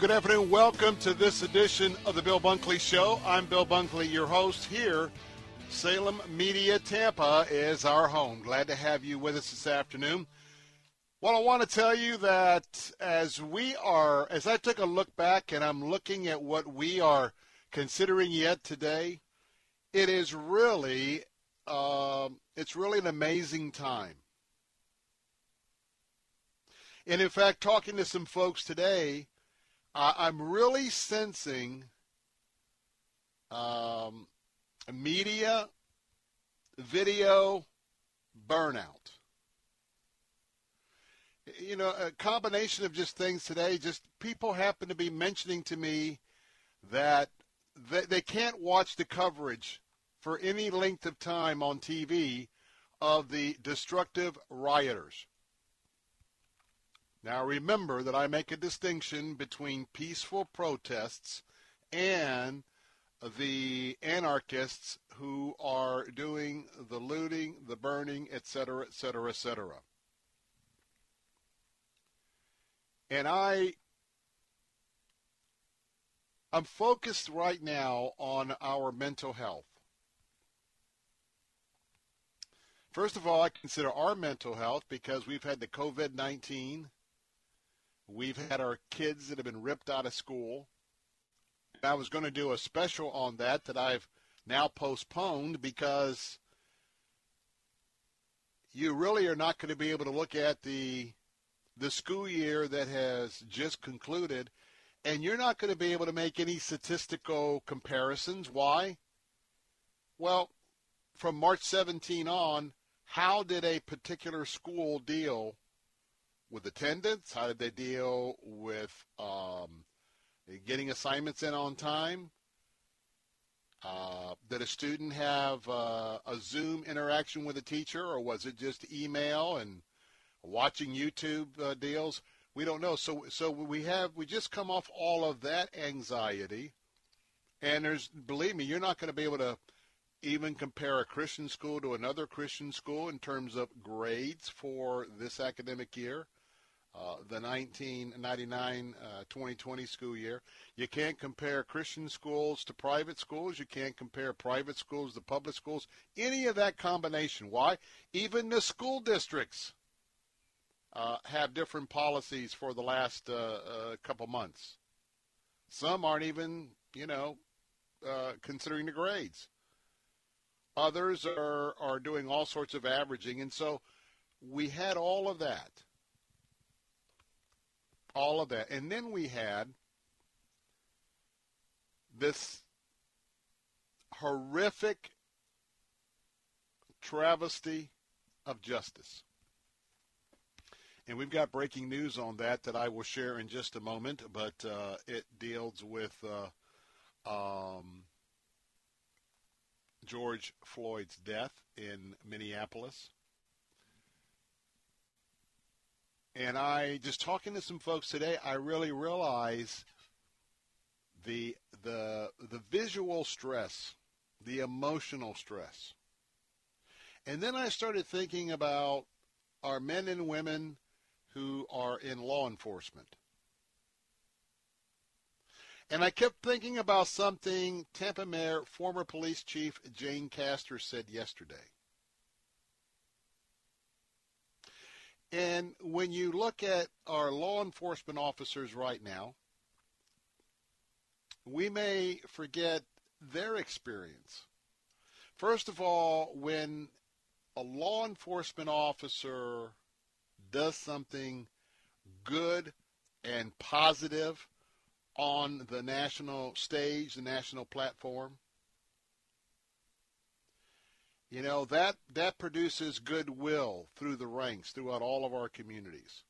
Good afternoon. Welcome to this edition of the Bill Bunkley Show. I'm Bill Bunkley, your host here. Salem Media Tampa is our home. Glad to have you with us this afternoon. Well, I want to tell you that as we are, as I took a look back and I'm looking at what we are considering yet today, it is really, um, it's really an amazing time. And in fact, talking to some folks today, I'm really sensing um, media, video burnout you know, a combination of just things today. Just people happen to be mentioning to me that they, they can't watch the coverage for any length of time on TV of the destructive rioters. Now remember that I make a distinction between peaceful protests and the anarchists who are doing the looting, the burning, etc., etc., etc. And I I'm focused right now on our mental health. First of all, I consider our mental health because we've had the COVID 19. We've had our kids that have been ripped out of school. I was going to do a special on that that I've now postponed because you really are not going to be able to look at the the school year that has just concluded, and you're not going to be able to make any statistical comparisons. Why? Well, from March 17 on, how did a particular school deal with attendance? How did they deal with um, getting assignments in on time? Uh, did a student have uh, a Zoom interaction with a teacher, or was it just email and watching YouTube uh, deals. We don't know. So so we have we just come off all of that anxiety, and there's believe me, you're not going to be able to even compare a Christian school to another Christian school in terms of grades for this academic year. Uh, the 1999 uh, 2020 school year. You can't compare Christian schools to private schools. You can't compare private schools to public schools. Any of that combination. Why? Even the school districts uh, have different policies for the last uh, uh, couple months. Some aren't even, you know, considering the grades. Others are, are doing all sorts of averaging. And so we had all of that. All of that. And then we had this horrific travesty of justice. And we've got breaking news on that that I will share in just a moment, but uh, it deals with uh, um, George Floyd's death in Minneapolis. And I just talking to some folks today, I really realize the the the visual stress, the emotional stress. And then I started thinking about our men and women who are in law enforcement. And I kept thinking about something Tampa Mayor, former police chief Jane Castor said yesterday. And when you look at our law enforcement officers right now, we may forget their experience. First of all, when a law enforcement officer does something good and positive on the national stage, the national platform, you know, that, that produces goodwill through the ranks throughout all of our communities.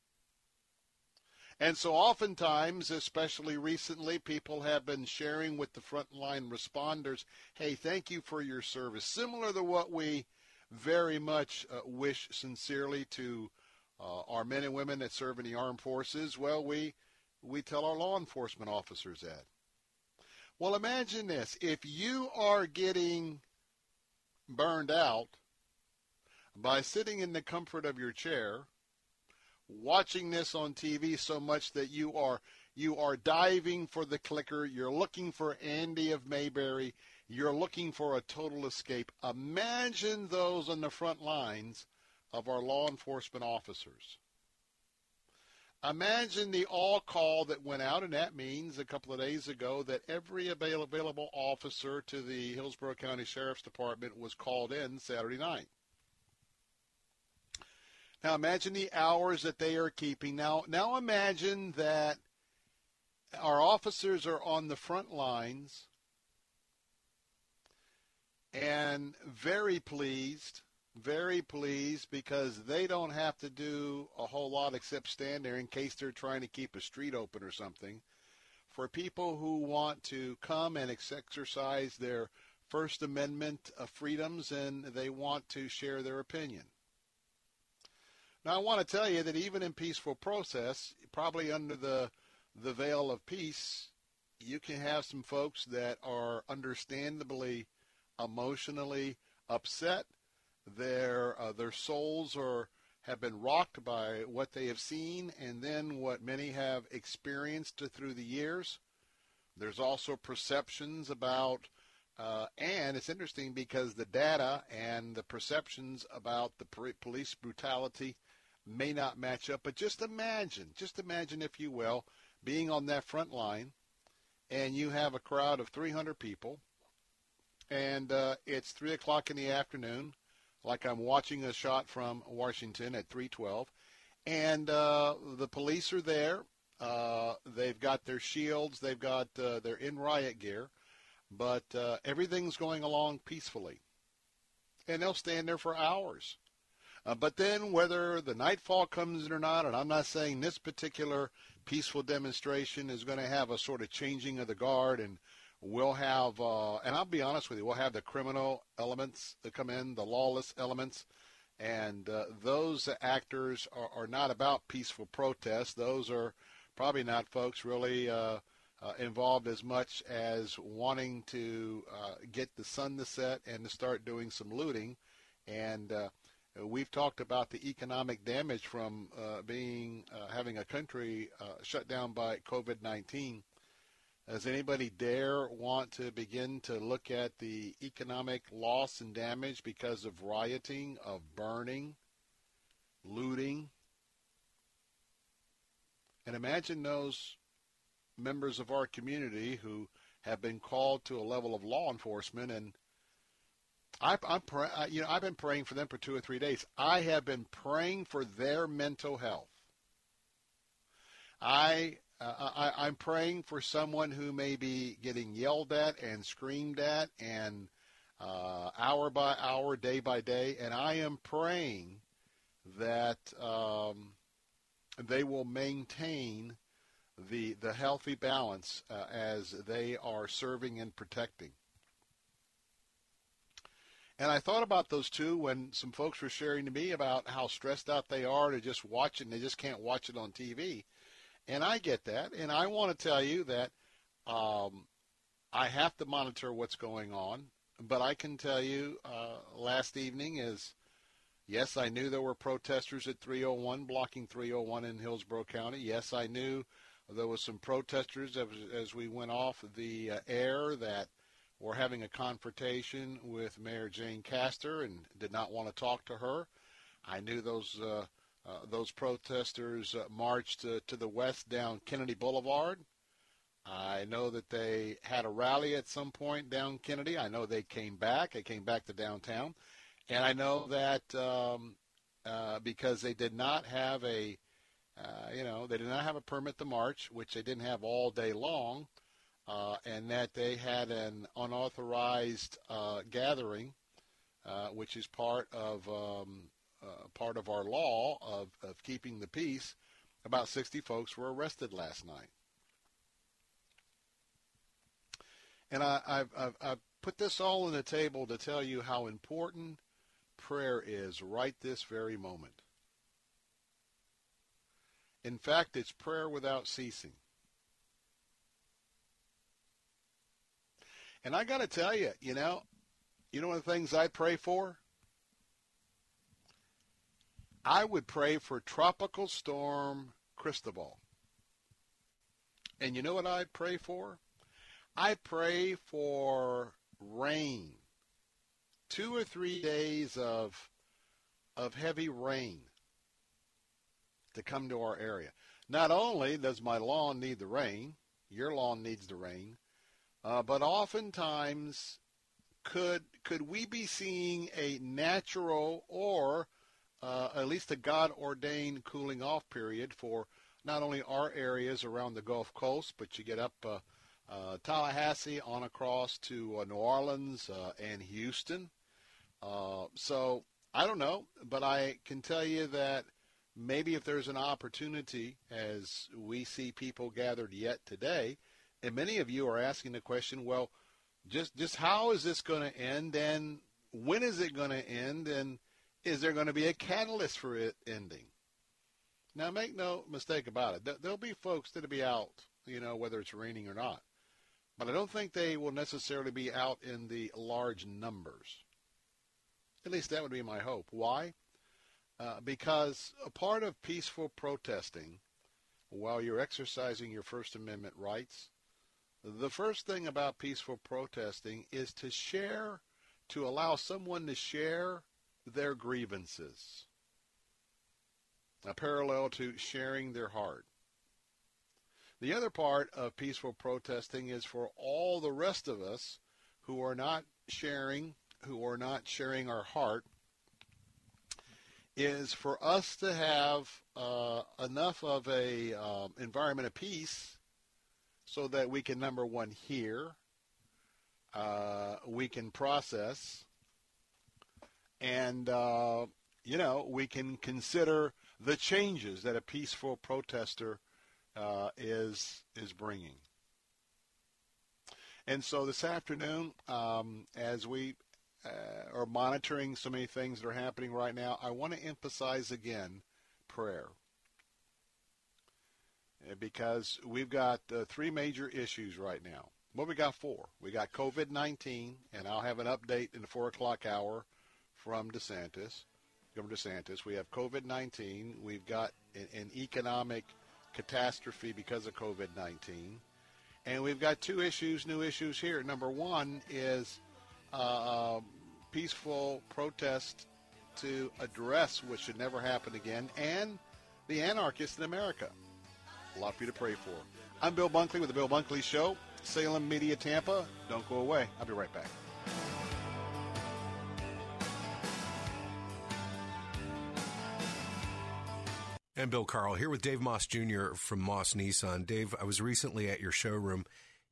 And so oftentimes, especially recently, people have been sharing with the frontline responders, hey, thank you for your service. Similar to what we very much uh, wish sincerely to uh, our men and women that serve in the armed forces. Well, we, we tell our law enforcement officers that. Well, imagine this. If you are getting burned out by sitting in the comfort of your chair watching this on TV so much that you are you are diving for the clicker. You're looking for Andy of Mayberry. You're looking for a total escape. Imagine those on the front lines of our law enforcement officers. Imagine the all call that went out, and that means a couple of days ago that every available officer to the Hillsborough County Sheriff's Department was called in Saturday night. Now imagine the hours that they are keeping. Now, now imagine that our officers are on the front lines and very pleased, very pleased because they don't have to do a whole lot except stand there in case they're trying to keep a street open or something. For people who want to come and exercise their First Amendment uh, freedoms and they want to share their opinion. Now, I want to tell you that even in peaceful process, probably under the the veil of peace, you can have some folks that are understandably emotionally upset. Their uh, their souls are have been rocked by what they have seen and then what many have experienced through the years. There's also perceptions about, uh, and it's interesting because the data and the perceptions about the police brutality may not match up. But just imagine, just imagine, if you will, being on that front line and you have a crowd of 300 people and uh, it's 3 o'clock in the afternoon, like I'm watching a shot from Washington at 312, and uh, the police are there. Uh, they've got their shields. They've got uh, they're in riot gear, but uh, everything's going along peacefully, and they'll stand there for hours. Uh, but then whether the nightfall comes in or not, and I'm not saying this particular peaceful demonstration is going to have a sort of changing of the guard and we'll have, uh, and I'll be honest with you, we'll have the criminal elements that come in, the lawless elements, and uh, those actors are, are, not about peaceful protest. Those are probably not folks really uh, uh involved as much as wanting to uh, get the sun to set and to start doing some looting. And uh, we've talked about the economic damage from being having a country shut down by COVID-19. Does anybody dare want to begin to look at the economic loss and damage because of rioting, of burning, looting? And imagine those members of our community who have been called to a level of law enforcement and I, pray, you know I've been praying for them for two or three days. I have been praying for their mental health. I, uh, I I'm praying for someone who may be getting yelled at and screamed at and uh, hour by hour, day by day, and I am praying that um, they will maintain the the healthy balance uh, as they are serving and protecting. And I thought about those two when some folks were sharing to me about how stressed out they are to just watch it and they just can't watch it on TV. And I get that. And I want to tell you that um, I have to monitor what's going on. But I can tell you uh, last evening is, yes, I knew there were protesters at 301 blocking 301 in Hillsborough County. Yes, I knew there was some protesters as, as we went off the uh, air that were having a confrontation with Mayor Jane Castor and did not want to talk to her. I knew those uh, uh, those protesters uh, marched uh, to the west down Kennedy Boulevard. I know that they had a rally at some point down Kennedy. I know they came back. They came back to downtown, and I know that um, uh, because they did not have a, uh, you know, they did not have a permit to march, which they didn't have all day long, uh, and that they had an unauthorized gathering, which is part of um, uh, Uh, part of our law of, of keeping the peace, about 60 folks were arrested last night. And I, have I've, I've put this all on the table to tell you how important prayer is right this very moment. In fact, it's prayer without ceasing. And I got to tell you, you know, you know one of the things I pray for? I would pray for Tropical Storm Cristobal. And you know what I'd pray for? I pray for rain. Two or three days of of heavy rain to come to our area. Not only does my lawn need the rain, your lawn needs the rain, uh, but oftentimes could could we be seeing a natural or uh, at least a God ordained cooling off period for not only our areas around the Gulf Coast, but you get up uh, uh, Tallahassee on across to uh, New Orleans uh, and Houston. Uh, so I don't know, but I can tell you that maybe if there's an opportunity, as we see people gathered yet today, and many of you are asking the question, well, just just how is this going to end, and when is it going to end, and is there going to be a catalyst for it ending? Now, make no mistake about it. There'll be folks that'll be out, you know, whether it's raining or not. But I don't think they will necessarily be out in the large numbers. At least that would be my hope. Why? Uh, because a part of peaceful protesting while you're exercising your First Amendment rights, the first thing about peaceful protesting is to share, to allow someone to share their grievances, a parallel to sharing their heart. The other part of peaceful protesting is for all the rest of us who are not sharing, who are not sharing our heart, is for us to have uh, enough of a um, environment of peace so that we can number one hear, uh, we can process, and uh, you know we can consider the changes that a peaceful protester uh, is is bringing. And so this afternoon, um, as we uh, are monitoring so many things that are happening right now, I want to emphasize again prayer. Uh, because we've got uh, three major issues right now. Well, we got four. We got COVID 19, and I'll have an update in the 4 o'clock hour from DeSantis, Governor DeSantis. We have COVID 19. We've got an, an, economic catastrophe because of COVID 19. And we've got two issues, new issues here. Number one is uh, peaceful protest to address what should never happen again, and the anarchists in America. A lot for you to pray for. I'm Bill Bunkley with the Bill Bunkley Show, Salem Media Tampa. Don't go away. I'll be right back. And Bill Carl here with Dave Moss Jr. from Moss Nissan. Dave, I was recently at your showroom,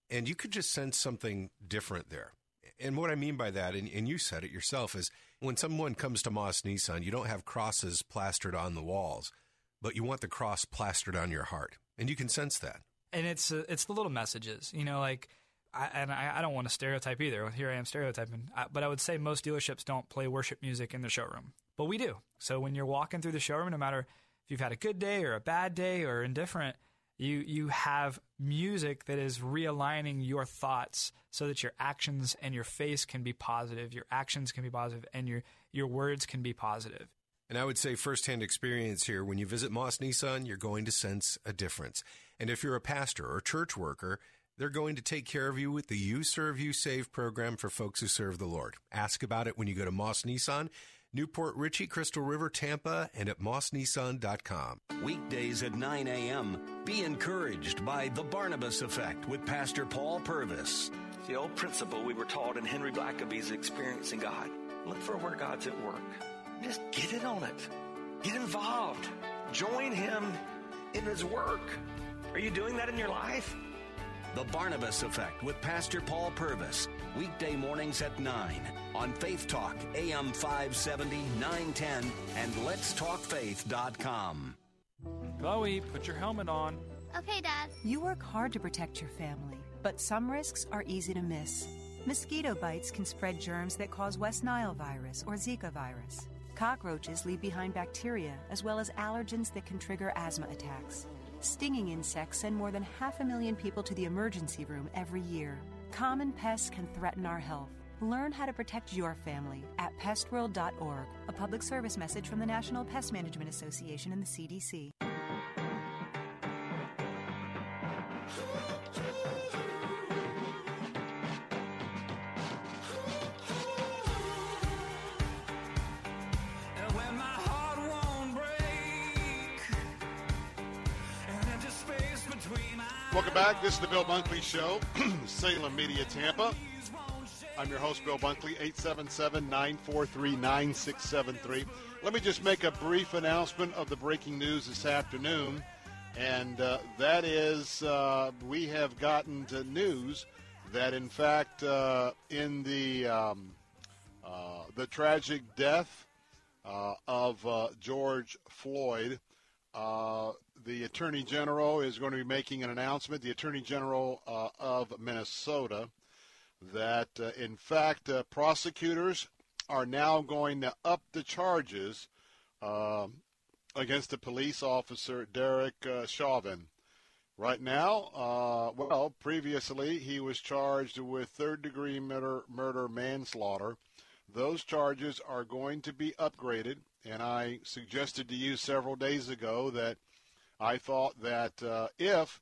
and you could just sense something different there. And what I mean by that, and, and you said it yourself, is when someone comes to Moss Nissan, you don't have crosses plastered on the walls, but you want the cross plastered on your heart, and you can sense that. And it's uh, it's the little messages, you know, like I, and I, I, don't want to stereotype either. Here I am stereotyping, I, but I would say most dealerships don't play worship music in the showroom, but we do. So when you're walking through the showroom, no matter if you've had a good day or a bad day or indifferent, you you have music that is realigning your thoughts so that your actions and your face can be positive, your actions can be positive, and your your words can be positive. And I would say firsthand experience here, when you visit Moss Nissan, you're going to sense a difference. And if you're a pastor or church worker, they're going to take care of you with the You Serve, You Save program for folks who serve the Lord. Ask about it when you go to Moss Nissan, New Port Richey, Crystal River, Tampa, and at mossnissan.com. Weekdays at 9 a.m. Be encouraged by The Barnabas Effect with Pastor Paul Purvis. The old principle we were taught in Henry Blackaby's Experiencing God. Look for where God's at work. Just get in on it. Get involved. Join Him in His work. Are you doing that in your life? The Barnabas Effect with Pastor Paul Purvis. Weekday mornings at 9 on Faith Talk, AM 570, 910, and letstalkfaith.com. Chloe, put your helmet on. Okay, Dad. You work hard to protect your family, but some risks are easy to miss. Mosquito bites can spread germs that cause West Nile virus or Zika virus. Cockroaches leave behind bacteria as well as allergens that can trigger asthma attacks. Stinging insects send more than half a million people to the emergency room every year. Common pests can threaten our health. Learn how to protect your family at pestworld.org, a public service message from the National Pest Management Association and the CDC. Welcome back. This is the Bill Bunkley Show, Salem Media Tampa. I'm your host, Bill Bunkley, 877-943-9673. Let me just make a brief announcement of the breaking news this afternoon, and uh, that is uh, we have gotten to news that, in fact, uh, in the um, uh, the tragic death uh, of uh, George Floyd, the Attorney General is going to be making an announcement, the Attorney General uh, of Minnesota, that uh, in fact uh, prosecutors are now going to up the charges um, against the police officer Derek uh, Chauvin. Right now, uh, well, previously he was charged with third degree murder, murder manslaughter. Those charges are going to be upgraded, and I suggested to you several days ago that I thought that uh, if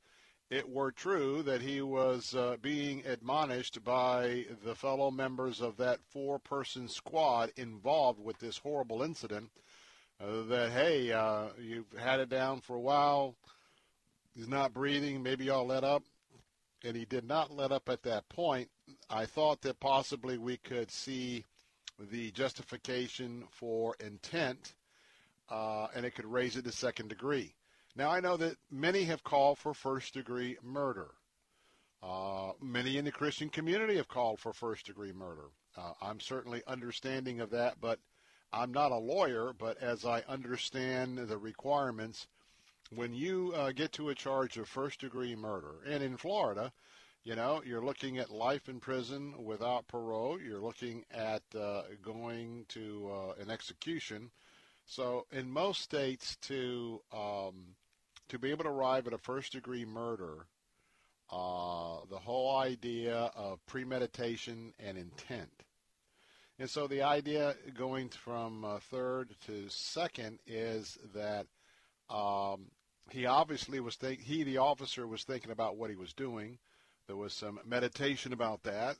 it were true that he was uh, being admonished by the fellow members of that four person squad involved with this horrible incident, uh, that, hey, uh, you've had it down for a while, he's not breathing, maybe y'all let up. And he did not let up at that point. I thought that possibly we could see the justification for intent, uh, and it could raise it to second degree. Now, I know that many have called for first degree murder. Uh, many in the Christian community have called for first degree murder. Uh, I'm certainly understanding of that, but I'm not a lawyer. But as I understand the requirements, when you uh, get to a charge of first degree murder, and in Florida, you know, you're looking at life in prison without parole. You're looking at uh, going to uh, an execution. So in most states, to um, to be able to arrive at a first degree murder, uh, the whole idea of premeditation and intent. And so the idea going from uh, third to second is that um, he obviously was think he the officer was thinking about what he was doing. There was some meditation about that.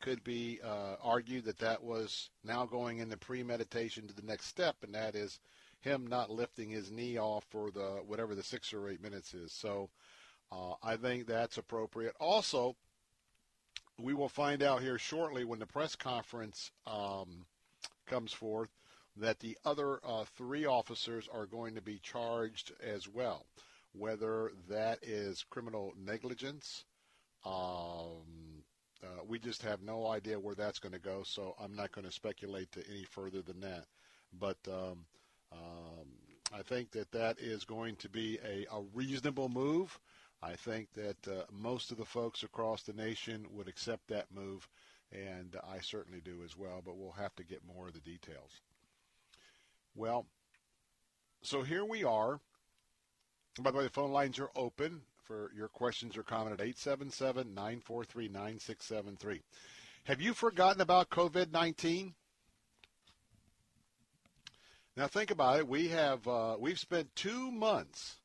Could be uh, argued that that was now going into premeditation to the next step, and that is him not lifting his knee off for the whatever the six or eight minutes is. So uh, I think that's appropriate. Also, we will find out here shortly when the press conference um, comes forth that the other uh, three officers are going to be charged as well, whether that is criminal negligence. Um, uh, we just have no idea where that's going to go, so I'm not going to speculate to any further than that. But um, um, I think that that is going to be a, a reasonable move. I think that uh, most of the folks across the nation would accept that move, and I certainly do as well, but we'll have to get more of the details. Well, so here we are. By the way, the phone lines are open for your questions or comment at 877-943-9673. Have you forgotten about COVID-19? Now think about it. We have uh, we've spent two months.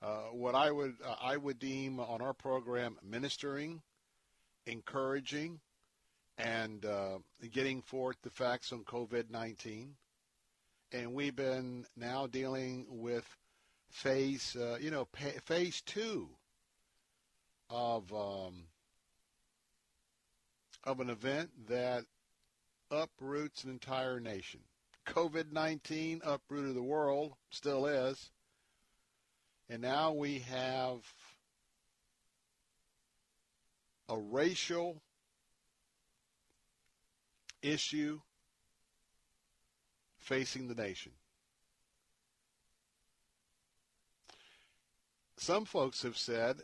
Uh, what I would uh, I would deem on our program ministering, encouraging, and uh, getting forth the facts on COVID-19, and we've been now dealing with phase uh, you know phase two of um, of an event that uproots an entire nation. COVID 19 uprooted the world, still is. And now we have a racial issue facing the nation. Some folks have said,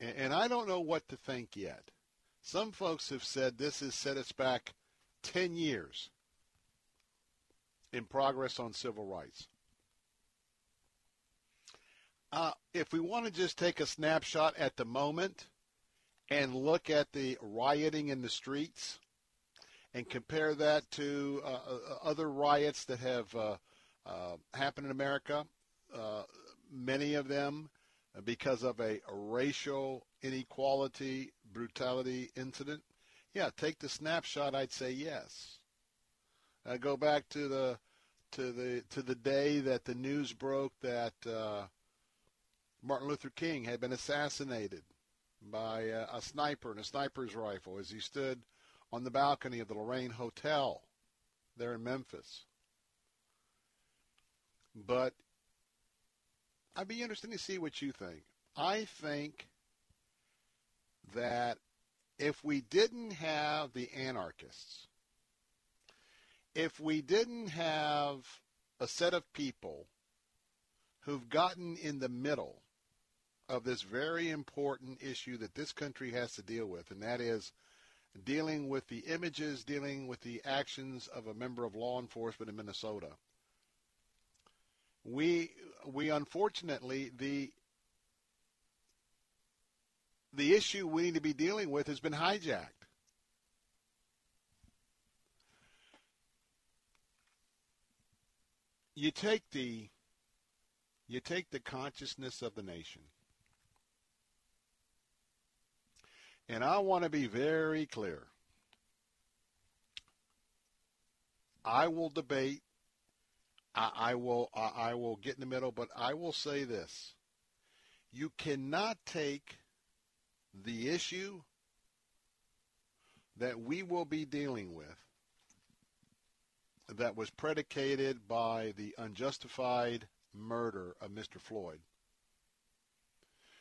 and I don't know what to think yet, some folks have said this has set us back 10 years in progress on civil rights. Uh, if we want to just take a snapshot at the moment and look at the rioting in the streets and compare that to uh, uh other riots that have uh, uh, happened in America, uh, many of them because of a racial inequality, brutality incident, yeah, take the snapshot. I'd say yes. I go back to the to the to the day that the news broke that uh, Martin Luther King had been assassinated by uh, a sniper and a sniper's rifle as he stood on the balcony of the Lorraine Hotel there in Memphis. But I'd be interested to see what you think. I think that if we didn't have the anarchists, if we didn't have a set of people who've gotten in the middle of this very important issue that this country has to deal with, and that is dealing with the images, dealing with the actions of a member of law enforcement in Minnesota. We we unfortunately the the issue we need to be dealing with has been hijacked. You take the you take the consciousness of the nation. And I want to be very clear. I will debate. I, I will. I, I will get in the middle. But I will say this: you cannot take the issue that we will be dealing with that was predicated by the unjustified murder of Mr. Floyd.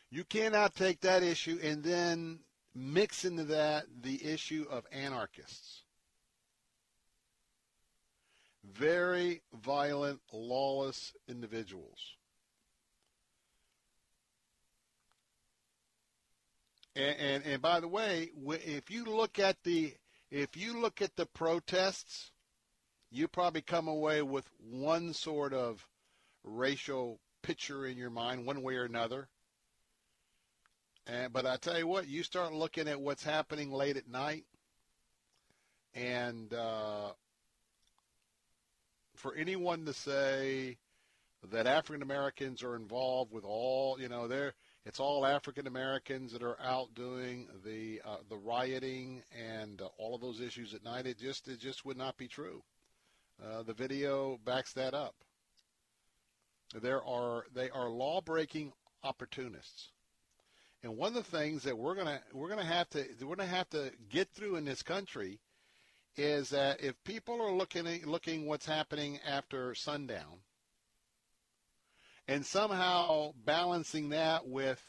You cannot take that issue and then mix into that the issue of anarchists. Very violent, lawless individuals And, and, and by the way, if you look at the if you look at the protests, you probably come away with one sort of racial picture in your mind, one way or another. And but I tell you what, you start looking at what's happening late at night, and uh, for anyone to say that African Americans are involved with all, you know, they're it's all African Americans that are out doing the uh, the rioting and uh, all of those issues at night. It just it just would not be true. Uh, the video backs that up. There are they are law breaking opportunists, and one of the things that we're gonna we're gonna have to we're gonna have to get through in this country is that if people are looking looking what's happening after sundown and somehow balancing that with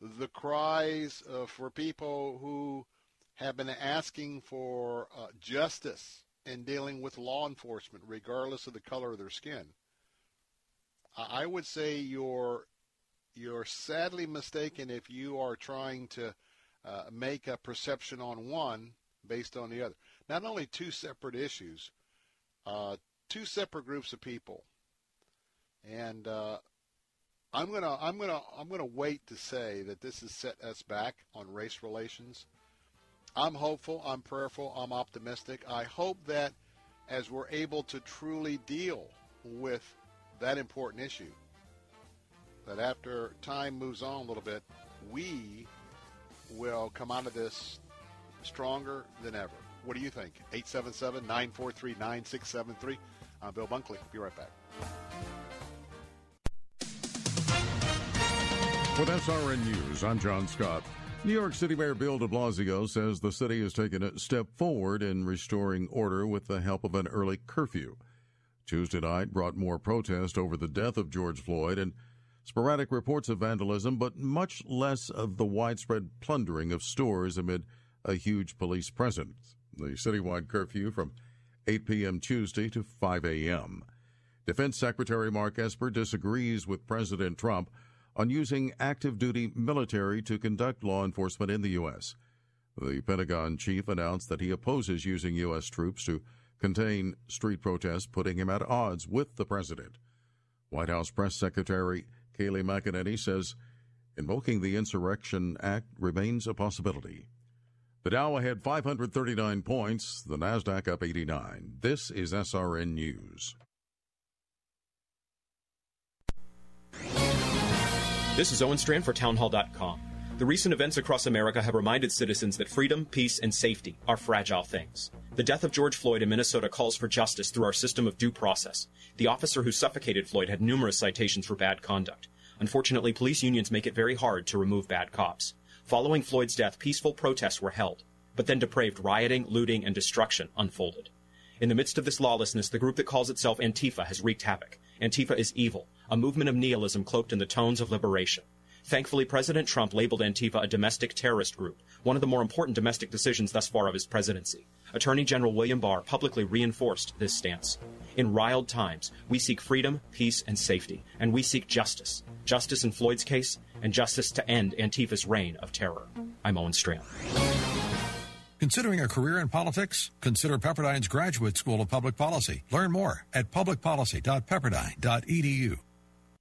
the cries uh, for people who have been asking for uh, justice in dealing with law enforcement, regardless of the color of their skin. I would say your you're sadly mistaken if you are trying to uh, make a perception on one based on the other. Not only two separate issues, uh, two separate groups of people, and uh, I'm gonna I'm gonna I'm gonna wait to say that this has set us back on race relations. I'm hopeful. I'm prayerful. I'm optimistic. I hope that as we're able to truly deal with that important issue, that after time moves on a little bit, we will come out of this stronger than ever. What do you think? 877 943 9673. I'm Bill Bunkley. Be right back. With SRN News, I'm John Scott. New York City Mayor Bill de Blasio says the city has taken a step forward in restoring order with the help of an early curfew. Tuesday night brought more protest over the death of George Floyd and sporadic reports of vandalism, but much less of the widespread plundering of stores amid a huge police presence. The citywide curfew from 8 p.m. Tuesday to 5 a.m. Defense Secretary Mark Esper disagrees with President Trump on using active duty military to conduct law enforcement in the U.S. The Pentagon chief announced that he opposes using U.S. troops to contain street protests, putting him at odds with the president. White House Press Secretary Kayleigh McEnany says invoking the Insurrection Act remains a possibility. The Dow had 539 points, the Nasdaq up 89. This is SRN News. This is Owen Strachan for Townhall.com. The recent events across America have reminded citizens that freedom, peace, and safety are fragile things. The death of George Floyd in Minnesota calls for justice through our system of due process. The officer who suffocated Floyd had numerous citations for bad conduct. Unfortunately, police unions make it very hard to remove bad cops. Following Floyd's death, peaceful protests were held, but then depraved rioting, looting, and destruction unfolded. In the midst of this lawlessness, the group that calls itself Antifa has wreaked havoc. Antifa is evil, a movement of nihilism cloaked in the tones of liberation. Thankfully, President Trump labeled Antifa a domestic terrorist group, one of the more important domestic decisions thus far of his presidency. Attorney General William Barr publicly reinforced this stance. In riled times, we seek freedom, peace, and safety, and we seek justice. Justice in Floyd's case, and justice to end Antifa's reign of terror. I'm Owen Strachan. Considering a career in politics? Consider Pepperdine's Graduate School of Public Policy. Learn more at publicpolicy.pepperdine.edu.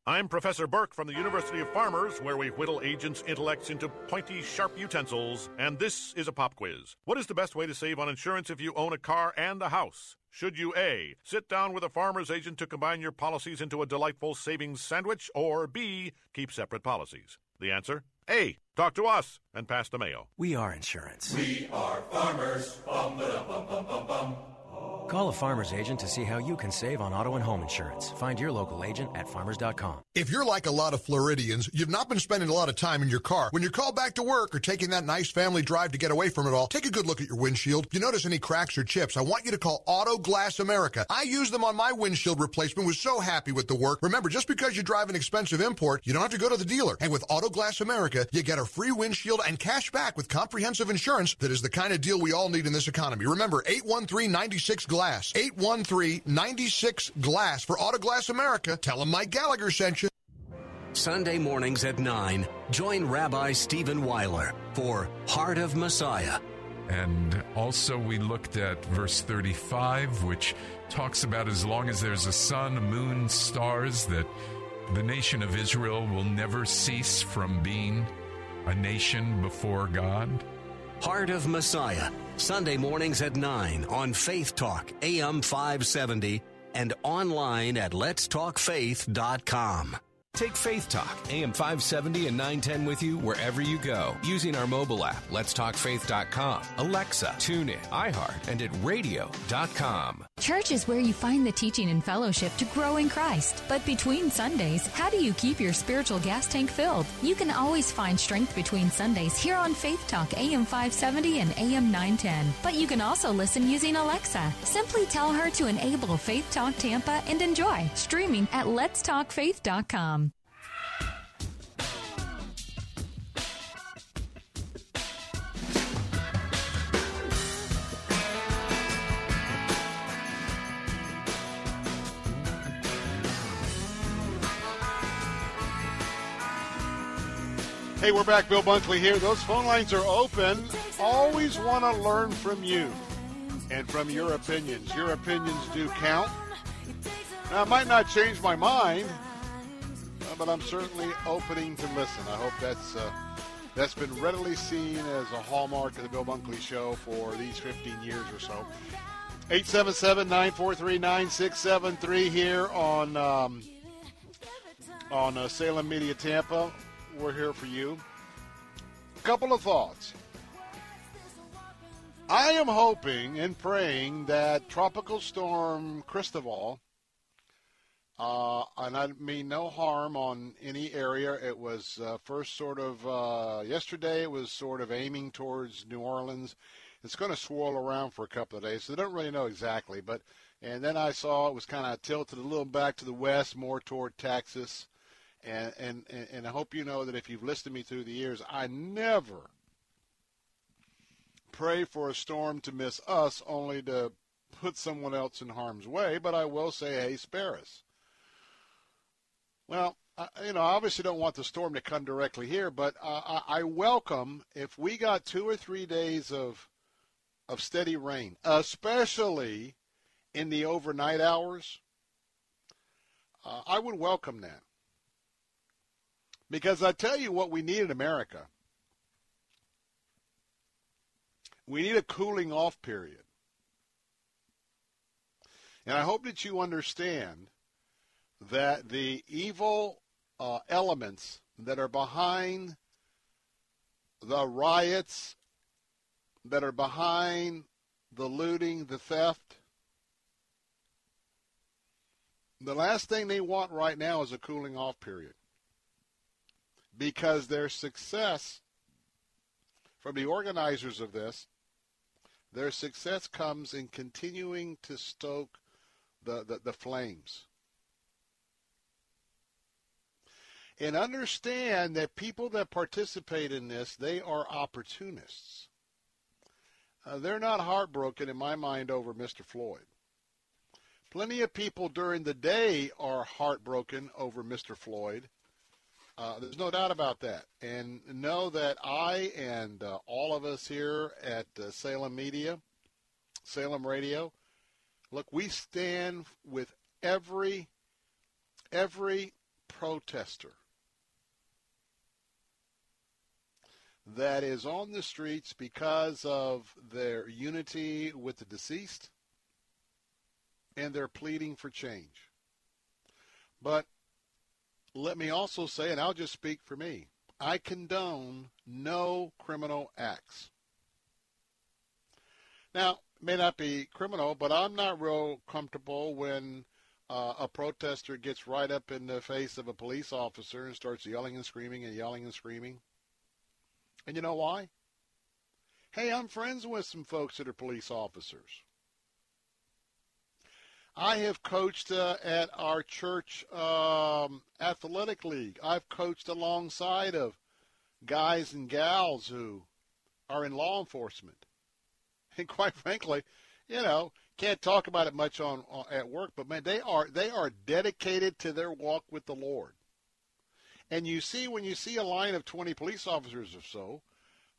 I'm Professor Burke from the University of Farmers, where we whittle agents' intellects into pointy, sharp utensils. And this is a pop quiz. What is the best way to save on insurance if you own a car and a house? Should you A, sit down with a farmer's agent to combine your policies into a delightful savings sandwich, or B, keep separate policies? The answer? A. Talk to us and pass the mail. We are insurance. We are farmers. Bum, bum, bum, bum, bum. Call a farmer's agent to see how you can save on auto and home insurance. Find your local agent at farmers.com. If you're like a lot of Floridians, you've not been spending a lot of time in your car. When you're called back to work or taking that nice family drive to get away from it all, take a good look at your windshield. If you notice any cracks or chips, I want you to call Auto Glass America. I used them on my windshield replacement, was so happy with the work. Remember, just because you drive an expensive import, you don't have to go to the dealer. And with Auto Glass America, you get a free windshield and cash back with comprehensive insurance that is the kind of deal we all need in this economy. Remember, 813-96 Glass. 813-96 Glass for Auto Glass America. Tell them Mike Gallagher sent you. Sunday mornings at 9, join Rabbi Stephen Weiler for Heart of Messiah. And also, we looked at verse 35, which talks about as long as there's a sun, a moon, stars, that the nation of Israel will never cease from being a nation before God. Heart of Messiah, Sunday mornings at 9 on Faith Talk, AM 570, and online at letstalkfaith.com. Take Faith Talk, AM 570 and 910 with you wherever you go using our mobile app, letstalkfaith.com, Alexa, TuneIn, iHeart, and at radio.com. Church is where you find the teaching and fellowship to grow in Christ. But between Sundays, how do you keep your spiritual gas tank filled? You can always find strength between Sundays here on Faith Talk, AM 570 and AM 910. But you can also listen using Alexa. Simply tell her to enable Faith Talk Tampa and enjoy streaming at letstalkfaith.com. Hey, we're back. Bill Bunkley here. Those phone lines are open. Always want to learn from you and from your opinions. Your opinions do count. Now, I might not change my mind, uh, but I'm certainly opening to listen. I hope that's uh, that's been readily seen as a hallmark of the Bill Bunkley Show for these 15 years or so. 877-943-9673 here on um, on uh, Salem Media Tampa. We're here for you. A couple of thoughts. I am hoping and praying that Tropical Storm Cristobal, uh, and I mean no harm on any area. It was uh, first sort of uh, yesterday. It was sort of aiming towards New Orleans. It's going to swirl around for a couple of days, so they don't really know exactly. But and then I saw it was kind of tilted a little back to the west, more toward Texas. And, and, and I hope you know that if you've listened to me through the years, I never pray for a storm to miss us only to put someone else in harm's way, but I will say, hey, spare us. Well, I, you know, I obviously don't want the storm to come directly here, but uh, I, I welcome if we got two or three days of of steady rain, especially in the overnight hours. Uh, I would welcome that. Because I tell you what we need in America. We need a cooling off period. And I hope that you understand that the evil uh, elements that are behind the riots, that are behind the looting, the theft, the last thing they want right now is a cooling off period because their success from the organizers of this, their success comes in continuing to stoke the, the, the flames. And understand that people that participate in this, they are opportunists. Uh, they're not heartbroken, in my mind, over Mr. Floyd. Plenty of people during the day are heartbroken over Mr. Floyd uh, there's no doubt about that. And know that I and uh, all of us here at uh, Salem Media, Salem Radio, look, we stand with every every protester that is on the streets because of their unity with the deceased and their pleading for change. But let me also say, and I'll just speak for me, I condone no criminal acts. Now, may not be criminal, but I'm not real comfortable when uh, a protester gets right up in the face of a police officer and starts yelling and screaming and yelling and screaming. And you know why? Hey, I'm friends with some folks that are police officers. I have coached uh, at our church um, athletic league. I've coached alongside of guys and gals who are in law enforcement. And quite frankly, you know, can't talk about it much on, on at work, but man, they are they are dedicated to their walk with the Lord. And you see when you see a line of 20 police officers or so,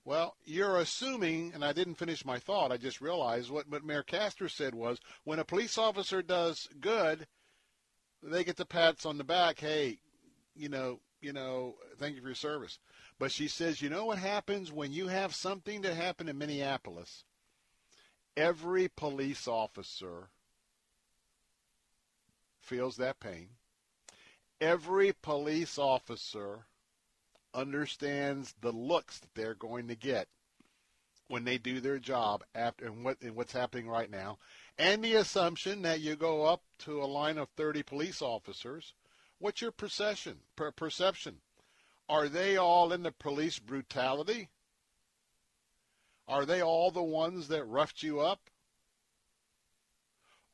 well, you're assuming, and I didn't finish my thought. I just realized what, Mayor Castor said was when a police officer does good, they get the pats on the back. Hey, you know, you know, thank you for your service. But she says, you know what happens when you have something that happened in Minneapolis? Every police officer feels that pain. Every police officer understands the looks that they're going to get when they do their job after and what and what's happening right now, and the assumption that you go up to a line of 30 police officers, what's your perception? Per- perception? Are they all in the police brutality? Are they all the ones that roughed you up?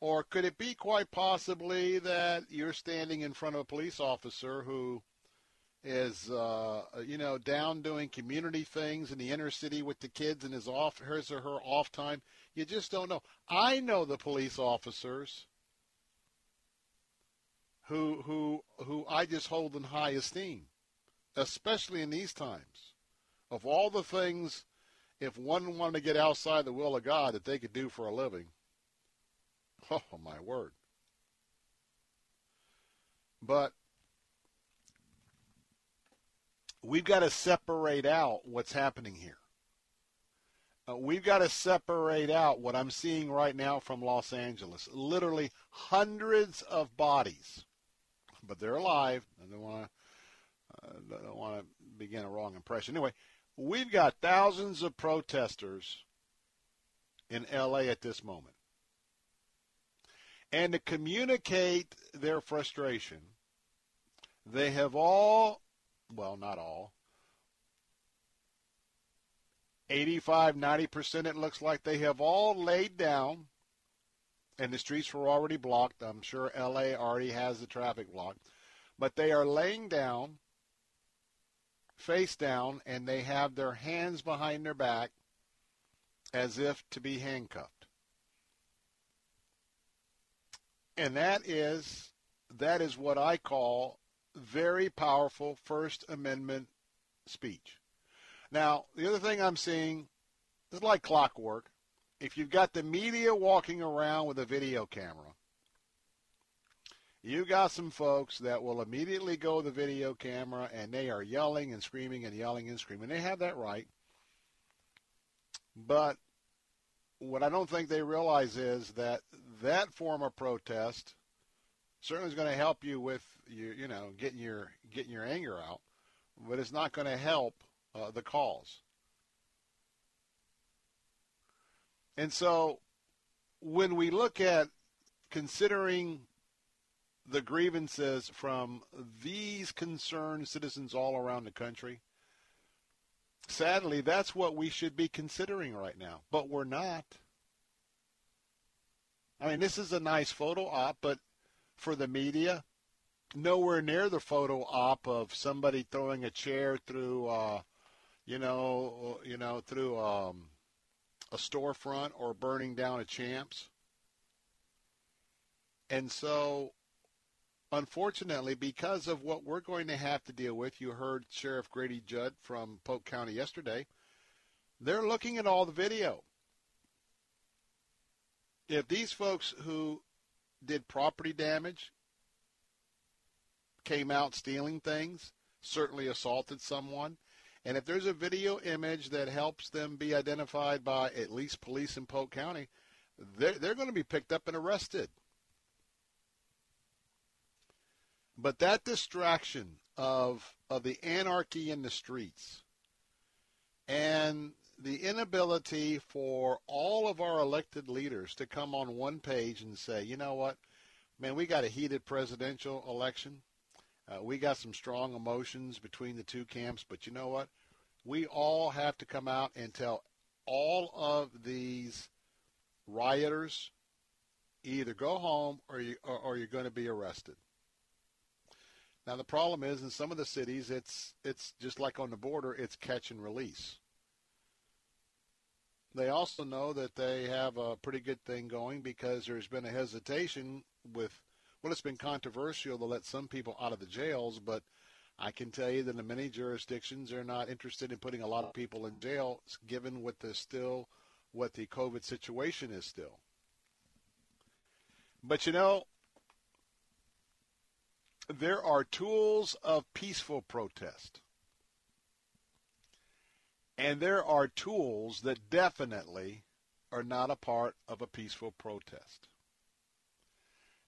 Or could it be quite possibly that you're standing in front of a police officer who is uh, you know down doing community things in the inner city with the kids and his off his or her off time. You just don't know. I know the police officers who who who I just hold in high esteem. especially in these times. Of all the things, if one wanted to get outside the will of God that they could do for a living, oh my word. But we've got to separate out what's happening here. Uh, we've got to separate out what I'm seeing right now from Los Angeles. Literally hundreds of bodies, but they're alive. I don't want to uh, don't want to begin a wrong impression. Anyway, we've got thousands of protesters in LA at this moment. And to communicate their frustration, they have all, well, not all, 85, 90% it looks like they have all laid down, and the streets were already blocked. I'm sure LA already has the traffic blocked. But they are laying down, face down, and they have their hands behind their back as if to be handcuffed. And that is that is what I call very powerful First Amendment speech. Now, the other thing I'm seeing is like clockwork. If you've got the media walking around with a video camera, you got some folks that will immediately go the video camera and they are yelling and screaming and yelling and screaming. They have that right. But what I don't think they realize is that that form of protest certainly is going to help you with you, you know, getting your getting your anger out, but it's not going to help uh, the cause. And so when we look at considering the grievances from these concerned citizens all around the country, sadly, that's what we should be considering right now. But we're not. I mean, this is a nice photo op, but for the media, nowhere near the photo op of somebody throwing a chair through uh, you know, you know, through um, a storefront or burning down a champs. And so, unfortunately, because of what we're going to have to deal with, you heard Sheriff Grady Judd from Polk County yesterday. They're looking at all the video. If these folks who did property damage came out stealing things, certainly assaulted someone, and if there's a video image that helps them be identified by at least police in Polk County, they're, they're going to be picked up and arrested. But that distraction of, of the anarchy in the streets and the inability for all of our elected leaders to come on one page and say, you know what, man, we got a heated presidential election. Uh, we got some strong emotions between the two camps, but you know what? We all have to come out and tell all of these rioters either go home or, you, or, or you're going to be arrested. Now the problem is in some of the cities, it's it's just like on the border, it's catch and release. They also know that they have a pretty good thing going because there's been a hesitation with well, it's been controversial to let some people out of the jails, but I can tell you that in many jurisdictions, they're not interested in putting a lot of people in jail, given what the still what the COVID situation is still. But you know, there are tools of peaceful protest. And there are tools that definitely are not a part of a peaceful protest.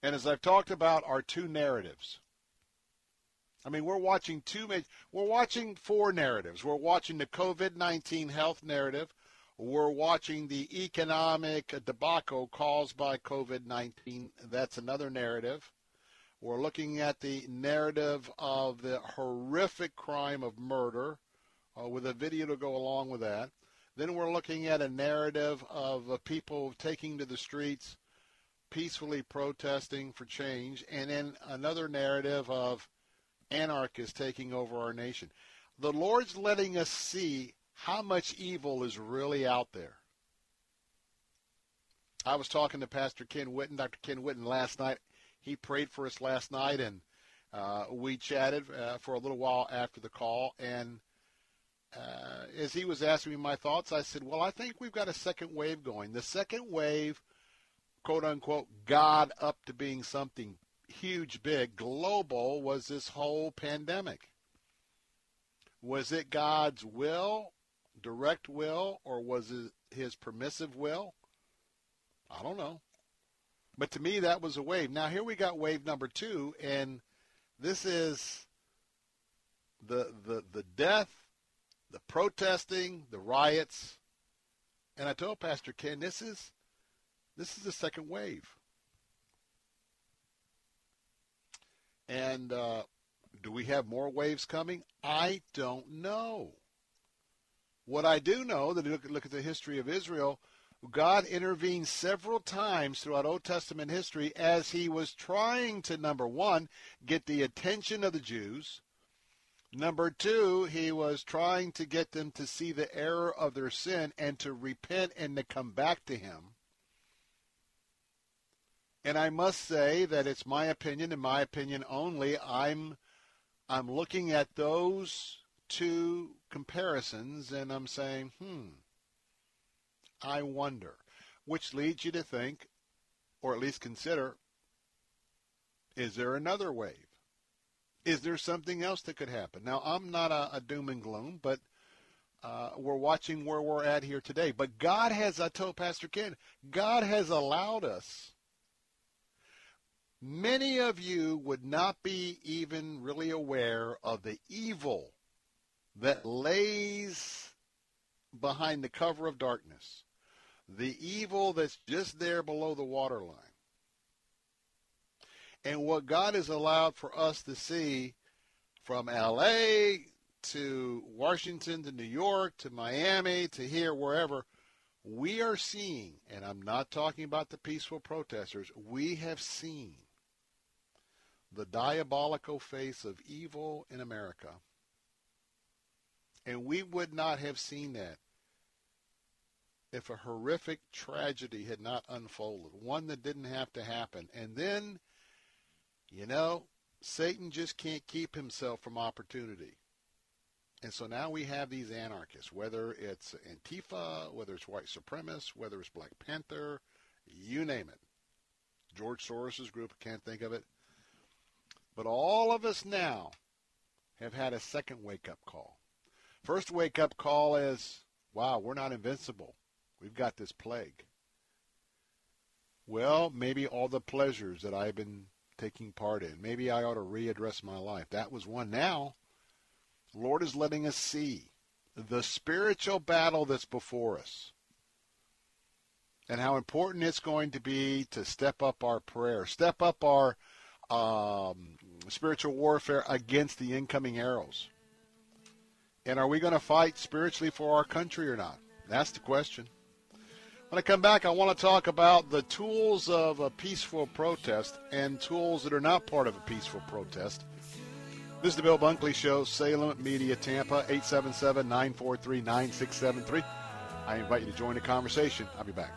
And as I've talked about, are two narratives. I mean, we're watching two we're watching four narratives. We're watching the COVID-19 health narrative. We're watching the economic debacle caused by COVID-19. That's another narrative. We're looking at the narrative of the horrific crime of murder uh, with a video to go along with that. Then we're looking at a narrative of uh, people taking to the streets peacefully protesting for change, and then another narrative of anarchists taking over our nation. The Lord's letting us see how much evil is really out there. I was talking to Pastor Ken Whitten, Dr. Ken Whitten last night. He prayed for us last night, and Uh, we chatted uh, for a little while after the call, and uh, as he was asking me my thoughts, I said, "Well, I think we've got a second wave going. The second wave, quote unquote, got up to being something huge, big, global. Was this whole pandemic? Was it God's will, direct will, or was it His permissive will? I don't know." But to me, that was a wave. Now here we got wave number two, and this is the the the death, the protesting, the riots. And I told Pastor Ken, this is this is the second wave. And uh, do we have more waves coming? I don't know. What I do know that look, look at the history of Israel God intervened several times throughout Old Testament history as he was trying to, number one, get the attention of the Jews. Number two, he was trying to get them to see the error of their sin and to repent and to come back to him. And I must say that it's my opinion and my opinion only. I'm I'm looking at those two comparisons and I'm saying, hmm, I wonder, which leads you to think, or at least consider, is there another wave? Is there something else that could happen? Now, I'm not a, a doom and gloom, but uh, we're watching where we're at here today. But God has, I told Pastor Ken, God has allowed us. Many of you would not be even really aware of the evil that lays behind the cover of darkness the evil that's just there below the waterline. And what God has allowed for us to see from LA to Washington to New York to Miami to here, wherever, we are seeing, and I'm not talking about the peaceful protesters, we have seen the diabolical face of evil in America. And we would not have seen that if a horrific tragedy had not unfolded, one that didn't have to happen. And then, you know, Satan just can't keep himself from opportunity. And so now we have these anarchists, whether it's Antifa, whether it's white supremacists, whether it's Black Panther, you name it. George Soros's group, can't think of it. But all of us now have had a second wake up call. First wake up call is, wow, we're not invincible. We've got this plague. Well, maybe all the pleasures that I've been taking part in. Maybe I ought to readdress my life. That was one. Now, Lord is letting us see the spiritual battle that's before us and how important it's going to be to step up our prayer, step up our um, spiritual warfare against the incoming arrows. And are we going to fight spiritually for our country or not? That's the question. When I come back, I want to talk about the tools of a peaceful protest and tools that are not part of a peaceful protest. This is the Bill Bunkley Show, Salem Media Tampa, 877 943 9673. I invite you to join the conversation. I'll be back.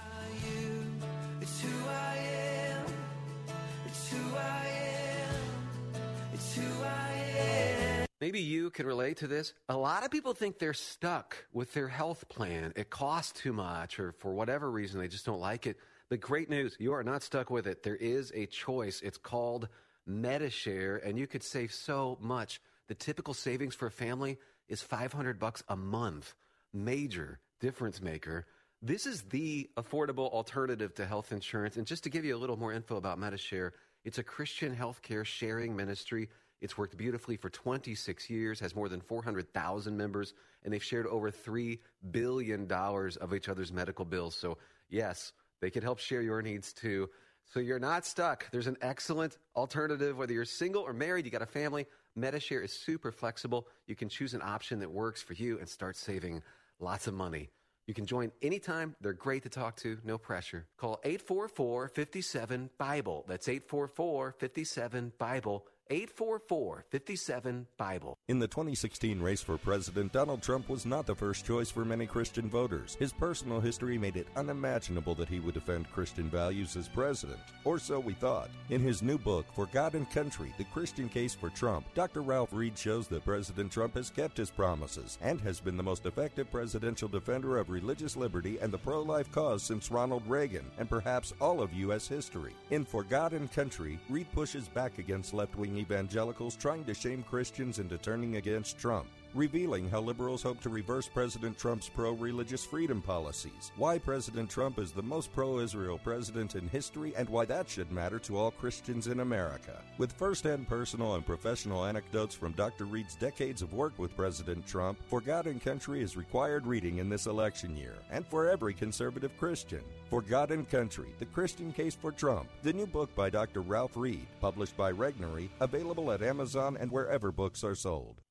Maybe you can relate to this. A lot of people think they're stuck with their health plan. It costs too much, or for whatever reason, they just don't like it. The great news, you are not stuck with it. There is a choice. It's called Medi-Share, and you could save so much. The typical savings for a family is 500 bucks a month. Major difference maker. This is the affordable alternative to health insurance. And just to give you a little more info about Medi-Share, it's a Christian healthcare sharing ministry it's worked beautifully for 26 years, has more than 400,000 members, and they've shared over $3 billion of each other's medical bills. So, yes, they can help share your needs too. So you're not stuck. There's an excellent alternative, whether you're single or married, you got a family. Medi-Share is super flexible. You can choose an option that works for you and start saving lots of money. You can join anytime. They're great to talk to, no pressure. Call 844 57 Bible. That's 844 57 Bible. 844 57 Bible. In the 2016 race for president, Donald Trump was not the first choice for many Christian voters. His personal history made it unimaginable that he would defend Christian values as president, or so we thought. In his new book, For God and Country The Christian Case for Trump, Dr. Ralph Reed shows that President Trump has kept his promises and has been the most effective presidential defender of religious liberty and the pro life cause since Ronald Reagan, and perhaps all of U.S. history. In For God and Country, Reed pushes back against left wing evangelicals trying to shame Christians into turning against Trump revealing how liberals hope to reverse President Trump's pro religious freedom policies, why President Trump is the most pro Israel president in history, and why that should matter to all Christians in America. With first hand personal and professional anecdotes from Dr. Reed's decades of work with President Trump, For God and Country is required reading in this election year, and for every conservative Christian. For God and Country, The Christian Case for Trump, the new book by Dr. Ralph Reed, published by Regnery, available at Amazon and wherever books are sold.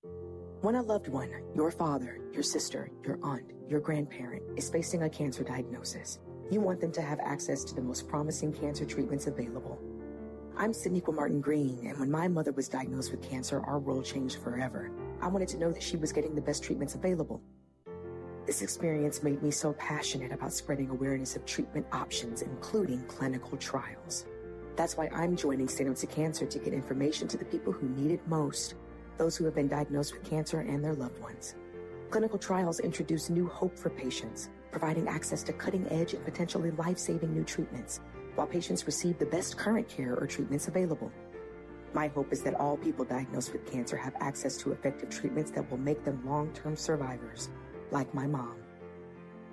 When a loved one, your father, your sister, your aunt, your grandparent, is facing a cancer diagnosis, you want them to have access to the most promising cancer treatments available. I'm Siniqua Martin Green, and when my mother was diagnosed with cancer, our world changed forever. I wanted to know that she was getting the best treatments available. This experience made me so passionate about spreading awareness of treatment options, including clinical trials. That's why I'm joining Stand Up to Cancer to get information to the people who need it most those who have been diagnosed with cancer and their loved ones. Clinical trials introduce new hope for patients, providing access to cutting edge and potentially life saving new treatments, while patients receive the best current care or treatments available. My hope is that all people diagnosed with cancer have access to effective treatments that will make them long term survivors, like my mom.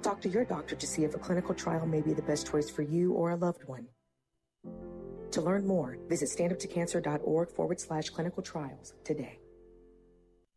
Talk to your doctor to see if a clinical trial may be the best choice for you or a loved one. To learn more, visit standuptocancer.org forward slash clinical trials today.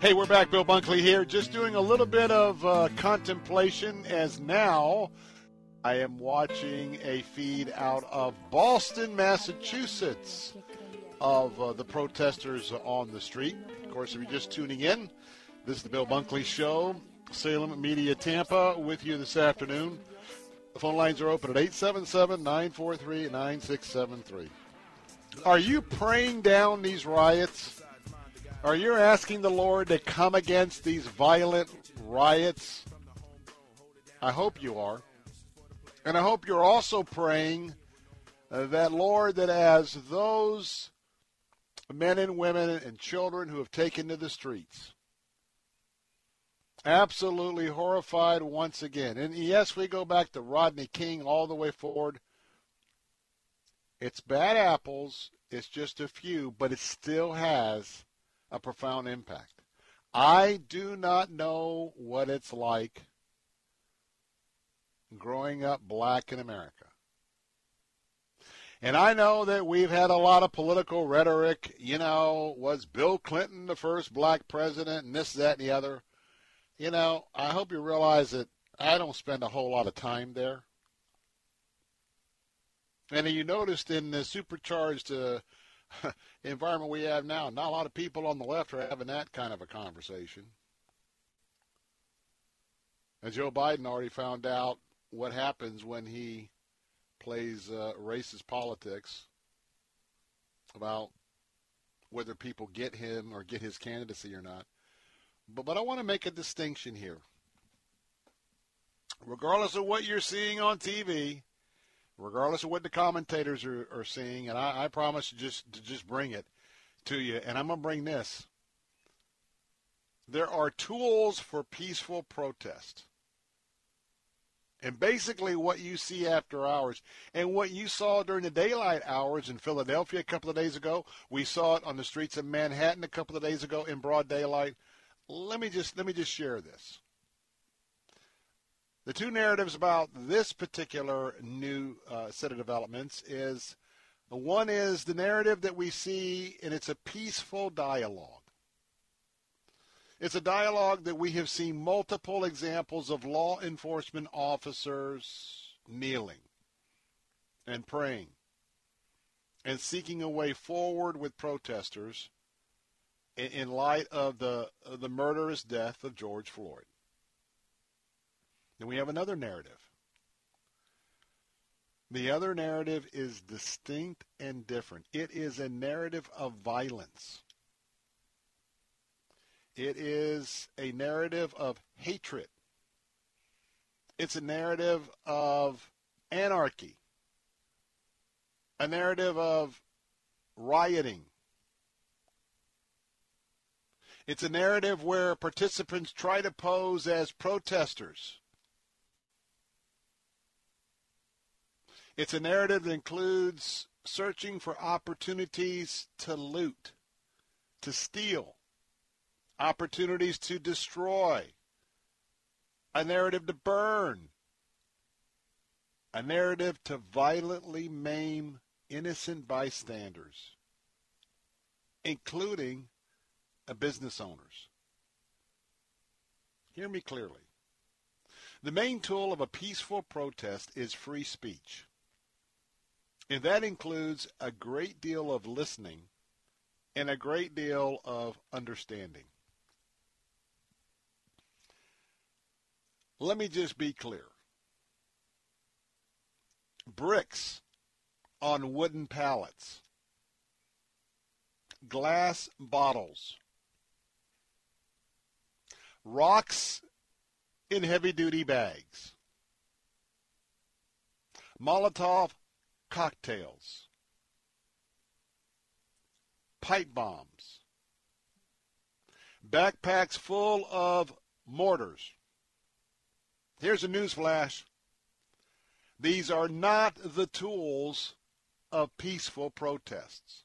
Hey, we're back. Bill Bunkley here. Just doing a little bit of uh, contemplation as now I am watching a feed out of Boston, Massachusetts, of uh, the protesters on the street. Of course, if you're just tuning in, this is the Bill Bunkley Show, Salem Media Tampa, with you this afternoon. The phone lines are open at 877 943 9673. Are you praying down these riots? Are you asking the Lord to come against these violent riots? I hope you are. And I hope you're also praying uh, that, Lord, that as those men and women and children who have taken to the streets, absolutely horrified once again. And yes, we go back to Rodney King all the way forward. It's bad apples, it's just a few, but it still has a profound impact. I do not know what it's like growing up black in America. And I know that we've had a lot of political rhetoric. You know, was Bill Clinton the first black president and this, that, and the other? You know, I hope you realize that I don't spend a whole lot of time there. And you noticed in the supercharged uh, environment we have now, not a lot of people on the left are having that kind of a conversation. And Joe Biden already found out what happens when he plays uh, racist politics about whether people get him or get his candidacy or not. But, but I want to make a distinction here. Regardless of what you're seeing on TV, regardless of what the commentators are, are seeing, and I, I promise to just to just bring it to you, and I'm gonna bring this. There are tools for peaceful protest. And basically, what you see after hours and what you saw during the daylight hours in Philadelphia a couple of days ago, we saw it on the streets of Manhattan a couple of days ago in broad daylight. Let me just let me just share this. The two narratives about this particular new uh, set of developments is one is the narrative that we see, and it's a peaceful dialogue. It's a dialogue that we have seen multiple examples of law enforcement officers kneeling and praying and seeking a way forward with protesters in, light of the, of the murderous death of George Floyd. Then we have another narrative. The other narrative is distinct and different. It is a narrative of violence. It is a narrative of hatred. It's a narrative of anarchy, a narrative of rioting. It's a narrative where participants try to pose as protesters. It's a narrative that includes searching for opportunities to loot, to steal, opportunities to destroy, a narrative to burn, a narrative to violently maim innocent bystanders, including business owners. Hear me clearly. The main tool of a peaceful protest is free speech. And that includes a great deal of listening and a great deal of understanding. Let me just be clear. Bricks on wooden pallets, glass bottles, rocks in heavy duty bags, Molotov cocktails, pipe bombs, backpacks full of mortars, Here's a news flash. These are not the tools of peaceful protests.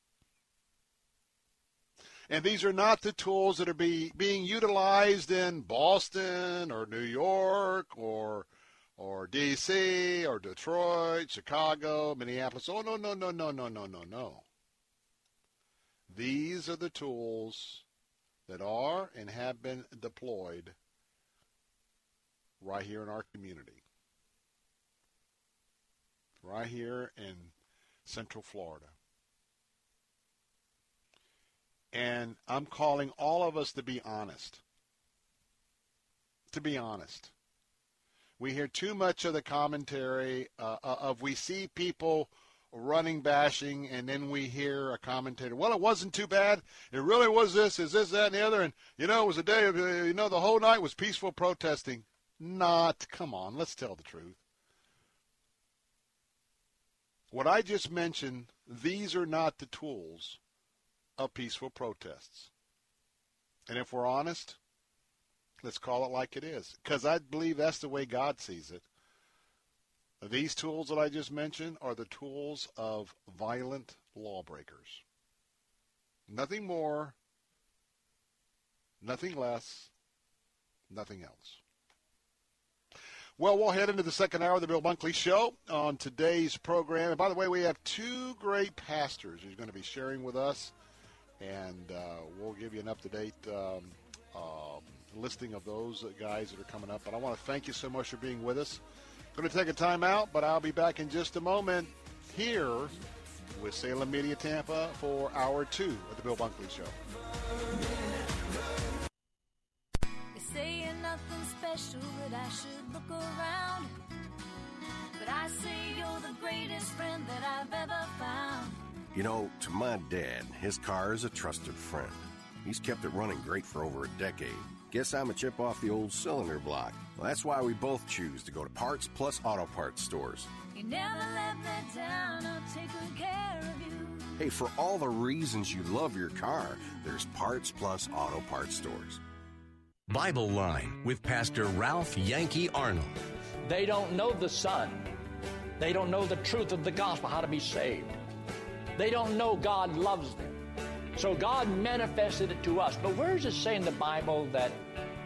And these are not the tools that are be, being utilized in Boston or New York or or DC or Detroit, Chicago, Minneapolis. Oh no, no, no, no, no, no, no, no. These are the tools that are and have been deployed right here in our community, right here in Central Florida. And I'm calling all of us to be honest. To be honest. We hear too much of the commentary uh, uh of we see people running bashing and then we hear a commentator well it wasn't too bad it really was this is this that and the other and you know it was a day of you know the whole night was peaceful protesting not. Come on, let's tell the truth. What I just mentioned, these are not the tools of peaceful protests. And if we're honest, let's call it like it is. Because I believe that's the way God sees it. These tools that I just mentioned are the tools of violent lawbreakers. Nothing more, nothing less, nothing else. Well, we'll head into the second hour of the Bill Bunkley Show on today's program. And by the way, we have two great pastors who's going to be sharing with us, and uh, we'll give you an up-to-date um, uh, listing of those guys that are coming up. But I want to thank you so much for being with us. Going to take a time out, but I'll be back in just a moment here with Salem Media Tampa for hour two of the Bill Bunkley Show. Special, but I should look around. but I say you're the greatest friend that I've ever found. You know, to my dad, his car is a trusted friend. He's kept it running great for over a decade. Guess I'm a chip off the old cylinder block. Well, that's why we both choose to go to Parts Plus Auto Parts stores. You never let me down, I'll take care of you. Hey, for all the reasons you love your car, there's Parts Plus Auto Parts stores. Bible Line with Pastor Ralph Yankee Arnold. They don't know the Son. They don't know the truth of the gospel, how to be saved. They don't know God loves them. So God manifested it to us. But where does it say in the Bible that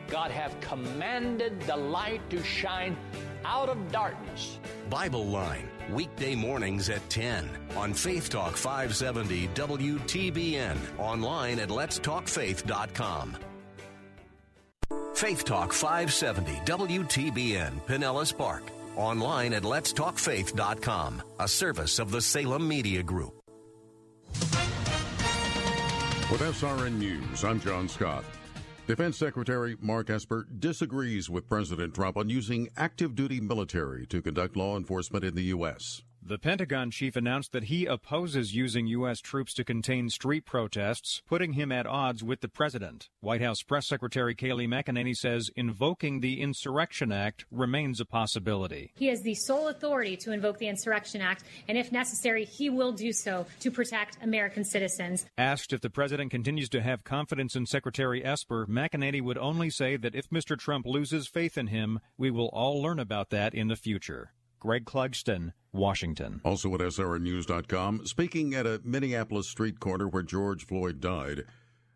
God have commanded the light to shine out of darkness? Bible Line, weekday mornings at 10 on Faith Talk 570 WTBN, online at letstalkfaith.com. Faith Talk 570 WTBN, Pinellas Park, online at letstalkfaith.com, a service of the Salem Media Group. With SRN News, I'm John Scott. Defense Secretary Mark Esper disagrees with President Trump on using active duty military to conduct law enforcement in the U.S. The Pentagon chief announced that he opposes using U.S. troops to contain street protests, putting him at odds with the president. White House Press Secretary Kayleigh McEnany says invoking the Insurrection Act remains a possibility. He has the sole authority to invoke the Insurrection Act, and if necessary, he will do so to protect American citizens. Asked if the president continues to have confidence in Secretary Esper, McEnany would only say that if Mr. Trump loses faith in him, we will all learn about that in the future. Greg Clugston, Washington. Also at SRNnews.com, speaking at a Minneapolis street corner where George Floyd died,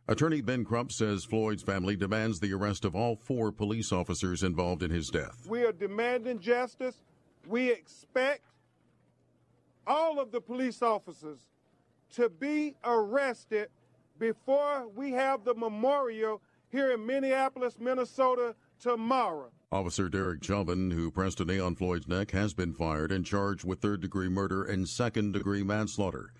Attorney Ben Crump says Floyd's family demands the arrest of all four police officers involved in his death. We are demanding justice. We expect all of the police officers to be arrested before we have the memorial here in Minneapolis, Minnesota tomorrow. Officer Derek Chauvin, who pressed a knee on Floyd's neck, has been fired and charged with third degree murder and second degree manslaughter.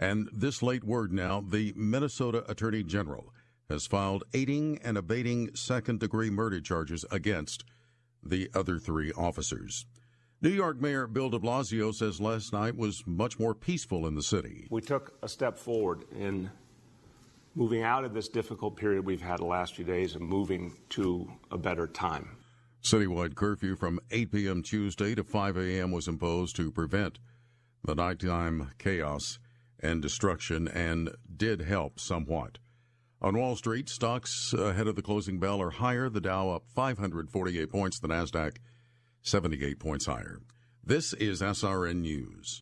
And this late word now, the Minnesota Attorney General has filed aiding and abetting second degree murder charges against the other three officers. New York Mayor Bill de Blasio says last night was much more peaceful in the city. We took a step forward in moving out of this difficult period we've had the last few days and moving to a better time. Citywide curfew from 8 p.m. Tuesday to 5 a.m. was imposed to prevent the nighttime chaos and destruction and did help somewhat. On Wall Street, stocks ahead of the closing bell are higher. The Dow up 548 points, the Nasdaq 78 points higher. This is SRN News.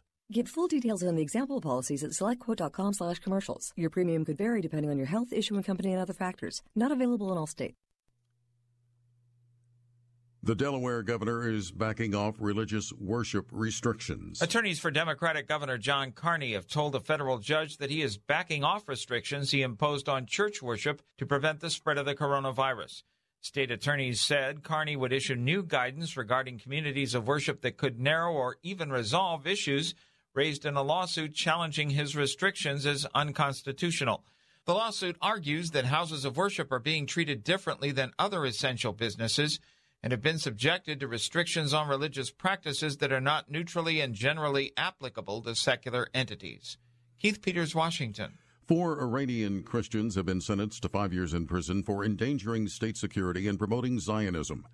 Get full details on the example policies at selectquote.com slash commercials. Your premium could vary depending on your health, issuing company, and other factors. Not available in all states. The Delaware governor is backing off religious worship restrictions. Attorneys for Democratic Governor John Carney have told a federal judge that he is backing off restrictions he imposed on church worship to prevent the spread of the coronavirus. State attorneys said Carney would issue new guidance regarding communities of worship that could narrow or even resolve issues raised in a lawsuit challenging his restrictions as unconstitutional. The lawsuit argues that houses of worship are being treated differently than other essential businesses and have been subjected to restrictions on religious practices that are not neutrally and generally applicable to secular entities. Keith Peters, Washington. Four Iranian Christians have been sentenced to five years in prison for endangering state security and promoting Zionism.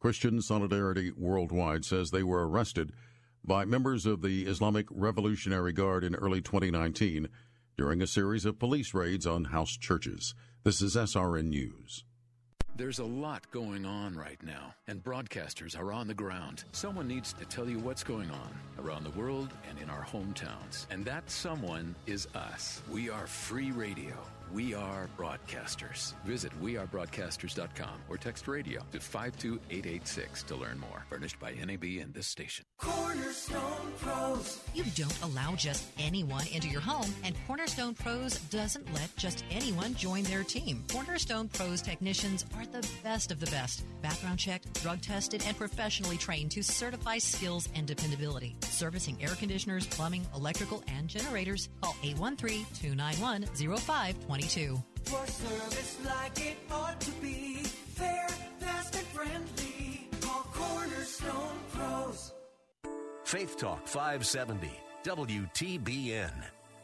Christian Solidarity Worldwide says they were arrested by members of the Islamic Revolutionary Guard in early 2019 during a series of police raids on house churches. This is SRN News. There's a lot going on right now, and broadcasters are on the ground. Someone needs to tell you what's going on around the world and in our hometowns. And that someone is us. We are free radio. We are broadcasters. Visit wearebroadcasters.com or text radio to 52886 to learn more. Furnished by NAB and this station. Cornerstone Pros. You don't allow just anyone into your home, and Cornerstone Pros doesn't let just anyone join their team. Cornerstone Pros technicians are the best of the best. Background checked, drug tested, and professionally trained to certify skills and dependability. Servicing air conditioners, plumbing, electrical, and generators. Call 813 291 0520. For service like it ought to be, fair, fast, and friendly. Call Cornerstone Pros. Faith Talk 570, WTBN.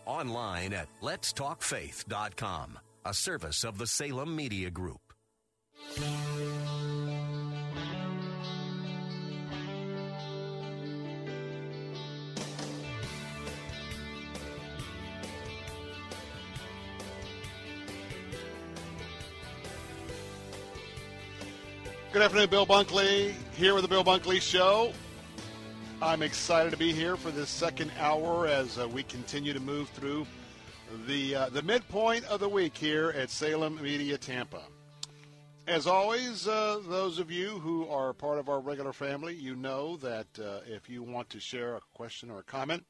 Online at letstalkfaith.com, a service of the Salem Media Group. Good afternoon, Bill Bunkley here with the Bill Bunkley Show. I'm excited to be here for this second hour as uh, we continue to move through the uh, the midpoint of the week here at Salem Media Tampa. As always, uh, those of you who are part of our regular family, you know that uh, if you want to share a question or a comment,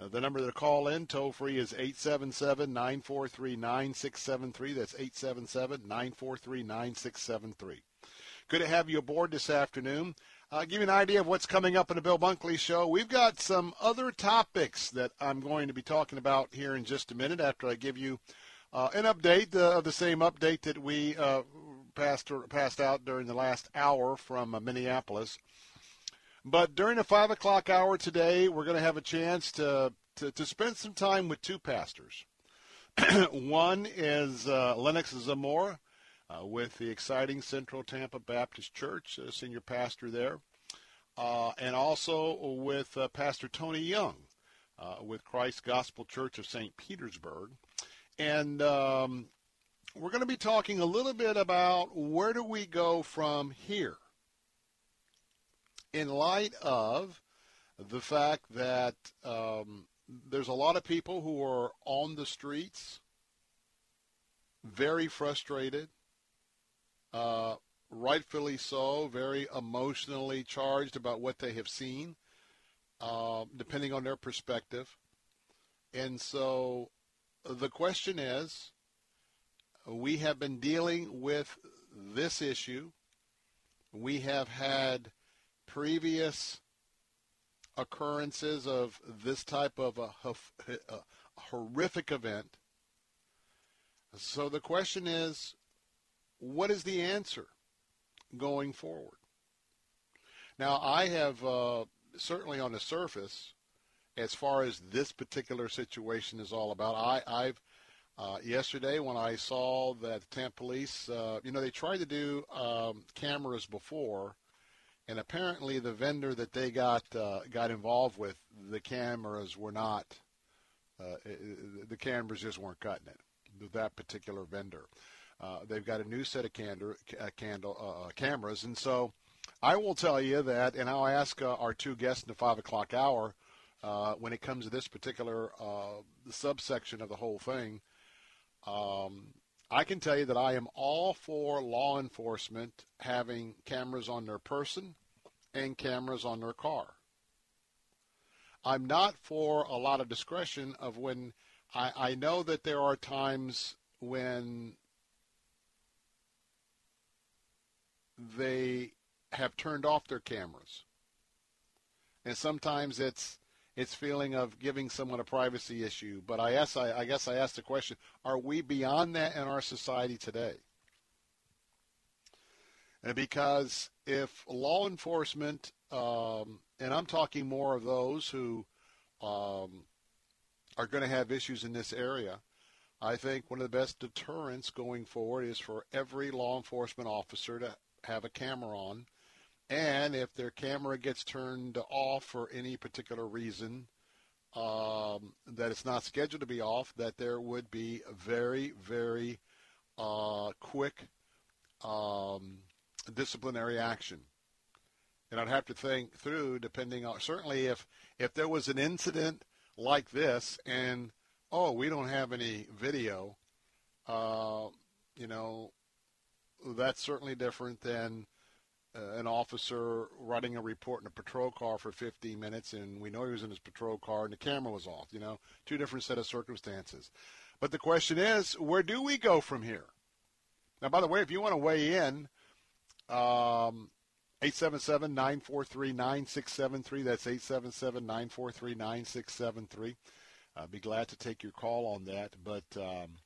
uh, the number to call in toll free is 877 943 9673. That's 877 943 9673. Good to have you aboard this afternoon. Uh, give you an idea of what's coming up in the Bill Bunkley Show. We've got some other topics that I'm going to be talking about here in just a minute after I give you uh, an update uh, of the same update that we uh, passed, passed out during the last hour from uh, Minneapolis. But during the 5 o'clock hour today, we're going to have a chance to, to, to spend some time with two pastors. One is uh, Lennox Zamora uh, with the exciting Central Tampa Baptist Church, uh, senior pastor there, uh, and also with uh, Pastor Tony Young uh, with Christ Gospel Church of St. Petersburg. And um, we're going to be talking a little bit about where do we go from here in light of the fact that um, there's a lot of people who are on the streets, very frustrated, uh, rightfully so, very emotionally charged about what they have seen, uh, depending on their perspective. And so the question is we have been dealing with this issue. We have had previous occurrences of this type of a, a horrific event. So the question is what is the answer going forward? Now, I have uh, certainly on the surface, as far as this particular situation is all about, I, I've uh, yesterday when I saw that the Tampa Police, uh, you know, they tried to do um, cameras before, and apparently the vendor that they got uh, got involved with, the cameras were not, uh, the cameras just weren't cutting it. That particular vendor. Uh, they've got a new set of candor, uh, candle, uh, uh, cameras, and so I will tell you that, and I'll ask our two guests in the five o'clock hour when it comes to this particular subsection of the whole thing. Um, I can tell you that I am all for law enforcement having cameras on their person and cameras on their car. I'm not for a lot of discretion of when I, I know that there are times when they have turned off their cameras. And sometimes it's it's feeling of giving someone a privacy issue. But I guess I, I guess I asked the question: Are we beyond that in our society today? And because if law enforcement, um, and I'm talking more of those who um, are going to have issues in this area, I think one of the best deterrents going forward is for every law enforcement officer to have a camera on. And if their camera gets turned off for any particular reason, um, that it's not scheduled to be off, that there would be very, very uh, quick um, disciplinary action. And I'd have to think through, depending on certainly if if there was an incident like this, and oh, we don't have any video, uh, you know, that's certainly different than uh, an officer writing a report in a patrol car for 15 minutes, and we know he was in his patrol car and the camera was off. You know, two different set of circumstances. But the question is, where do we go from here? Now, by the way, if you want to weigh in, um, 877-943-9673. That's 877-943-9673. I'd be glad to take your call on that. But um,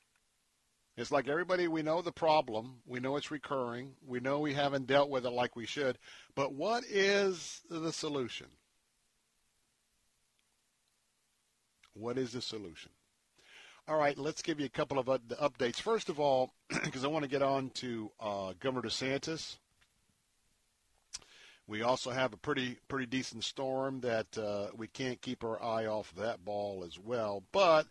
it's like everybody, we know the problem. We know it's recurring. We know we haven't dealt with it like we should. But what is the solution? What is the solution? All right, let's give you a couple of updates. First of all, because I want to get on to uh, Governor DeSantis. We also have a pretty pretty decent storm that uh, we can't keep our eye off that ball as well. But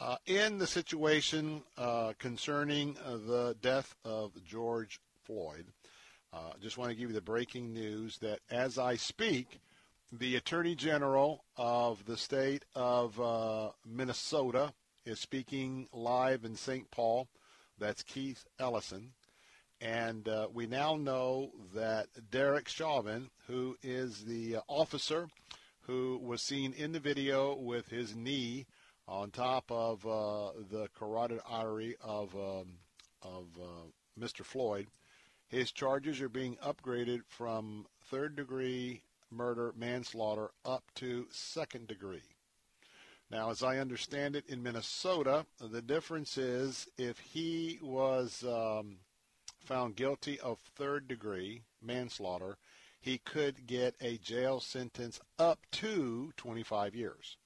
uh, in the situation uh, concerning uh, the death of George Floyd, uh, just want to give you the breaking news that as I speak, the Attorney General of the state of uh, Minnesota is speaking live in St. Paul. That's Keith Ellison. And we now know that Derek Chauvin, who is the officer who was seen in the video with his knee on top of uh, the carotid artery of um, of uh, Mr. Floyd. His charges are being upgraded from third degree murder manslaughter up to second degree. Now, as I understand it, in Minnesota, the difference is if he was um, found guilty of third degree manslaughter, he could get a jail sentence up to 25 years.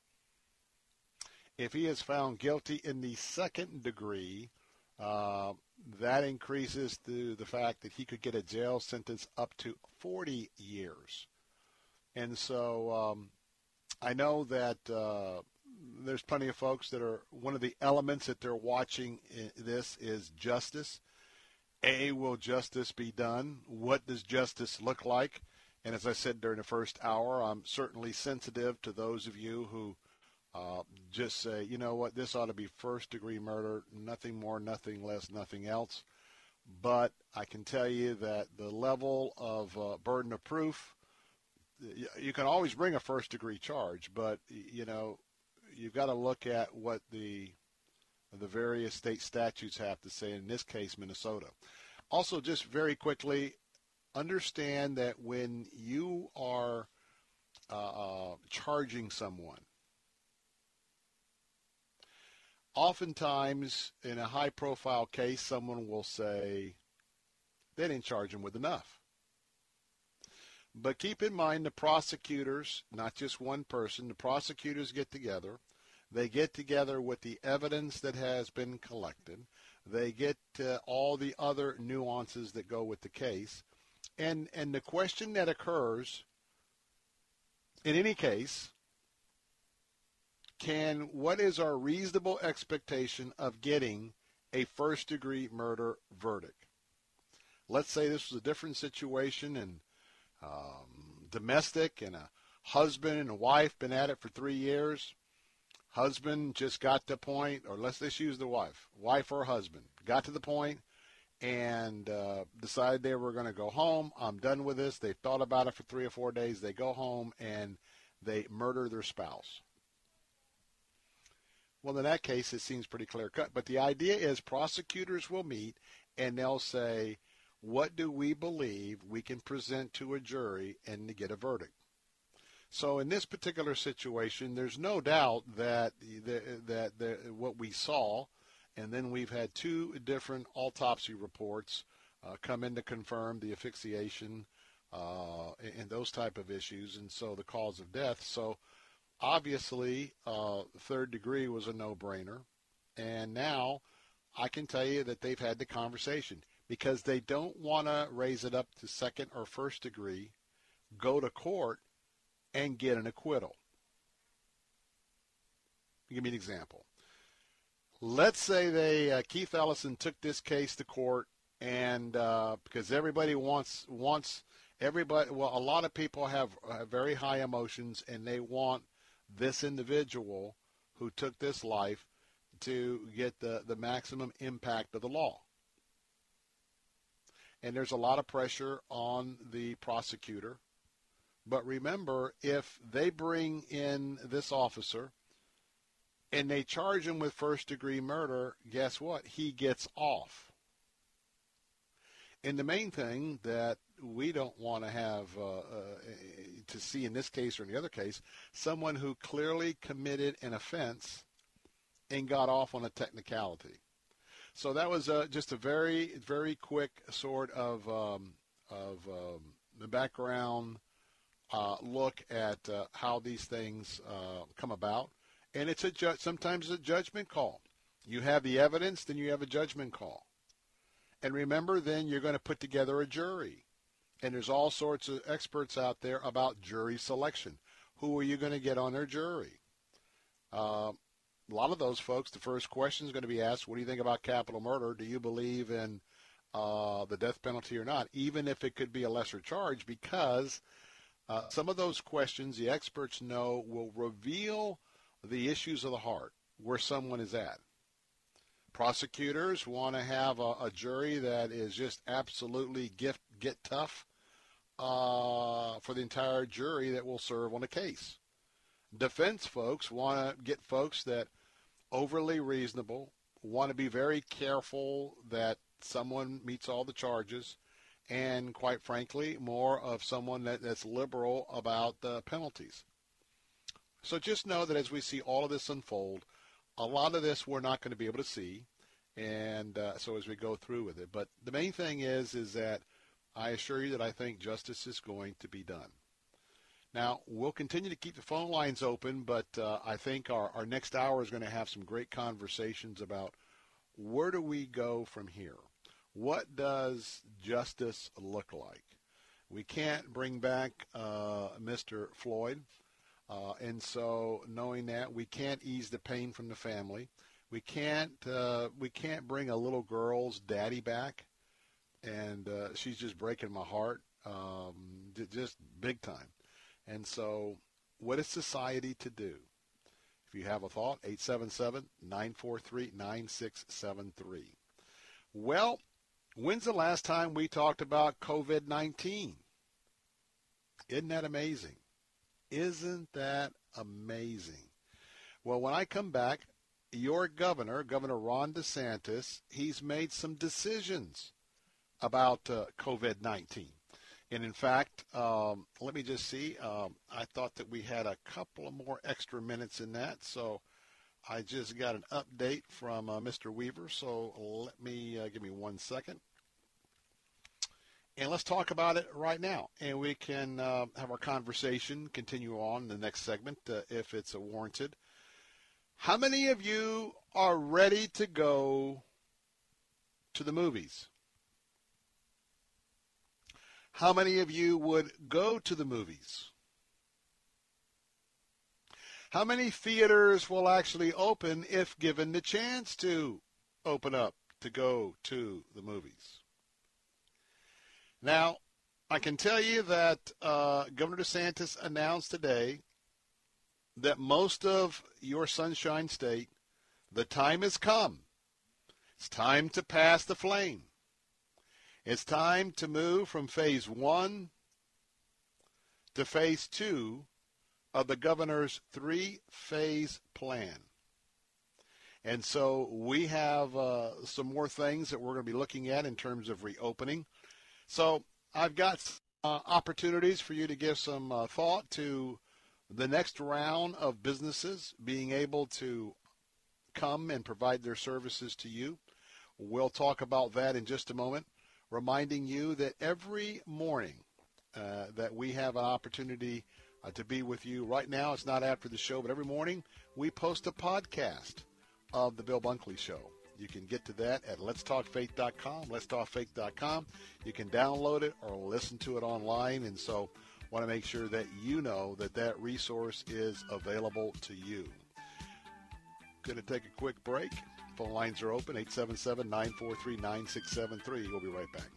If he is found guilty in the second degree, uh, that increases to the fact that he could get a jail sentence up to 40 years. And so um, I know that uh, there's plenty of folks that are one of the elements that they're watching this is justice. A, will justice be done? What does justice look like? And as I said during the first hour, I'm certainly sensitive to those of you who uh, just say, you know what, this ought to be first degree murder, nothing more, nothing less, nothing else. But I can tell you that the level of uh, burden of proof, you can always bring a first degree charge, but you know, you've got to look at what the the various state statutes have to say. In this case, Minnesota. Also, just very quickly, understand that when you are uh, uh charging someone, oftentimes in a high profile case, someone will say they didn't charge him with enough. But keep in mind the prosecutors, not just one person, the prosecutors get together. They get together with the evidence that has been collected. They get uh, all the other nuances that go with the case. And, and the question that occurs in any case can what is our reasonable expectation of getting a first degree murder verdict? Let's say this was a different situation and um, domestic and a husband and a wife been at it for three years. Husband just got to the point, or let's just use the wife, wife or husband, got to the point and uh, decided they were going to go home. I'm done with this. They thought about it for three or four days. They go home and they murder their spouse. Well, in that case, it seems pretty clear cut. But the idea is prosecutors will meet and they'll say, what do we believe we can present to a jury and to get a verdict? So in this particular situation, there's no doubt that the, that the, what we saw, and then we've had two different autopsy reports uh, come in to confirm the asphyxiation uh, and those type of issues, and so the cause of death. So obviously, uh, third degree was a no-brainer, and now I can tell you that they've had the conversation because they don't want to raise it up to second or first degree, go to court, and get an acquittal. give me an example. Let's say they uh, Keith Ellison took this case to court, and uh, because everybody wants wants everybody, well, a lot of people have, have very high emotions, and they want this individual who took this life to get the, the maximum impact of the law. And there's a lot of pressure on the prosecutor. But remember, if they bring in this officer and they charge him with first degree murder, guess what? He gets off. And the main thing that we don't want to have uh, uh, to see in this case or in the other case someone who clearly committed an offense and got off on a technicality. So that was uh, just a very, very quick sort of um, of um, the background uh, look at uh, how these things uh, come about, and it's a ju- sometimes a judgment call. You have the evidence, then you have a judgment call, and remember, then you're going to put together a jury, and there's all sorts of experts out there about jury selection. Who are you going to get on their jury? Uh, a lot of those folks, the first question is going to be asked, what do you think about capital murder? Do you believe in uh, the death penalty or not, even if it could be a lesser charge, because uh, some of those questions the experts know will reveal the issues of the heart, where someone is at. Prosecutors want to have a, a jury that is just absolutely get, get tough uh, for the entire jury that will serve on a case. Defense folks want to get folks that overly reasonable, want to be very careful that someone meets all the charges, and quite frankly, more of someone that, that's liberal about the penalties. So just know that as we see all of this unfold, a lot of this we're not going to be able to see, and uh, so as we go through with it. But the main thing is, is that I assure you that I think justice is going to be done. Now, we'll continue to keep the phone lines open, but uh, I think our, our next hour is going to have some great conversations about where do we go from here? What does justice look like? We can't bring back uh, Mr. Floyd, uh, and so knowing that, we can't ease the pain from the family. We can't uh, we can't bring a little girl's daddy back, and uh, she's just breaking my heart, um, just big time. And so, what is society to do? If you have a thought, 877 943 9673. Well, when's the last time we talked about COVID 19? Isn't that amazing? Isn't that amazing? Well, when I come back, your governor, Governor Ron DeSantis, he's made some decisions about uh, COVID 19. And in fact, um, let me just see. Um, I thought that we had a couple of more extra minutes in that, so I just got an update from uh, Mr. Weaver. So let me uh, give me one second, and let's talk about it right now. And we can uh, have our conversation continue on the next segment uh, if it's warranted. How many of you are ready to go to the movies? How many of you would go to the movies? How many theaters will actually open if given the chance to open up to go to the movies? Now, I can tell you that uh, Governor DeSantis announced today that most of your Sunshine State, the time has come. It's time to pass the flame. It's time to move from phase one to phase two of the governor's three phase plan. And so we have uh, some more things that we're going to be looking at in terms of reopening. So I've got uh, opportunities for you to give some uh, thought to the next round of businesses being able to come and provide their services to you. We'll talk about that in just a moment reminding you that every morning uh, that we have an opportunity uh, to be with you. Right now, it's not after the show, but every morning we post a podcast of the Bill Bunkley Show. You can get to that at letstalkfaith.com, letstalkfaith.com. You can download it or listen to it online. And so want to make sure that you know that that resource is available to you. Going to take a quick break. Phone lines are open 877 943 9673. We'll be right back.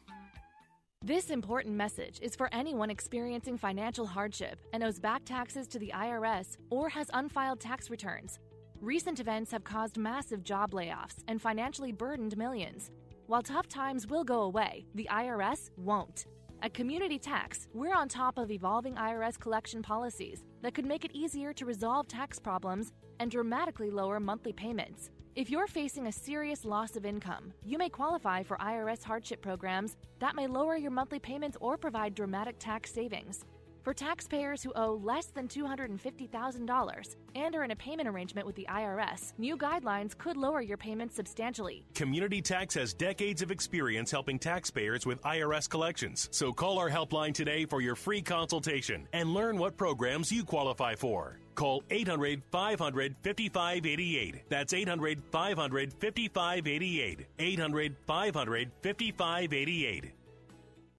This important message is for anyone experiencing financial hardship and owes back taxes to the IRS or has unfiled tax returns. Recent events have caused massive job layoffs and financially burdened millions. While tough times will go away, the IRS won't. At Community Tax, we're on top of evolving IRS collection policies that could make it easier to resolve tax problems and dramatically lower monthly payments. If you're facing a serious loss of income, you may qualify for IRS hardship programs that may lower your monthly payments or provide dramatic tax savings. For taxpayers who owe less than $250,000 and are in a payment arrangement with the IRS, new guidelines could lower your payments substantially. Community Tax has decades of experience helping taxpayers with IRS collections. So call our helpline today for your free consultation and learn what programs you qualify for. Call 800 500 5588. That's 800 500 5588. 800 500 5588.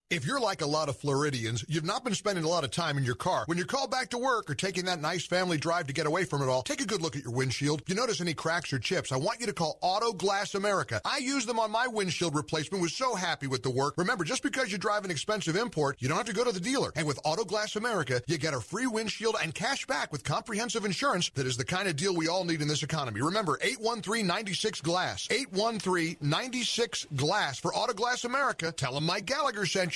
If you're like a lot of Floridians, you've not been spending a lot of time in your car. When you're called back to work or taking that nice family drive to get away from it all, take a good look at your windshield. If you notice any cracks or chips, I want you to call Auto Glass America. I used them on my windshield replacement, was so happy with the work. Remember, just because you drive an expensive import, you don't have to go to the dealer. And with Auto Glass America, you get a free windshield and cash back with comprehensive insurance that is the kind of deal we all need in this economy. Remember, 813-96 Glass. 813-96 Glass for Auto Glass America. Tell them Mike Gallagher sent you.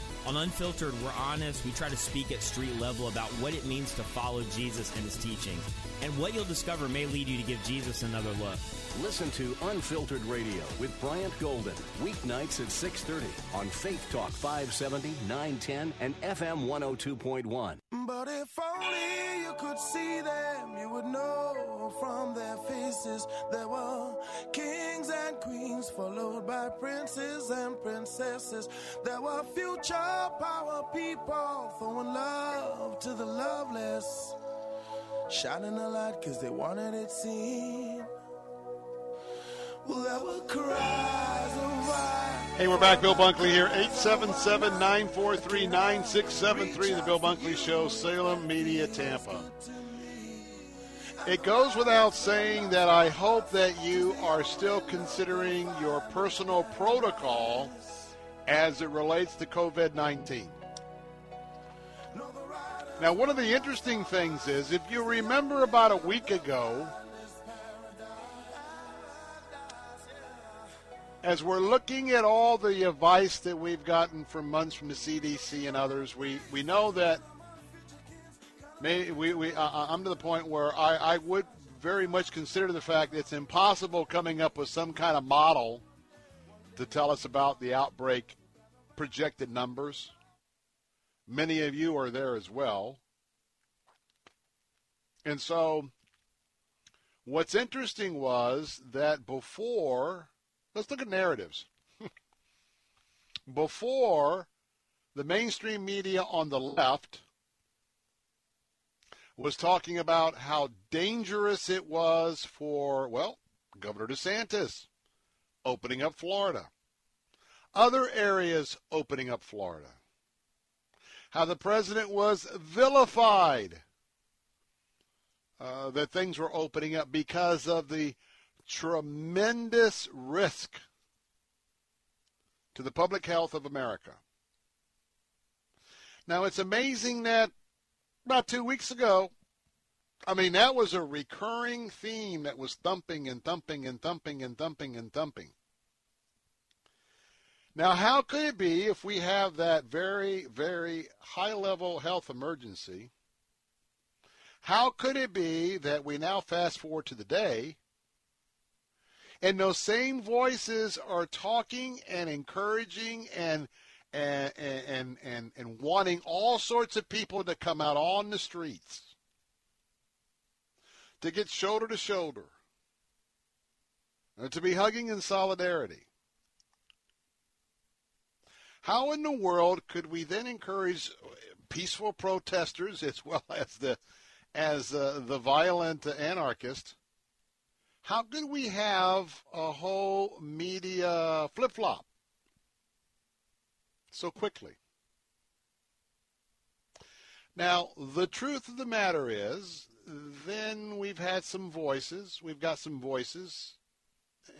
On Unfiltered, we're honest. We try to speak at street level about what it means to follow Jesus and his teaching. And what you'll discover may lead you to give Jesus another look. Listen to Unfiltered Radio with Brian Golden, weeknights at 6:30 on Faith Talk 570, 910 and FM 102.1. But if only you could see them, you would know from their faces there were kings and queens, followed by princes and princesses. There were future power people throwing love to the loveless, shining a light because they wanted it seen. Hey, we're back. Bill Bunkley here. 877 943 9673. The Bill Bunkley Show, Salem Media, Tampa. It goes without saying that I hope that you are still considering your personal protocol as it relates to COVID 19. Now, one of the interesting things is if you remember about a week ago, as we're looking at all the advice that we've gotten from months from the CDC and others, we, we know that may, we, we, uh, I'm to the point where I, I would very much consider the fact that it's impossible coming up with some kind of model to tell us about the outbreak projected numbers. Many of you are there as well. And so, what's interesting was that before Let's look at narratives. Before, the mainstream media on the left was talking about how dangerous it was for, well, Governor DeSantis opening up Florida, other areas opening up Florida, how the president was vilified, uh, that things were opening up because of the tremendous risk to the public health of America. Now, it's amazing that about two weeks ago, I mean, that was a recurring theme that was thumping and thumping and thumping and thumping and thumping. Now, how could it be if we have that very, very high level health emergency? How could it be that we now fast forward to the day and those same voices are talking and encouraging and and and and, and wanting all sorts of people to come out on the streets to get shoulder to shoulder and to be hugging in solidarity. How in the world could we then encourage peaceful protesters as well as the as uh, the violent anarchists How could we have a whole media flip flop so quickly? Now, the truth of the matter is, then we've had some voices. We've got some voices,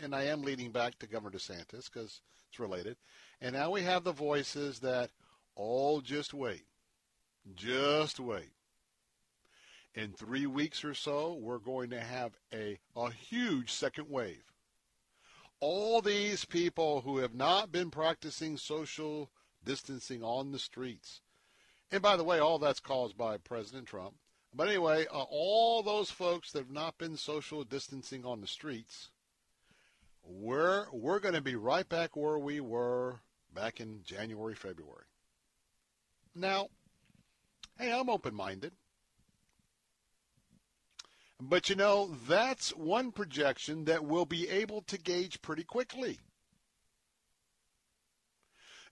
and I am leading back to Governor DeSantis because it's related. And now we have the voices that, oh, just wait. Just wait. In three weeks or so, we're going to have a, a huge second wave. All these people who have not been practicing social distancing on the streets, and by the way, all that's caused by President Trump. But anyway, uh, all those folks that have not been social distancing on the streets, we're we're going to be right back where we were back in January, February. Now, hey, I'm open-minded. But you know, that's one projection that we'll be able to gauge pretty quickly.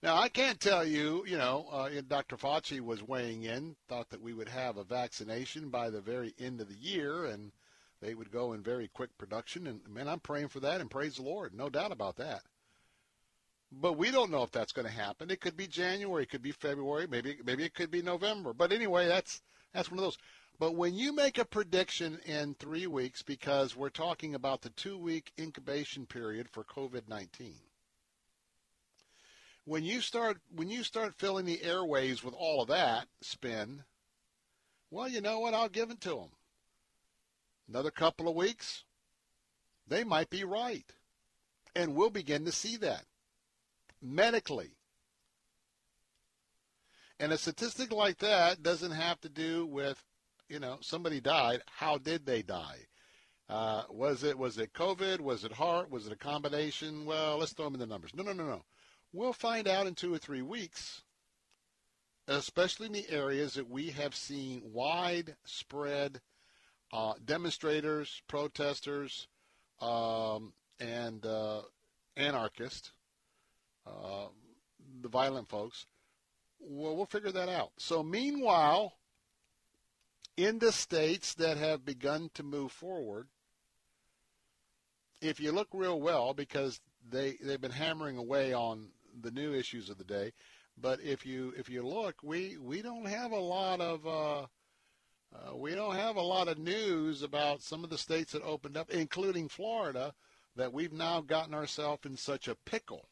Now, I can't tell you, you know, uh, Dr. Fauci was weighing in, thought that we would have a vaccination by the very end of the year and they would go in very quick production. And, man, I'm praying for that and praise the Lord. No doubt about that. But we don't know if that's going to happen. It could be January, it could be February, maybe maybe it could be November. But anyway, that's that's one of those. But when you make a prediction in three weeks, because we're talking about the two-week incubation period for COVID-19, when you start when you start filling the airways with all of that spin, well, you know what? I'll give it to them. Another couple of weeks, they might be right, and we'll begin to see that medically. And a statistic like that doesn't have to do with, you know, somebody died. How did they die? Uh, was it was it COVID? Was it heart? Was it a combination? Well, let's throw them in the numbers. No, no, no, no. We'll find out in two or three weeks, especially in the areas that we have seen widespread uh, demonstrators, protesters, um, and uh, anarchists uh, the violent folks. Well, we'll figure that out. So, meanwhile, in the states that have begun to move forward, if you look real well, because they they've been hammering away on the new issues of the day, but if you if you look, we we don't have a lot of uh, uh, we don't have a lot of news about some of the states that opened up, including Florida, that we've now gotten ourselves in such a pickle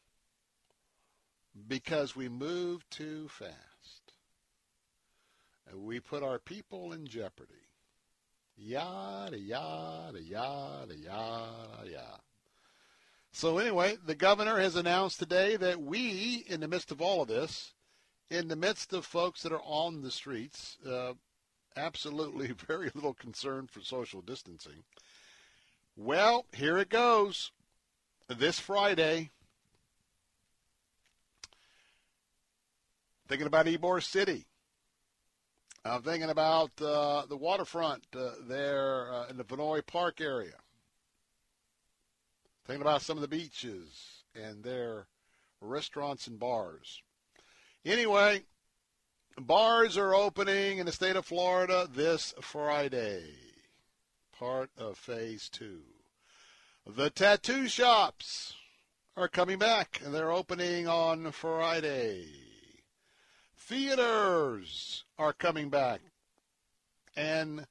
because we move too fast. We put our people in jeopardy. Yada, yada, yada, yada, yada. So anyway, the governor has announced today that we, in the midst of all of this, in the midst of folks that are on the streets, uh, absolutely very little concern for social distancing. Well, here it goes. This Friday, Thinking about Ybor City. I'm thinking about uh, the waterfront uh, there uh, in the Vinoy Park area. Thinking about some of the beaches and their restaurants and bars. Anyway, bars are opening in the state of Florida this Friday, part of phase two. The tattoo shops are coming back, and they're opening on Friday. Theaters are coming back. And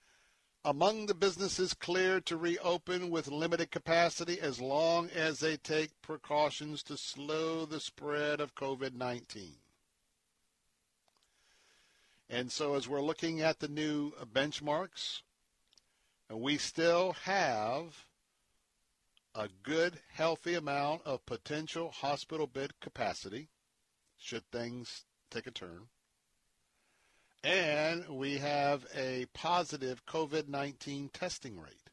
among the businesses cleared to reopen with limited capacity as long as they take precautions to slow the spread of COVID 19. And so, as we're looking at the new benchmarks, we still have a good, healthy amount of potential hospital bed capacity should things take a turn. And we have a positive COVID 19 testing rate.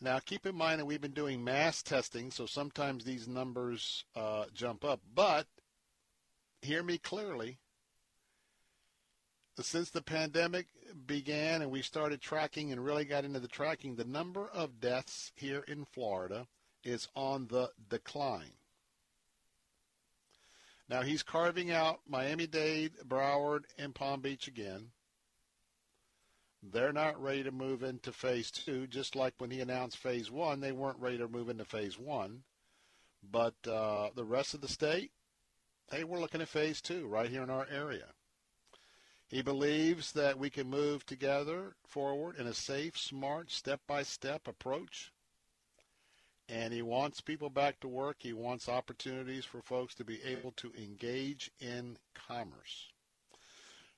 Now, keep in mind that we've been doing mass testing, so sometimes these numbers uh, jump up. But hear me clearly. Since the pandemic began and we started tracking and really got into the tracking, the number of deaths here in Florida is on the decline. Now he's carving out Miami Dade, Broward, and Palm Beach again. they're not ready to move into phase two, just like when he announced phase one, they weren't ready to move into phase one. But uh, the rest of the state, hey, we're looking at phase two right here in our area. He believes that we can move together forward in a safe, smart, step by step approach. And he wants people back to work. He wants opportunities for folks to be able to engage in commerce.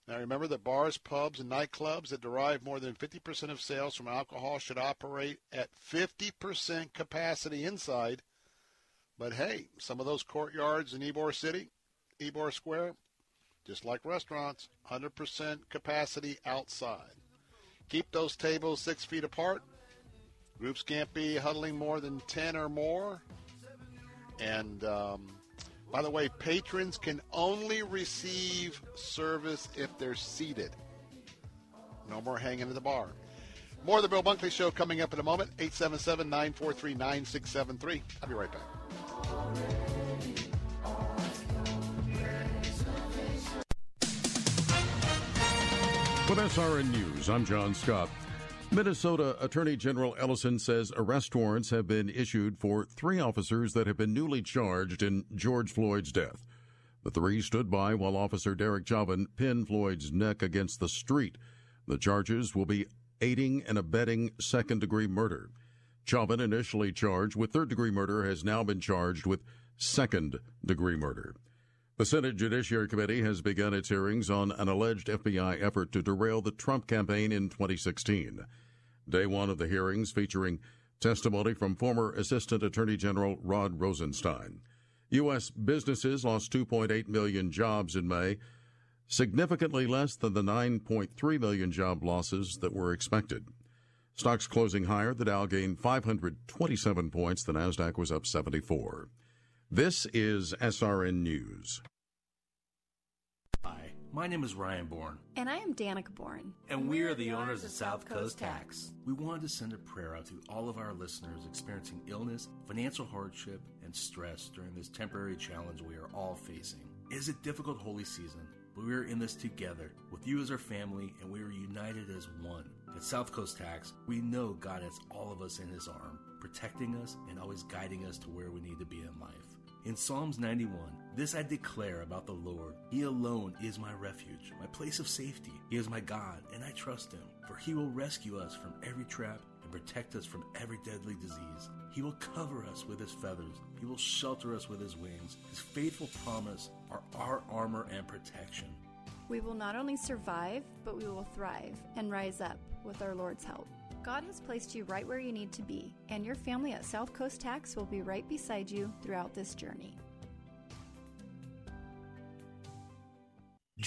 Now remember that bars, pubs, and nightclubs that derive more than 50% of sales from alcohol should operate at 50% capacity inside. But hey, some of those courtyards in Ybor City, Ybor Square, just like restaurants, 100% capacity outside. Keep those tables six feet apart. Groups can't be huddling more than 10 or more. And um, by the way, patrons can only receive service if they're seated. No more hanging at the bar. More of the Bill Bunkley Show coming up in a moment. 877 943 9673. I'll be right back. With SRN News, I'm John Scott. Minnesota Attorney General Ellison says arrest warrants have been issued for three officers that have been newly charged in George Floyd's death. The three stood by while Officer Derek Chauvin pinned Floyd's neck against the street. The charges will be aiding and abetting second degree murder. Chauvin, initially charged with third degree murder, has now been charged with second degree murder. The Senate Judiciary Committee has begun its hearings on an alleged FBI effort to derail the Trump campaign in 2016. Day one of the hearings featuring testimony from former Assistant Attorney General Rod Rosenstein. U.S. businesses lost 2.8 million jobs in May, significantly less than the 9.3 million job losses that were expected. Stocks closing higher, the Dow gained 527 points, the Nasdaq was up 74. This is SRN News. Hi, my name is Ryan Bourne. And I am Danica Bourne. And we are the owners of South Coast Tax. We wanted to send a prayer out to all of our listeners experiencing illness, financial hardship, and stress during this temporary challenge we are all facing. It is a difficult holy season, but we are in this together with you as our family, and we are united as one. At South Coast Tax, we know God has all of us in His arm, protecting us and always guiding us to where we need to be in life. In Psalms 91, this I declare about the Lord. He alone is my refuge, my place of safety. He is my God, and I trust him, for he will rescue us from every trap and protect us from every deadly disease. He will cover us with his feathers. He will shelter us with his wings. His faithful promise are our armor and protection. We will not only survive, but we will thrive and rise up with our Lord's help. God has placed you right where you need to be, and your family at South Coast Tax will be right beside you throughout this journey.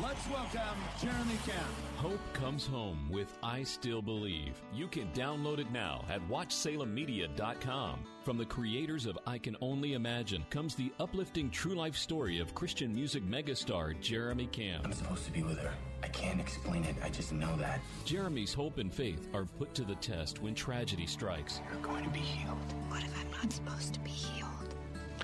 Let's welcome Jeremy Camp. Hope comes home with I Still Believe. You can download it now at WatchSalemMedia.com. From the creators of I Can Only Imagine comes the uplifting true life story of Christian music megastar Jeremy Camp. I'm supposed to be with her. I can't explain it. I just know that. Jeremy's hope and faith are put to the test when tragedy strikes. You're going to be healed. What if I'm not supposed to be healed?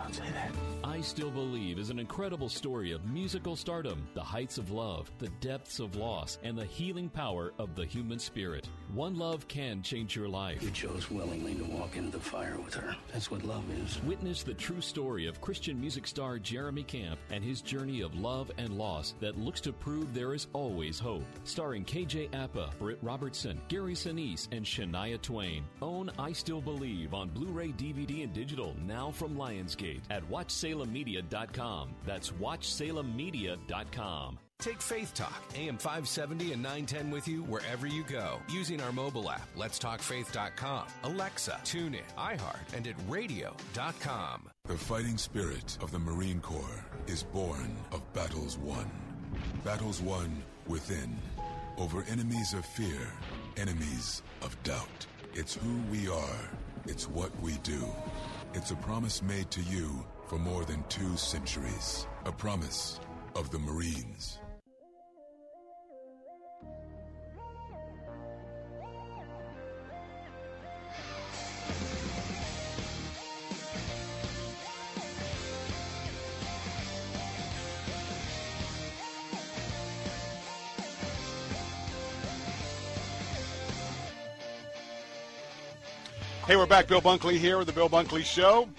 Don't say that. I Still Believe is an incredible story of musical stardom, the heights of love, the depths of loss, and the healing power of the human spirit. One love can change your life. You chose willingly to walk into the fire with her. That's what love is. Witness the true story of Christian music star Jeremy Camp and his journey of love and loss that looks to prove there is always hope. Starring KJ Apa, Britt Robertson, Gary Sinise, and Shania Twain. Own I Still Believe on Blu-ray, DVD, and digital now from Lionsgate at WatchSalemMedia.com. That's WatchSalemMedia.com. Take Faith Talk, AM 570 and 910 with you wherever you go using our mobile app, letstalkfaith.com, Alexa, TuneIn, iHeart, and at radio.com. The fighting spirit of the Marine Corps is born of battles won. Battles won within over enemies of fear, enemies of doubt. It's who we are. It's what we do. It's a promise made to you for more than two centuries. A promise of the Marines. Hey, we're back. Bill Bunkley here with the Bill Bunkley Show.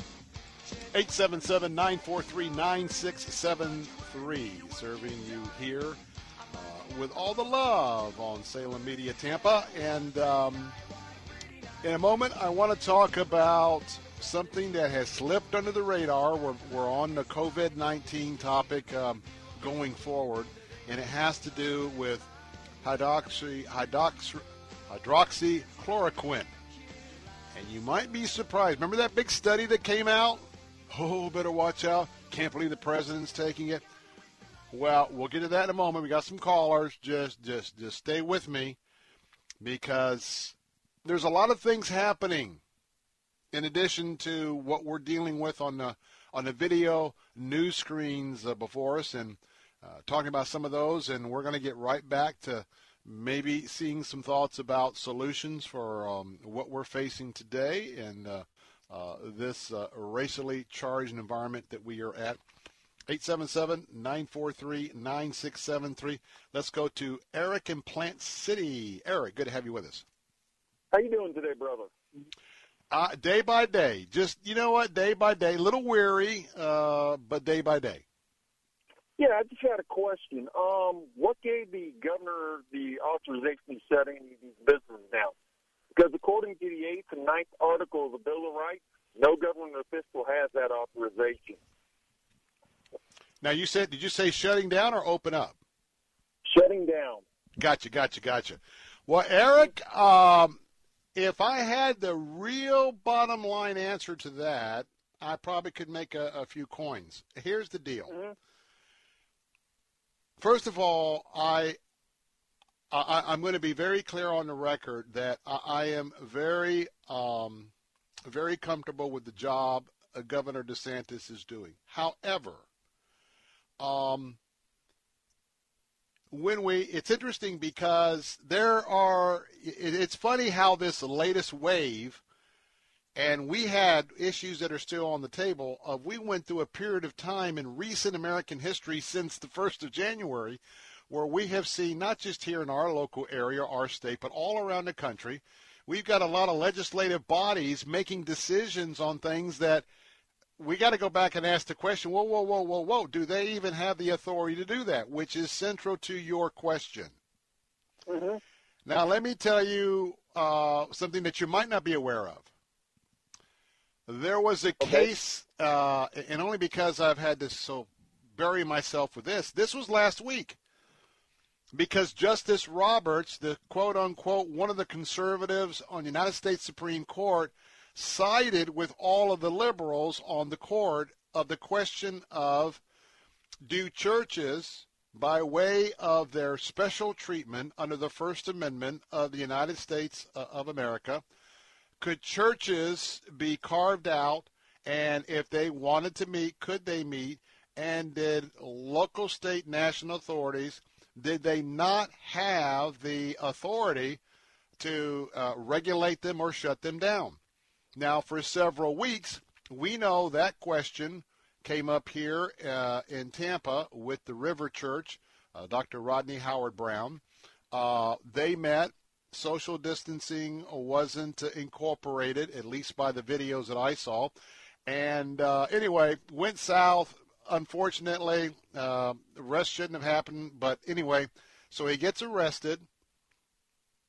877 943 9673. Serving you here uh, with all the love on Salem Media Tampa. And um, in a moment, I want to talk about something that has slipped under the radar. We're, we're on the COVID 19 topic um, going forward, and it has to do with hydroxy, hydroxy, hydroxychloroquine. And you might be surprised. Remember that big study that came out? Oh, better watch out. Can't believe the president's taking it. Well, we'll get to that in a moment. We got some callers. Just just just stay with me because there's a lot of things happening in addition to what we're dealing with on the on the video news screens uh, before us and uh, talking about some of those and we're going to get right back to maybe seeing some thoughts about solutions for um, what we're facing today and uh, uh, this uh, racially charged environment that we are at. 877-943-9673. Let's go to Eric in Plant City. Eric, good to have you with us. How you doing today, brother? Uh, day by day. Just, you know what, day by day. A little weary, uh, but day by day. Yeah, I just had a question. Um, what gave the governor the authorization to shut any of these businesses down? Because according to the eighth and ninth article of the Bill of Rights, no government official has that authorization. Now you said, did you say shutting down or open up? Shutting down. Gotcha, gotcha, gotcha. Well, Eric, um, if I had the real bottom line answer to that, I probably could make a, a few coins. Here's the deal. Mm-hmm. First of all, I, I am going to be very clear on the record that I, I am very um, very comfortable with the job uh, Governor DeSantis is doing. However, um, when we it's interesting because there are it, it's funny how this latest wave and we had issues that are still on the table of we went through a period of time in recent American history since the 1st of January where we have seen not just here in our local area, our state, but all around the country, we've got a lot of legislative bodies making decisions on things that we got to go back and ask the question, whoa, whoa, whoa, whoa, whoa, do they even have the authority to do that? Which is central to your question. Mm-hmm. Now, let me tell you uh, something that you might not be aware of. There was a okay. case, uh, and only because I've had to so bury myself with this. This was last week because Justice Roberts, the quote unquote one of the conservatives on the United States Supreme Court, sided with all of the liberals on the court of the question of do churches, by way of their special treatment under the First Amendment of the United States uh, of America, could churches be carved out and if they wanted to meet, could they meet? And did local, state, national authorities did they not have the authority to uh, regulate them or shut them down? Now, for several weeks, we know that question came up here uh, in Tampa with the River Church, uh, Dr. Rodney Howard Browne. Uh, they met. Social distancing wasn't incorporated, at least by the videos that I saw. And uh, anyway, went south unfortunately, uh, the rest shouldn't have happened. But anyway, so he gets arrested.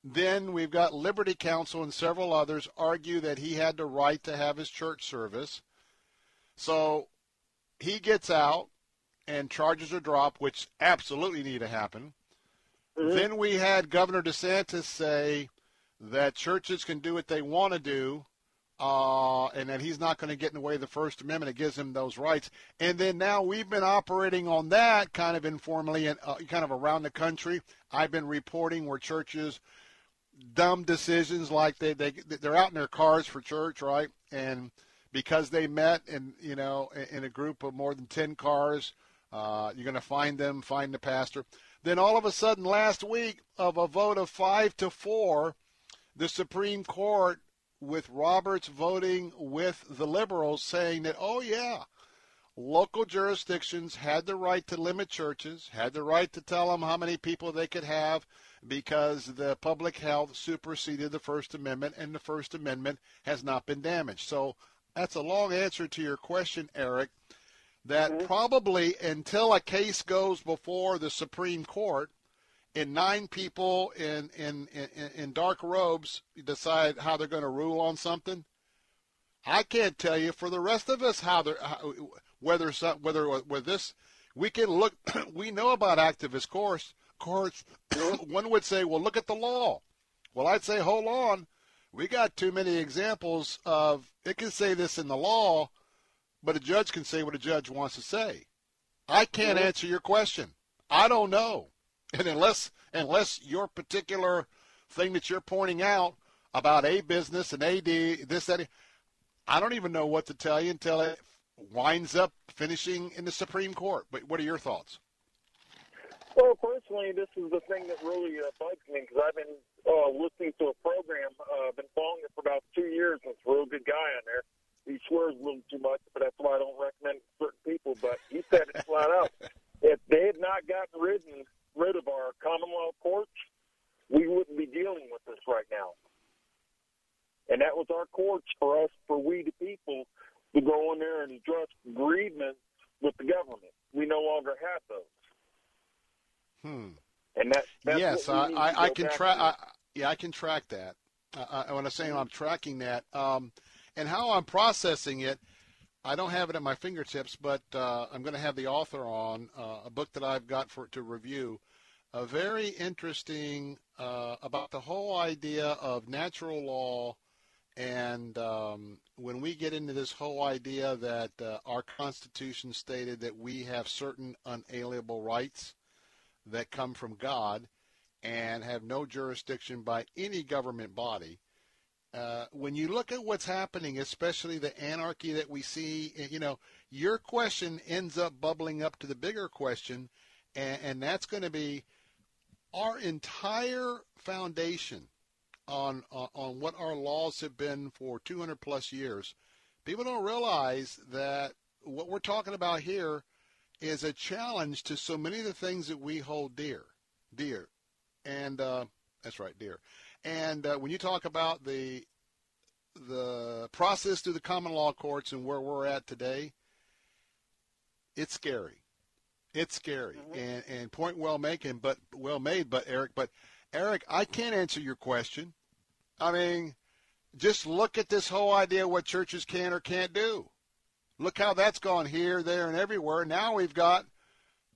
Then we've got Liberty Counsel and several others argue that he had the right to have his church service. So he gets out and charges are dropped, which absolutely need to happen. Mm-hmm. Then we had Governor DeSantis say that churches can do what they want to do uh, and that he's not going to get in the way of the First Amendment. It gives him those rights. And then now we've been operating on that kind of informally and uh, kind of around the country. I've been reporting where churches dumb decisions like they they they're out in their cars for church, right? And because they met in you know in a group of more than ten cars, uh, you're going to find them, find the pastor. Then all of a sudden, last week, of a vote of five to four, the Supreme Court with Roberts voting with the liberals saying that, oh, yeah, local jurisdictions had the right to limit churches, had the right to tell them how many people they could have because the public health superseded the First Amendment and the First Amendment has not been damaged. So that's a long answer to your question, Eric, that mm-hmm. probably until a case goes before the Supreme Court, and nine people in in in, in dark robes decide how they're going to rule on something. I can't tell you for the rest of us how they're how, whether whether whether this we can look. we know about activist courts. Courts. one would say, well, look at the law. Well, I'd say, hold on. We got too many examples of it can say this in the law, but a judge can say what a judge wants to say. I can't answer your question. I don't know. And unless unless your particular thing that you're pointing out about a business and AD this that I don't even know what to tell you until it winds up finishing in the Supreme Court. But what are your thoughts? Well, personally, this is the thing that really uh, bugs me because I've been uh, listening to a program. Uh, been following it for about two years. And it's a real good guy on there. He swears a little too much, but that's why I don't recommend certain people. But he said it flat out. If they had not gotten rid rid of our common law courts, we wouldn't be dealing with this right now. And that was our courts for us, for we the people, to go in there and address grievance with the government. We no longer have those. Hmm. And that yes, I, I, I can track. Yeah, I can track that. Uh, when I'm saying I'm tracking that, um, and how I'm processing it, I don't have it at my fingertips, but uh, I'm going to have the author on uh, a book that I've got for to review. A very interesting uh, about the whole idea of natural law, and um, when we get into this whole idea that uh, our Constitution stated that we have certain unalienable rights that come from God and have no jurisdiction by any government body uh, when you look at what's happening, especially the anarchy that we see, eh, you know, your question ends up bubbling up to the bigger question, and, and that's going to be our entire foundation on, on on what our laws have been for 200 plus years. People don't realize that what we're talking about here is a challenge to so many of the things that we hold dear, dear, and uh, that's right, dear. And uh, when you talk about the the process through the common law courts and where we're at today, it's scary. It's scary. Mm-hmm. And and point well making, but well made, but Eric, but Eric, I can't answer your question. I mean, just look at this whole idea of what churches can or can't do. Look how that's gone here, there, and everywhere. Now we've got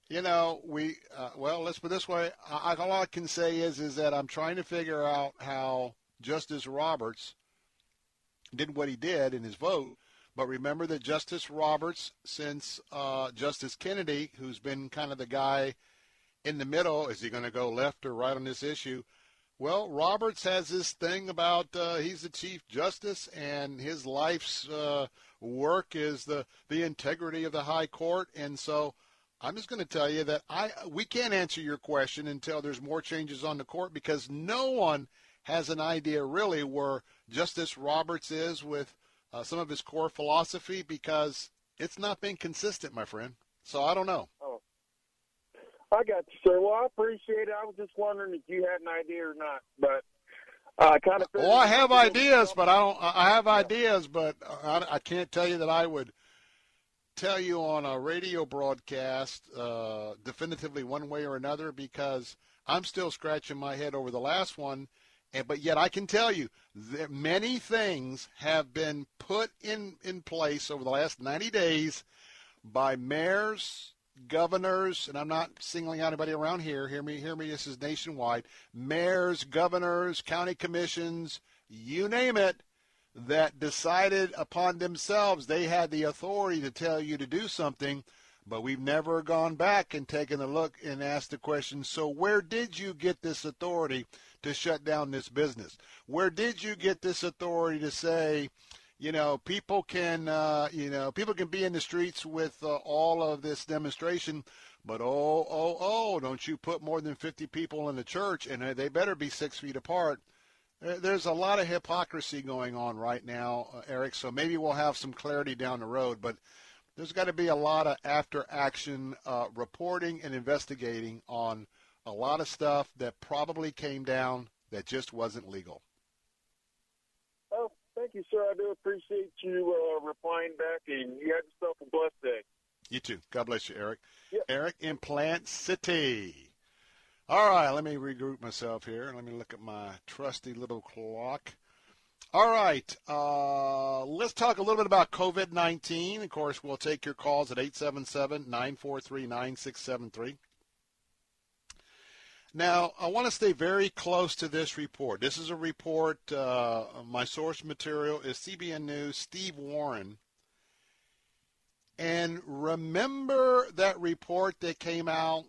you know, we uh, well, let's put it this way. I, all I can say is is that I'm trying to figure out how Justice Roberts did what he did in his vote. But remember that Justice Roberts, since uh, Justice Kennedy, who's been kind of the guy in the middle, is he going to go left or right on this issue? Well, Roberts has this thing about uh, he's the Chief Justice and his life's uh, work is the the integrity of the High Court, and so I'm just going to tell you that I we can't answer your question until there's more changes on the court because no one has an idea really where Justice Roberts is with uh, some of his core philosophy because it's not been consistent, my friend. So I don't know. Oh. I got you, sir. Well, I appreciate it. I was just wondering if you had an idea or not, but I kind of. Well, I have ideas, but I don't. I have ideas, but I, I can't tell you that I would tell you on a radio broadcast uh, definitively one way or another because I'm still scratching my head over the last one. And, but yet I can tell you that many things have been put in, in place over the last 90 days by mayors, governors, and I'm not singling out anybody around here. Hear me, hear me. This is nationwide. Mayors, governors, county commissions, you name it that decided upon themselves they had the authority to tell you to do something, but we've never gone back and taken a look and asked the question so, where did you get this authority to shut down this business? Where did you get this authority to say, you know, people can, uh, you know, people can be in the streets with uh, all of this demonstration, but oh, oh, oh, don't you put more than 50 people in the church, and they better be six feet apart. There's a lot of hypocrisy going on right now, uh, Eric. So maybe we'll have some clarity down the road, but there's got to be a lot of after-action uh, reporting and investigating on a lot of stuff that probably came down that just wasn't legal. Oh, thank you, sir. I do appreciate you uh, replying back, and you have yourself a blessed day. You too. God bless you, Eric. Yep. Eric in Plant City. All right, let me regroup myself here. Let me look at my trusty little clock. All right, uh, let's talk a little bit about COVID 19. Of course, we'll take your calls at 877 943 9673. Now, I want to stay very close to this report. This is a report, uh, my source material is CBN News, Steve Warren. And remember that report that came out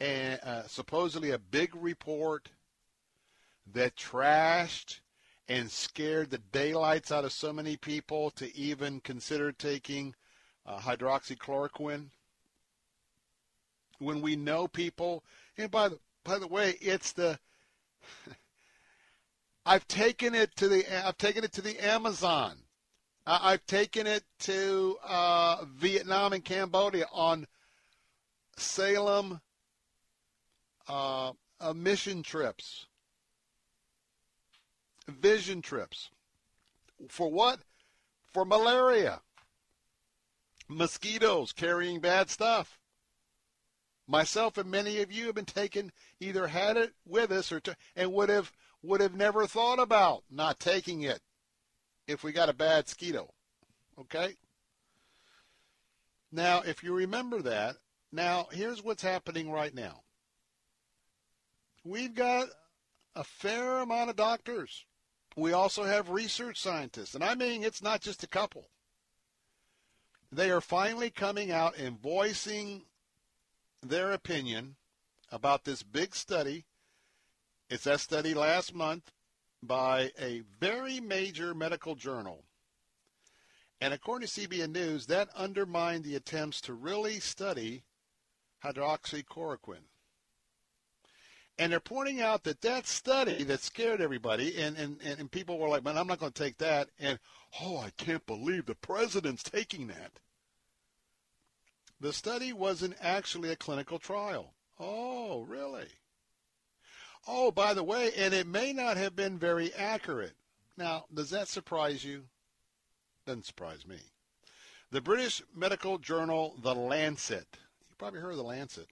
and uh, supposedly a big report that trashed and scared the daylights out of so many people to even consider taking uh, hydroxychloroquine. When we know people, and by the by the way, it's the I've taken it to the I've taken it to the Amazon. I've taken it to uh, Vietnam and Cambodia on Salem uh, uh, mission trips, vision trips. For what? For malaria. Mosquitoes carrying bad stuff. Myself and many of you have been taken, either had it with us or to, and would have would have never thought about not taking it if we got a bad mosquito. Okay? Now, if you remember that, now here's what's happening right now we've got a fair amount of doctors. We also have research scientists, and I mean it's not just a couple. They are finally coming out and voicing their opinion about this big study. It's that study last month by a very major medical journal. And according to CBN News, that undermined the attempts to really study hydroxychloroquine. And they're pointing out that that study that scared everybody, and, and, and people were like, man, I'm not going to take that. And, oh, I can't believe the president's taking that. The study wasn't actually a clinical trial. Oh, really? Oh, by the way, and it may not have been very accurate. Now, does that surprise you? Doesn't surprise me. The British medical journal The Lancet, you probably heard of The Lancet,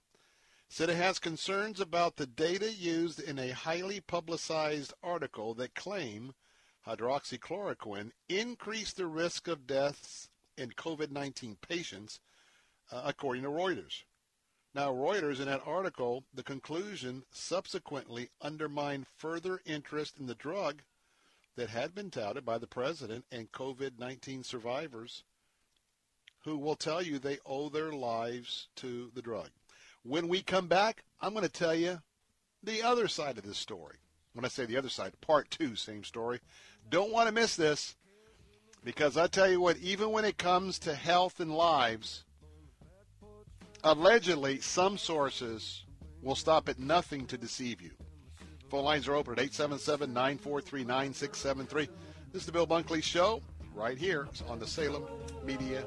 said it has concerns about the data used in a highly publicized article that claim hydroxychloroquine increased the risk of deaths in COVID-19 patients, uh, according to Reuters. Now, Reuters, in that article, the conclusion subsequently undermined further interest in the drug that had been touted by the president and COVID 19 survivors who will tell you they owe their lives to the drug. When we come back, I'm going to tell you the other side of this story. When I say the other side, part two, same story. Don't want to miss this because I tell you what, even when it comes to health and lives, allegedly some sources will stop at nothing to deceive you. Phone lines are open at 877 943 9673. This is the Bill Bunkley Show right here on the Salem Media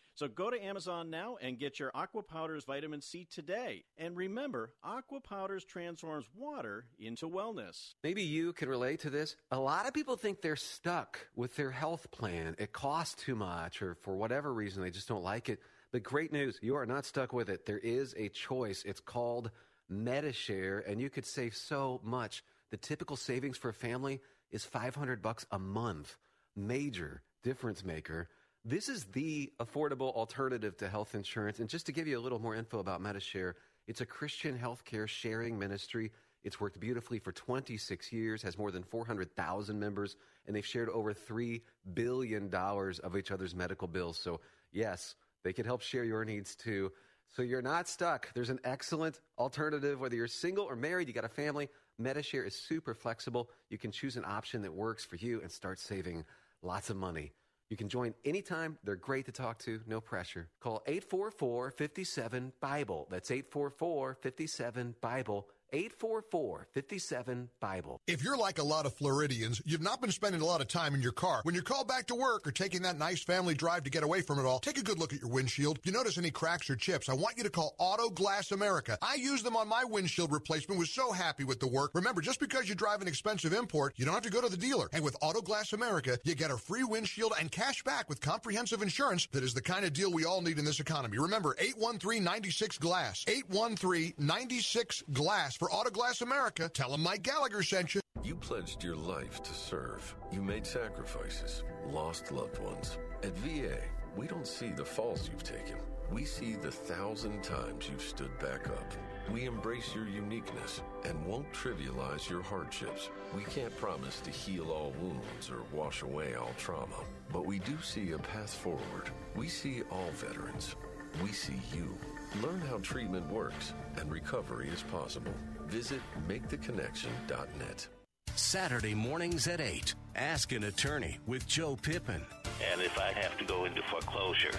So go to Amazon now and get your Aqua Powders vitamin C today. And remember, Aqua Powders transforms water into wellness. Maybe you can relate to this. A lot of people think they're stuck with their health plan. It costs too much, or for whatever reason, they just don't like it. But great news, you are not stuck with it. There is a choice. It's called Medi-Share, and you could save so much. The typical savings for a family is 500 bucks a month. Major difference maker. This is the affordable alternative to health insurance. And just to give you a little more info about Medi-Share, it's a Christian healthcare sharing ministry. It's worked beautifully for 26 years, has more than 400,000 members, and they've shared over $3 billion of each other's medical bills. So, yes, they can help share your needs too. So you're not stuck. There's an excellent alternative, whether you're single or married, you got a family. Medi-Share is super flexible. You can choose an option that works for you and start saving lots of money. You can join anytime. They're great to talk to, no pressure. Call 844 57 Bible. That's 844 57 Bible. 844 57 Bible. If you're like a lot of Floridians, you've not been spending a lot of time in your car. When you're called back to work or taking that nice family drive to get away from it all, take a good look at your windshield. If you notice any cracks or chips, I want you to call Auto Glass America. I used them on my windshield replacement, was so happy with the work. Remember, just because you drive an expensive import, you don't have to go to the dealer. And with Auto Glass America, you get a free windshield and cash back with comprehensive insurance that is the kind of deal we all need in this economy. Remember, 813-96 Glass. 813-96 Glass for Autoglass America. Tell them Mike Gallagher sent you. You pledged your life to serve. You made sacrifices, lost loved ones. At VA, we don't see the falls you've taken. We see the thousand times you've stood back up. We embrace your uniqueness and won't trivialize your hardships. We can't promise to heal all wounds or wash away all trauma, but we do see a path forward. We see all veterans. We see you. Learn how treatment works and recovery is possible. Visit MakeTheConnection.net. Saturday mornings at 8. Ask an attorney with Joe Pippin. And if I have to go into foreclosure,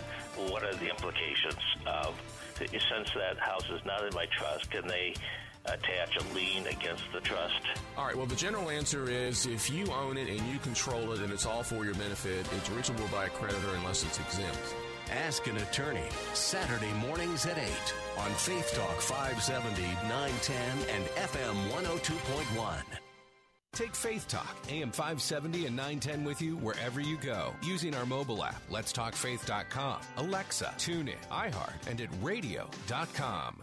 what are the implications of, since that house is not in my trust, can they attach a lien against the trust? All right, well, the general answer is if you own it and you control it and it's all for your benefit, it's reachable by a creditor unless it's exempt. Ask an attorney. Saturday mornings at 8 on Faith Talk 570, 910, and FM 102.1. Take Faith Talk, AM 570 and 910 with you wherever you go using our mobile app, letstalkfaith.com, Alexa, TuneIn, iHeart, and at radio.com.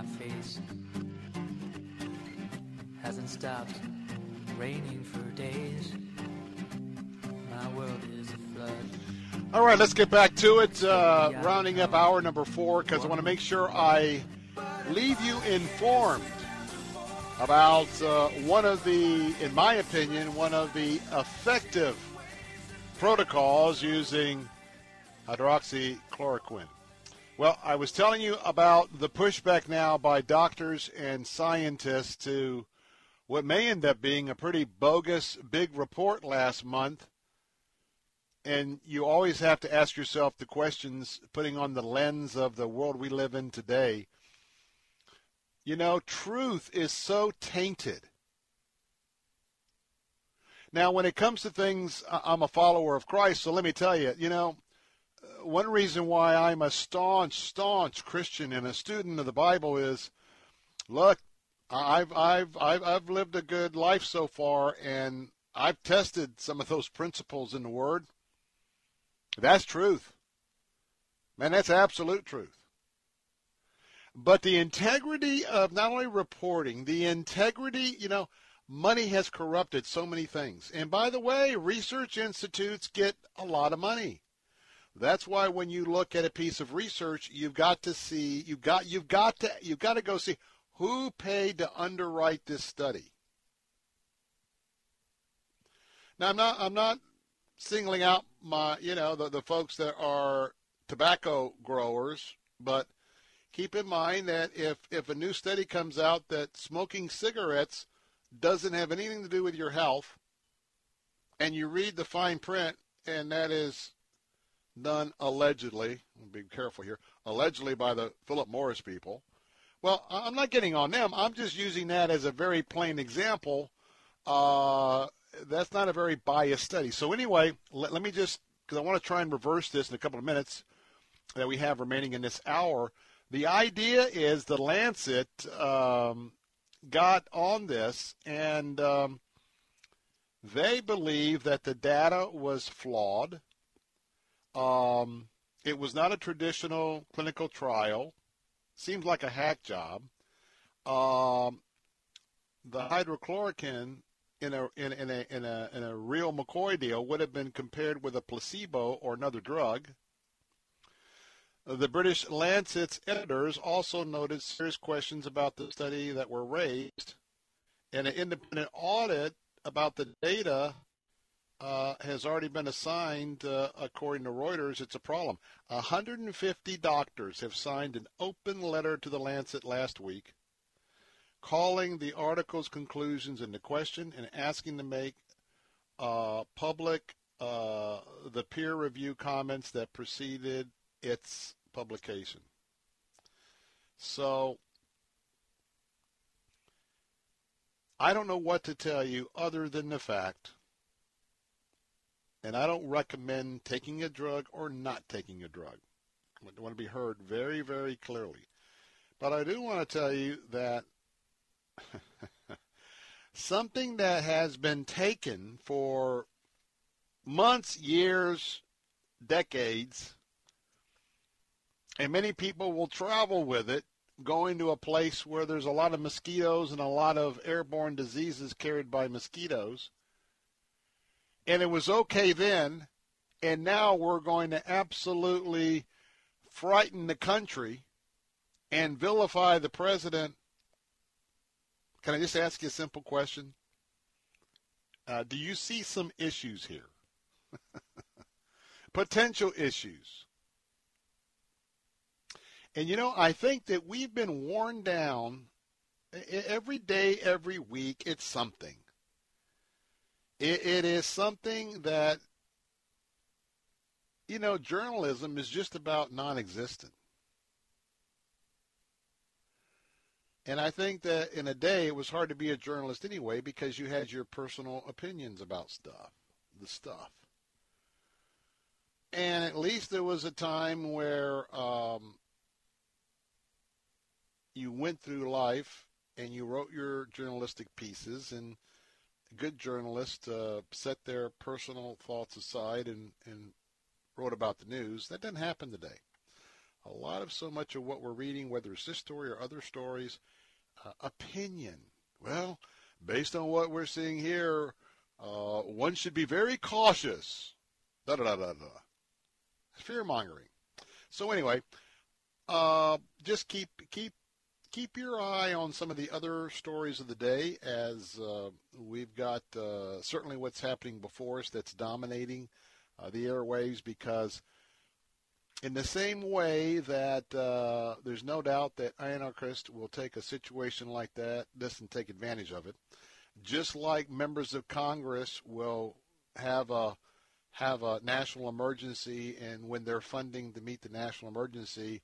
my face. Hasn't stopped raining for days. My world is a flood. All right, let's get back to it. Uh, rounding up hour number four because I want to make sure I leave you informed about uh, one of the, in my opinion, one of the effective protocols using hydroxychloroquine. Well, I was telling you about the pushback now by doctors and scientists to what may end up being a pretty bogus big report last month. And you always have to ask yourself the questions, putting on the lens of the world we live in today. You know, truth is so tainted. Now, when it comes to things, I'm a follower of Christ, so let me tell you, you know, one reason why I'm a staunch, staunch Christian and a student of the Bible is, look, I've I've I've I've lived a good life so far, and I've tested some of those principles in the Word. That's truth, man. That's absolute truth. But the integrity of not only reporting, the integrity, you know, money has corrupted so many things. And by the way, research institutes get a lot of money. That's why when you look at a piece of research, you've got to see, you've got, you've got to, you've got to go see who paid to underwrite this study. Now, I'm not, I'm not singling out my, you know, the, the folks that are tobacco growers, but keep in mind that if, if a new study comes out that smoking cigarettes doesn't have anything to do with your health, and you read the fine print, and that is done allegedly, be careful here, allegedly by the Philip Morris people. Well, I'm not getting on them. I'm just using that as a very plain example. Uh, that's not a very biased study. So anyway, let, let me just, because I want to try and reverse this in a couple of minutes that we have remaining in this hour. The idea is the Lancet um, got on this, and um, they believe that the data was flawed. Um, it was not a traditional clinical trial. Seems like a hack job. Um, the hydrochloroquine in a in, in a in a in a real McCoy deal would have been compared with a placebo or another drug. The British Lancet's editors also noted serious questions about the study that were raised, and an independent audit about the data uh, has already been assigned, uh, according to Reuters. It's a problem. 150 doctors have signed an open letter to the Lancet last week, calling the article's conclusions into question and asking to make uh, public uh, the peer review comments that preceded its publication. So I don't know what to tell you other than the fact and I don't recommend taking a drug or not taking a drug. I want to be heard very, very clearly. But I do want to tell you that something that has been taken for months, years, decades, and many people will travel with it, going to a place where there's a lot of mosquitoes and a lot of airborne diseases carried by mosquitoes and it was okay then, and now we're going to absolutely frighten the country and vilify the president. Can I just ask you a simple question? Uh, do you see some issues here? Potential issues. And you know, I think that we've been worn down every day, every week, it's something. It, it is something that, you know, journalism is just about non existent. And I think that in a day it was hard to be a journalist anyway because you had your personal opinions about stuff, the stuff. And at least there was a time where um, you went through life and you wrote your journalistic pieces and good journalists uh, set their personal thoughts aside and, and wrote about the news. That doesn't happen today. A lot of so much of what we're reading, whether it's this story or other stories, uh, opinion. Well, based on what we're seeing here, uh, one should be very cautious. Da da da da da. Fear mongering. So anyway, uh, just keep keep keep your eye on some of the other stories of the day as uh, we've got uh, certainly what's happening before us that's dominating uh, the airwaves because in the same way that uh, there's no doubt that anarchists will take a situation like that this and take advantage of it. Just like members of congress will have a have a national emergency and when they're funding to meet the national emergency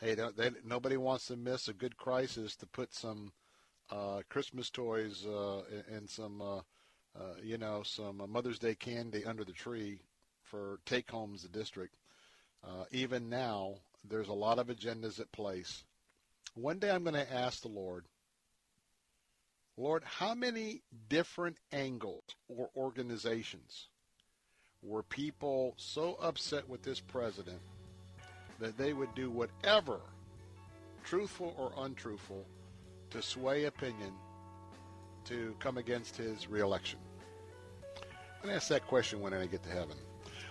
hey, they, nobody wants to miss a good crisis to put some uh, Christmas toys uh, and some, uh, uh, you know, some uh, Mother's Day candy under the tree for take homes the district. Uh, even now, there's a lot of agendas at place. One day I'm going to ask the Lord, Lord, how many different angles or organizations were people so upset with this president that they would do whatever, truthful or untruthful, to sway opinion to come against his reelection? I'm going to ask that question when I get to heaven.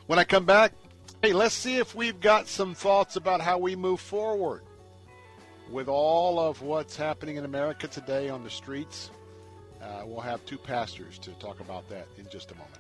When I come back, Hey, let's see if we've got some thoughts about how we move forward with all of what's happening in America today on the streets. Uh, we'll have two pastors to talk about that in just a moment.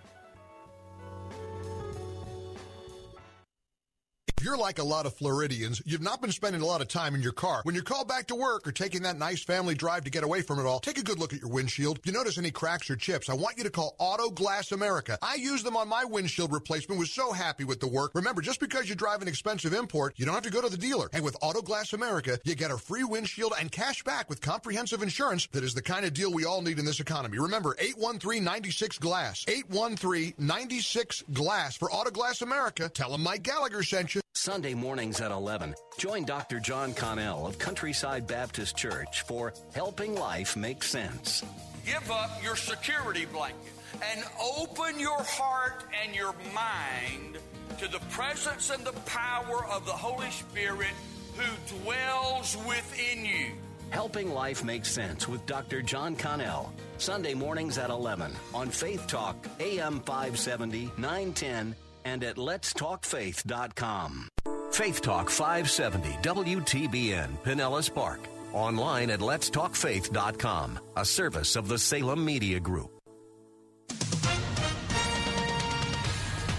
You're like a lot of Floridians, you've not been spending a lot of time in your car. When you're called back to work or taking that nice family drive to get away from it all, take a good look at your windshield. If you notice any cracks or chips, I want you to call Auto Glass America. I used them on my windshield replacement, was so happy with the work. Remember, just because you drive an expensive import, you don't have to go to the dealer. And with Auto Glass America, you get a free windshield and cash back with comprehensive insurance that is the kind of deal we all need in this economy. Remember, 813-96 Glass. 813-96 Glass for Auto Glass America. Tell them Mike Gallagher sent you. Sunday mornings at 11. Join Dr. John Connell of Countryside Baptist Church for Helping Life Make Sense. Give up your security blanket and open your heart and your mind to the presence and the power of the Holy Spirit who dwells within you. Helping Life Make Sense with Dr. John Connell. Sunday mornings at 11 on Faith Talk, AM 570, 910 and at letstalkfaith.com. Faith Talk 570 WTBN Pinellas Park. Online at letstalkfaith.com, a service of the Salem Media Group.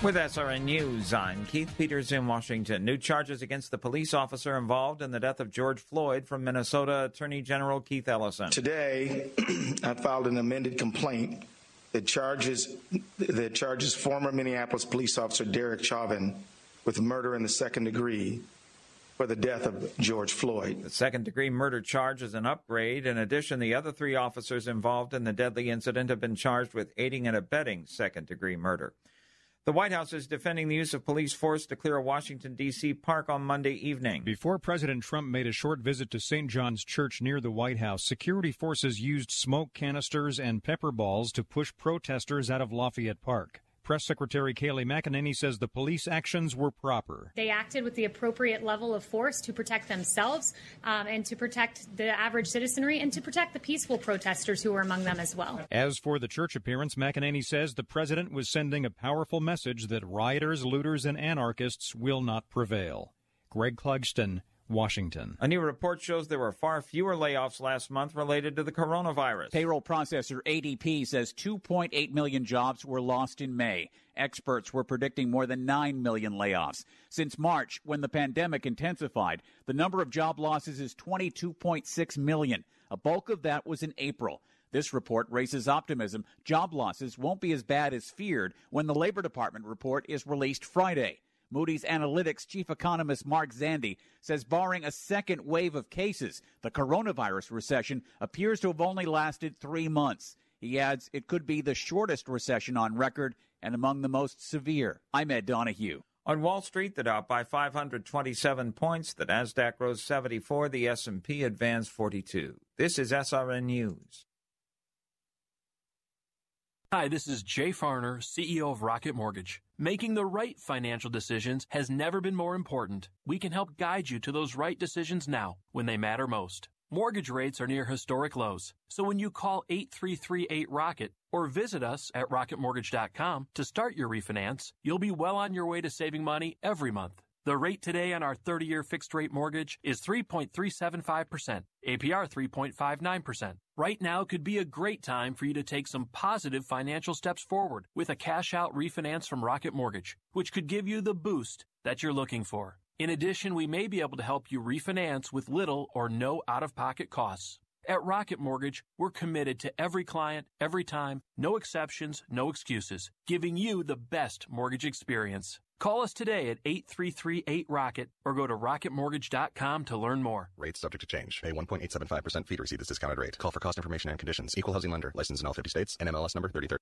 With SRN News, I'm Keith Peters in Washington. New charges against the police officer involved in the death of George Floyd from Minnesota Attorney General Keith Ellison. Today, I filed an amended complaint that charges that charges former Minneapolis police officer Derek Chauvin with murder in the second degree for the death of George Floyd. The second degree murder charge is an upgrade. In addition, the other three officers involved in the deadly incident have been charged with aiding and abetting second degree murder. The White House is defending the use of police force to clear a Washington, D.C. park on Monday evening. Before President Trump made a short visit to St. John's Church near the White House, security forces used smoke canisters and pepper balls to push protesters out of Lafayette Park. Press Secretary Kayleigh McEnany says the police actions were proper. They acted with the appropriate level of force to protect themselves um, and to protect the average citizenry and to protect the peaceful protesters who were among them as well. As for the church appearance, McEnany says the president was sending a powerful message that rioters, looters, and anarchists will not prevail. Greg Clugston, Washington. A new report shows there were far fewer layoffs last month related to the coronavirus. Payroll processor ADP says 2.8 million jobs were lost in May. Experts were predicting more than 9 million layoffs. Since March, when the pandemic intensified, the number of job losses is 22.6 million. A bulk of that was in April. This report raises optimism job losses won't be as bad as feared when the Labor Department report is released Friday. Moody's Analytics chief economist Mark Zandi says, barring a second wave of cases, the coronavirus recession appears to have only lasted three months. He adds it could be the shortest recession on record and among the most severe. I'm Ed Donahue. On Wall Street, the Dow by 527 points, the Nasdaq rose 74, the S&P advanced 42. This is SRN News. Hi, this is Jay Farner, CEO of Rocket Mortgage. Making the right financial decisions has never been more important. We can help guide you to those right decisions now when they matter most. Mortgage rates are near historic lows. So when you call 8338 Rocket or visit us at rocketmortgage.com to start your refinance, you'll be well on your way to saving money every month. The rate today on our 30 year fixed rate mortgage is 3.375%, APR 3.59%. Right now could be a great time for you to take some positive financial steps forward with a cash out refinance from Rocket Mortgage, which could give you the boost that you're looking for. In addition, we may be able to help you refinance with little or no out of pocket costs. At Rocket Mortgage, we're committed to every client, every time, no exceptions, no excuses, giving you the best mortgage experience. Call us today at 8338-ROCKET or go to rocketmortgage.com to learn more. Rates subject to change. Pay 1.875% fee to receive this discounted rate. Call for cost information and conditions. Equal housing lender. Licensed in all 50 states. NMLS number 3030.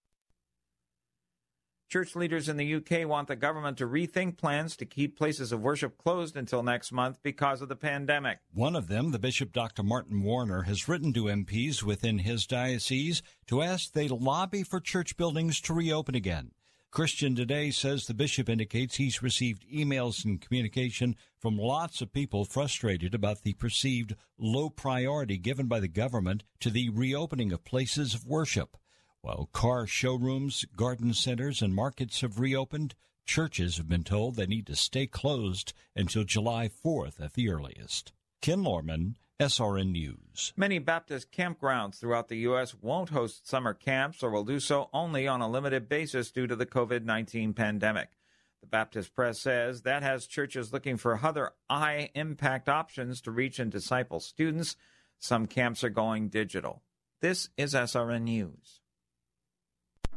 Church leaders in the UK want the government to rethink plans to keep places of worship closed until next month because of the pandemic. One of them, the Bishop Dr. Martin Warner, has written to MPs within his diocese to ask they lobby for church buildings to reopen again. Christian Today says the bishop indicates he's received emails and communication from lots of people frustrated about the perceived low priority given by the government to the reopening of places of worship. While car showrooms, garden centers, and markets have reopened, Churches have been told they need to stay closed until July 4th at the earliest. Ken Lorman, SRN News. Many Baptist campgrounds throughout the U.S. won't host summer camps or will do so only on a limited basis due to the COVID 19 pandemic. The Baptist Press says that has churches looking for other high impact options to reach and disciple students. Some camps are going digital. This is SRN News.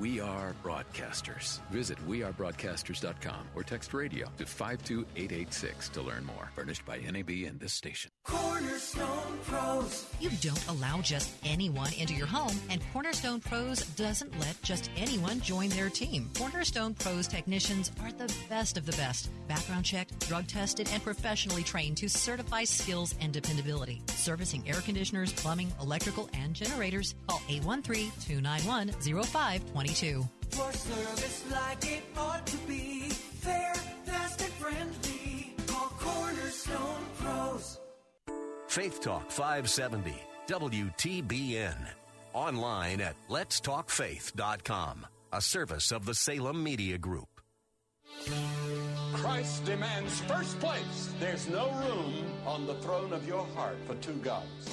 We Are Broadcasters. Visit wearebroadcasters.com or text radio to 52886 to learn more. Furnished by NAB and this station. Cornerstone Pros. You don't allow just anyone into your home, and Cornerstone Pros doesn't let just anyone join their team. Cornerstone Pros technicians are the best of the best. Background checked, drug tested, and professionally trained to certify skills and dependability. Servicing air conditioners, plumbing, electrical, and generators. Call 813 291 0520. For service like it ought to be, fair, fast, and friendly. Call Cornerstone Pros. Faith Talk 570, WTBN. Online at letstalkfaith.com, a service of the Salem Media Group. Christ demands first place. There's no room on the throne of your heart for two gods.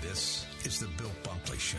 This is the Bill Bunkley Show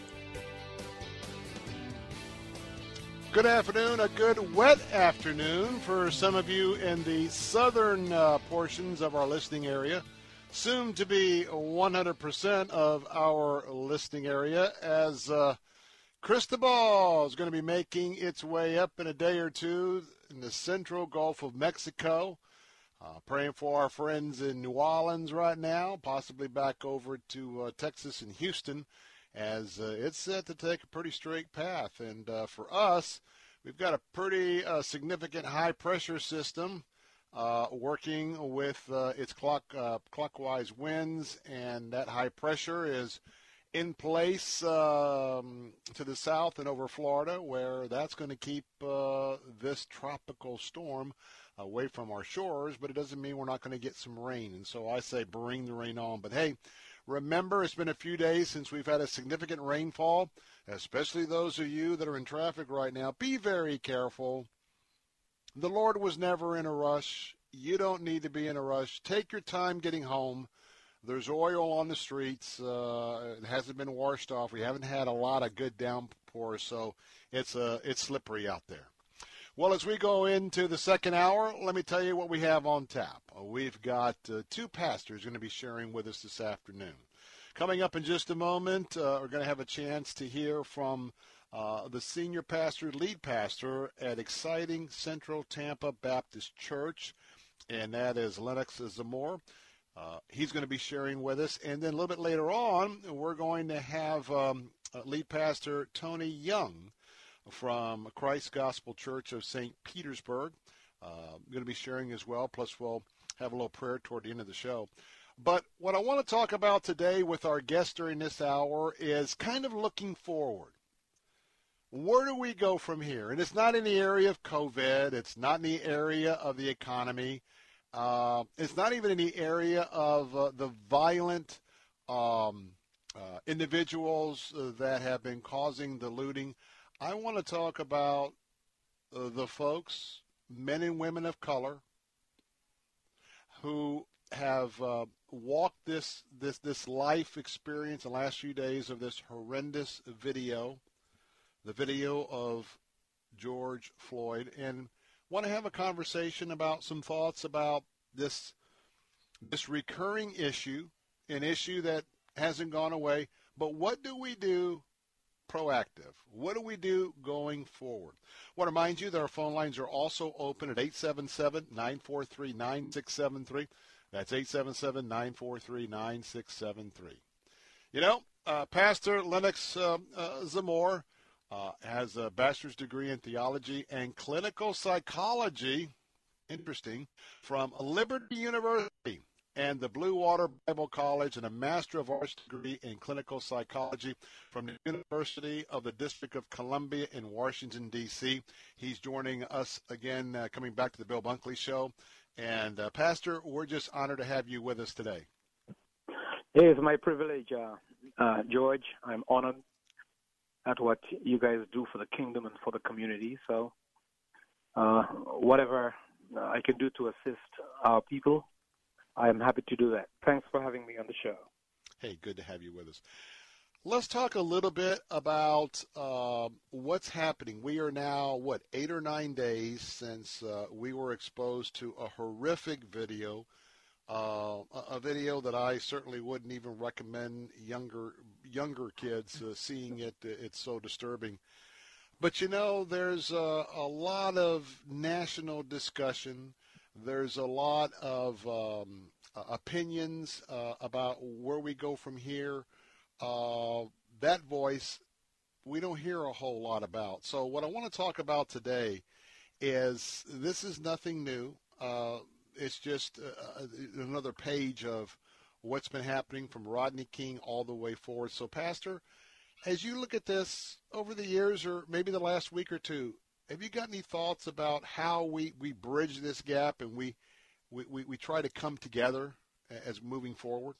Good afternoon, a good wet afternoon for some of you in the southern uh, portions of our listening area. Soon to be 100% of our listening area as uh, Cristobal is going to be making its way up in a day or two in the central Gulf of Mexico. Uh, praying for our friends in New Orleans right now, possibly back over to uh, Texas and Houston as uh, it's set to take a pretty straight path. And uh, for us, we've got a pretty uh, significant high pressure system uh, working with uh, its clock uh, clockwise winds, and that high pressure is in place um, to the south and over Florida, where that's going to keep this tropical storm away from our shores, but it doesn't mean we're not going to get some rain. And so I say bring the rain on. But hey, Remember, it's been a few days since we've had a significant rainfall, especially those of you that are in traffic right now. Be very careful. The Lord was never in a rush. You don't need to be in a rush. Take your time getting home. There's oil on the streets. Uh, it hasn't been washed off. We haven't had a lot of good downpours, so it's uh, it's slippery out there. Well, as we go into the second hour, let me tell you what we have on tap. Uh, we've got uh, two pastors going to be sharing with us this afternoon. Coming up in just a moment, uh, we're going to have a chance to hear from uh, the senior pastor, lead pastor at Exciting Central Tampa Baptist Church, and that is Lennox Zamore. Uh, he's going to be sharing with us. And then a little bit later on, we're going to have um, lead pastor Tony Young from Christ Gospel Church of St. Petersburg. Uh, I'm going to be sharing as well, plus we'll have a little prayer toward the end of the show. But what I want to talk about today with our guest during this hour is kind of looking forward. Where do we go from here? And it's not in the area of COVID. It's not in the area of the economy. Uh, it's not even in the area of uh, the violent um, uh, individuals uh, that have been causing the looting. I want to talk about uh, the folks, men and women of color, who have uh, walked this this this life experience the last few days of this horrendous video the video of George Floyd and want to have a conversation about some thoughts about this this recurring issue, an issue that hasn't gone away. But what do we do proactive? What do we do going forward? I want to remind you that our phone lines are also open at 877 943 9673. That's 877 943 9673. You know, uh, Pastor Lennox uh, uh, Zamore uh, has a bachelor's degree in theology and clinical psychology. Interesting. From Liberty University and the Blue Water Bible College and a Master of Arts degree in clinical psychology from the University of the District of Columbia in Washington, D.C. He's joining us again, uh, coming back to the Bill Bunkley Show. And, uh, Pastor, we're just honored to have you with us today. It's my privilege, uh, uh George. I'm honored at what you guys do for the kingdom and for the community. So, uh, whatever I can do to assist our people, I am happy to do that. Thanks for having me on the show. Hey, good to have you with us. Let's talk a little bit about uh, what's happening. We are now, what, eight or nine days since uh, we were exposed to a horrific video, uh, a video that I certainly wouldn't even recommend younger younger kids uh, seeing it. It's so disturbing. But you know, there's a, a lot of national discussion there's a lot of um, opinions uh, about where we go from here. Uh, that voice, we don't hear a whole lot about. So, what I want to talk about today is this is nothing new. Uh, it's just uh, uh, another page of what's been happening from Rodney King all the way forward. So, Pastor, as you look at this over the years, or maybe the last week or two, have you got any thoughts about how we, we bridge this gap and we, we, we, we try to come together as moving forward?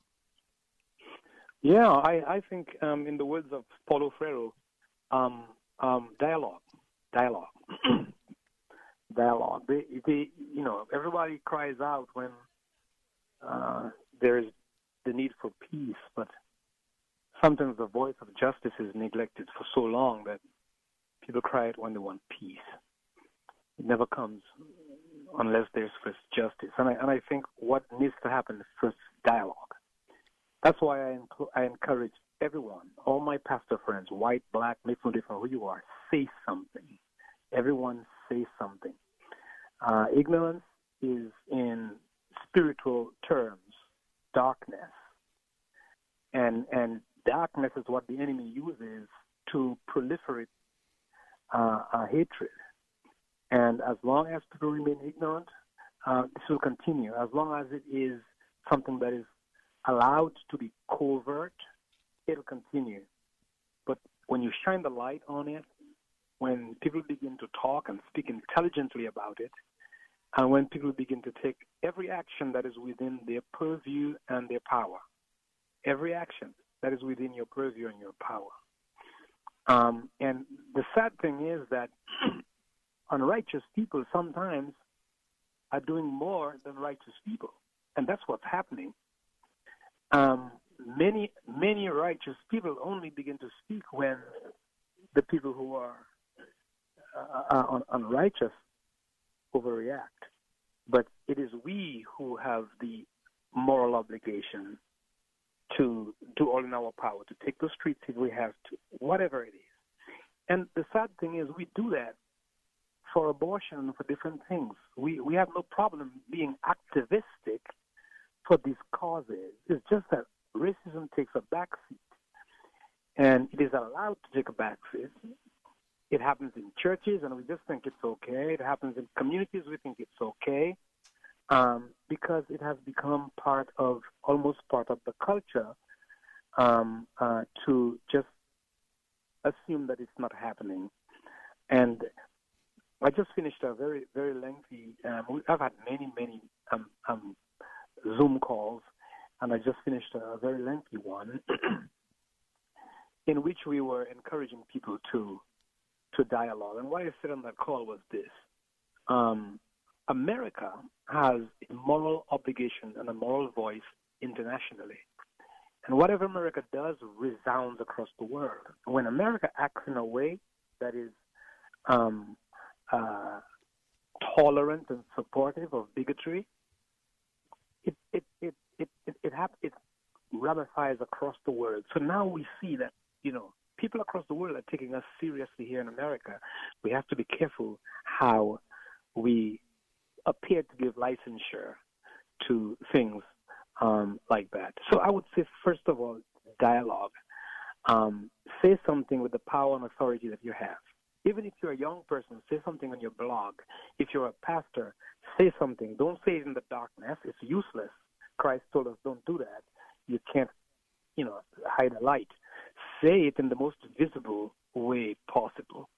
Yeah, I, I think um, in the words of Paulo Freire, um, um, dialogue, dialogue, dialogue. They, they, you know, everybody cries out when uh, there is the need for peace, but sometimes the voice of justice is neglected for so long that People cry it when they want peace. It never comes unless there's first justice. And I, and I think what needs to happen is first dialogue. That's why I, I encourage everyone, all my pastor friends, white, black, mixed, no different who you are, say something. Everyone say something. Uh, ignorance is, in spiritual terms, darkness. And, and darkness is what the enemy uses to proliferate uh, uh, hatred. And as long as people remain ignorant, uh, this will continue. As long as it is something that is allowed to be covert, it'll continue. But when you shine the light on it, when people begin to talk and speak intelligently about it, and when people begin to take every action that is within their purview and their power, every action that is within your purview and your power, um, and the sad thing is that unrighteous people sometimes are doing more than righteous people, and that's what's happening. Um, many many righteous people only begin to speak when the people who are uh, uh un- unrighteous overreact. But it is we who have the moral obligation to do all in our power to take the streets if we have to, whatever it is. And the sad thing is, we do that for abortion, for different things. We we have no problem being activistic for these causes. It's just that racism takes a backseat, and it is allowed to take a backseat. It happens in churches, and we just think it's okay. It happens in communities, we think it's okay um, because it has become part of almost part of the culture um, uh, to just assume that it's not happening. And I just finished a very very lengthy. Um, I've had many many um, um, Zoom calls, and I just finished a very lengthy one in which we were encouraging people to to dialogue. And what I said on that call was this: um, America has a moral obligation and a moral voice internationally. And whatever America does resounds across the world. When America acts in a way that is um, uh, tolerant and supportive of bigotry, it it it it it, it, hap- it ramifies across the world. So now we see that you know people across the world are taking us seriously here in America. We have to be careful how we appear to give licensure to things um, like that. So I would say, first of all, dialogue. Um, say something with the power and authority that you have. Even if you're a young person, say something on your blog. If you're a pastor, say something. Don't say it in the darkness. It's useless. Christ told us don't do that. You can't, you know, hide a light. Say it in the most visible way possible.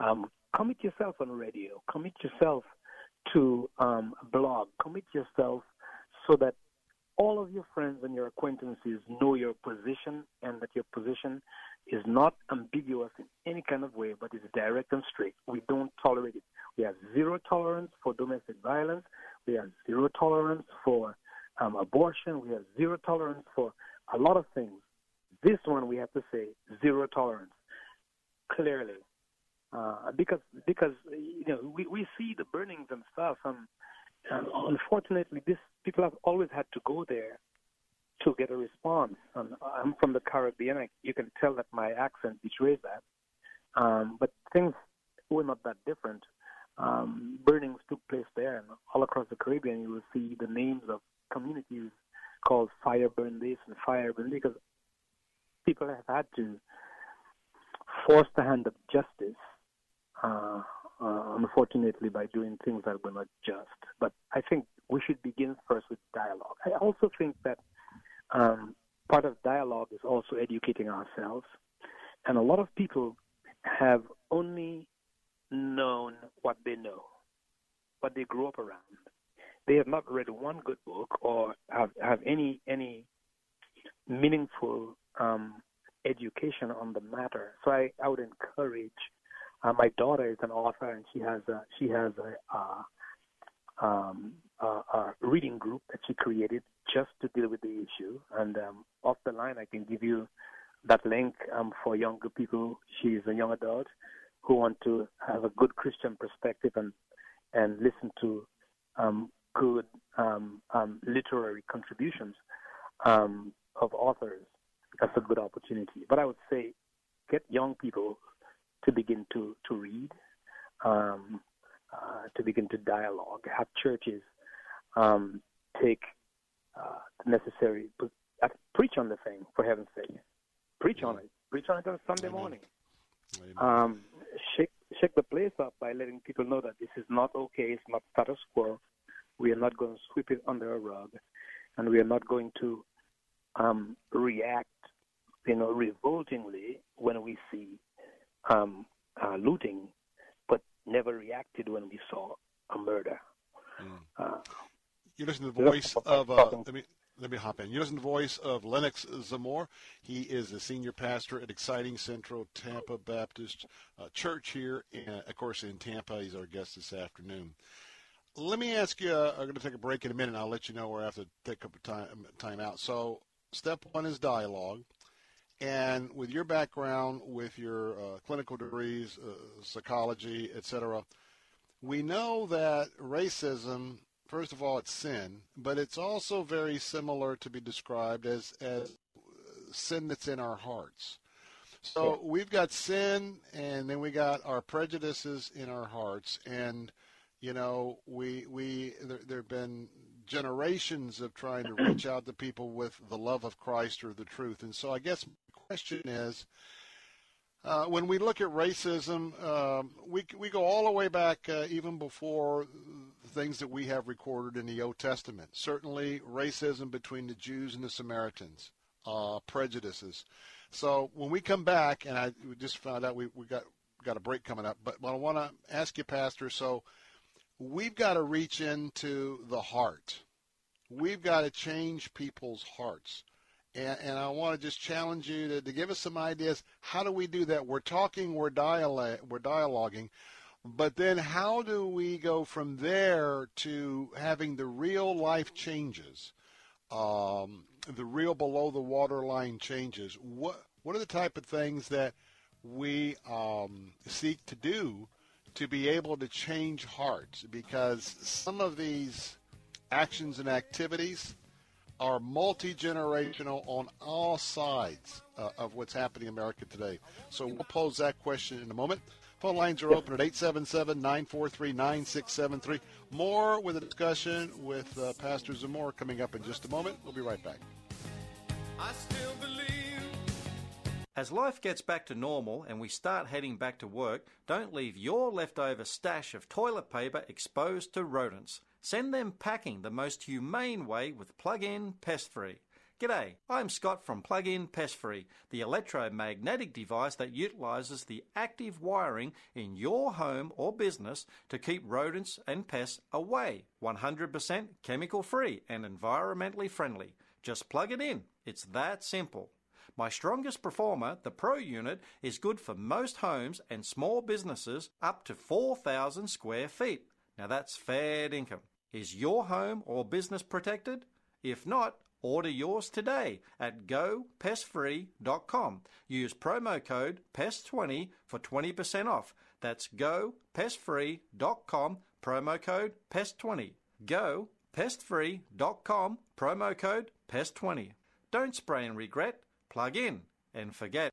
Um, commit yourself on radio. Commit yourself to um, blog. Commit yourself so that all of your friends and your acquaintances know your position and that your position is not ambiguous in any kind of way, but is direct and straight. We don't tolerate it. We have zero tolerance for domestic violence. We have zero tolerance for um, abortion. We have zero tolerance for a lot of things. This one we have to say zero tolerance clearly, uh, because because you know we we see the burnings and stuff, and, and unfortunately, this people have always had to go there to get a response. And I'm from the Caribbean. I, you can tell that my accent betrays that. Um, but things were not that different. Um, burnings took place there, and all across the Caribbean, you will see the names of communities called Fire Burn This and Fire Burn because people have had to force the hand of justice, uh, uh, unfortunately, by doing things that were not just. But I think we should begin first with dialogue. I also think that um, part of dialogue is also educating ourselves. And a lot of people have only known what they know, what they grew up around. They have not read one good book or have, have any any meaningful um, education on the matter. So I, I would encourage. Uh, my daughter is an author, and she has a she has a uh, um, uh, a reading group that she created just to deal with the issue. And um, off the line, I can give you that link um, for younger people. She's a young adult who want to have a good Christian perspective and and listen to um, good um, um, literary contributions um, of authors. That's a good opportunity. But I would say, get young people to begin to to read, um, uh, to begin to dialogue, have churches um, take uh, the necessary, uh, preach on the thing, for heaven's sake. Preach on it. Preach on it on Sunday Amen. morning. Amen. Um, shake, shake the place up by letting people know that this is not okay, it's not status quo. We are not going to sweep it under a rug, and we are not going to um, react, you know, revoltingly when we see um, uh, looting, but never reacted when we saw a murder. Uh, You listen to the voice of uh, let me let me hop in. You listen to the voice of Lennox Zamore. He is the senior pastor at Exciting Central Tampa Baptist uh, Church here, in, of course, in Tampa. He's our guest this afternoon. Let me ask you. Uh, I'm going to take a break in a minute. and I'll let you know where I have to take up time time out. So, step one is dialogue. And with your background, with your uh, clinical degrees, uh, psychology, etc., we know that racism, first of all, it's sin, but it's also very similar to be described as, as sin that's in our hearts. So we've got sin, and then we got our prejudices in our hearts, and you know, we we there, there have been generations of trying to reach out to people with the love of Christ or the truth, and so I guess question is, uh, when we look at racism, um, we we go all the way back uh, even before the things that we have recorded in the Old Testament. Certainly, racism between the Jews and the Samaritans, uh, prejudices. So when we come back, and I just found out we we got got a break coming up, but I want to ask you, Pastor. So we've got to reach into the heart. We've got to change people's hearts. And, and I want to just challenge you to, to give us some ideas. How do we do that? We're talking, we're, dialogue, we're dialoguing, but then how do we go from there to having the real life changes, um, the real below the waterline changes? What what are the type of things that we um, seek to do to be able to change hearts because some of these actions and activities are multi generational on all sides uh, of what's happening in America today. So we'll pose that question in a moment. Phone lines are open at 877 943 9673. More with a discussion with uh, Pastor Zamora coming up in just a moment. We'll be right back. As life gets back to normal and we start heading back to work, don't leave your leftover stash of toilet paper exposed to rodents. Send them packing the most humane way with Plug In Pest Free. G'day, I'm Scott from Plug In Pest Free, the electromagnetic device that utilizes the active wiring in your home or business to keep rodents and pests away. 100% chemical free and environmentally friendly. Just plug it in. It's that simple. My strongest performer, the Pro unit, is good for most homes and small businesses up to 4,000 square feet. Now that's fair income. Is your home or business protected? If not, order yours today at gopestfree.com. Use promo code PEST20 for 20% off. That's gopestfree.com, promo code PEST20. Gopestfree.com, promo code PEST20. Don't spray and regret plug in and forget.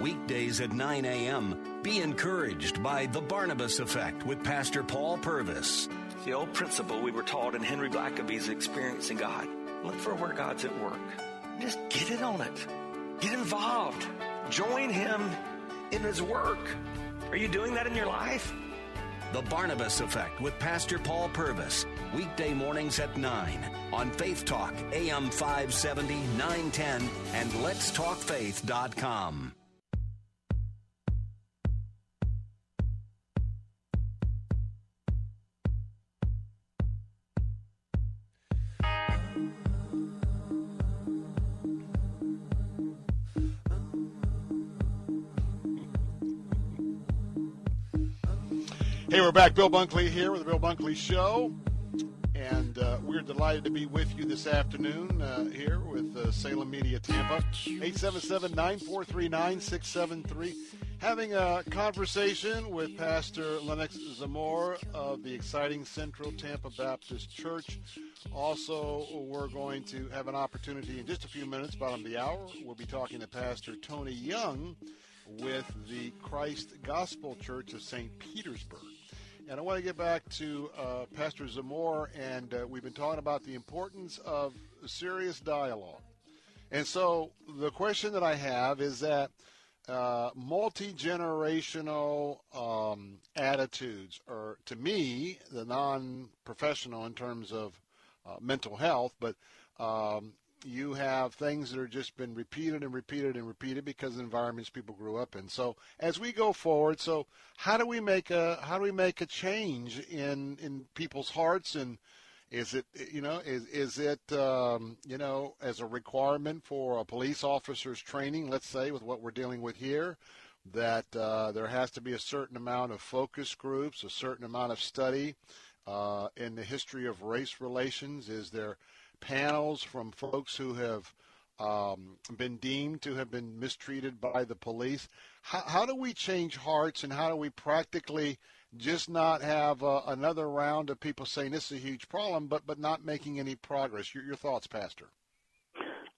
Weekdays at 9 a.m. Be encouraged by The Barnabas Effect with Pastor Paul Purvis. The old principle we were taught in Henry Blackaby's Experiencing God. Look for where God's at work. Just get in on it. Get involved. Join Him in His work. Are you doing that in your life? The Barnabas Effect with Pastor Paul Purvis. Weekday mornings at 9 on Faith Talk, AM 570, 910, and letstalkfaith.com. Hey, we're back. Bill Bunkley here with the Bill Bunkley Show. And uh, we're delighted to be with you this afternoon uh, here with uh, Salem Media Tampa. 877 943 9673. Having a conversation with Pastor Lennox Zamora of the exciting Central Tampa Baptist Church. Also, we're going to have an opportunity in just a few minutes, bottom of the hour. We'll be talking to Pastor Tony Young with the Christ Gospel Church of St. Petersburg. And I want to get back to uh, Pastor Zamora, and uh, we've been talking about the importance of serious dialogue. And so the question that I have is that uh, multi generational um, attitudes, or to me, the non professional in terms of uh, mental health, but um, you have things that are just been repeated and repeated and repeated because of the environments people grew up in. So as we go forward, so how do we make a how do we make a change in in people's hearts and is it you know is is it um, you know as a requirement for a police officer's training? Let's say with what we're dealing with here, that uh, there has to be a certain amount of focus groups, a certain amount of study uh, in the history of race relations. Is there panels from folks who have um, been deemed to have been mistreated by the police. How, how, do we change hearts and how do we practically just not have uh, another round of people saying this is a huge problem, but but not making any progress? Your, your thoughts, Pastor?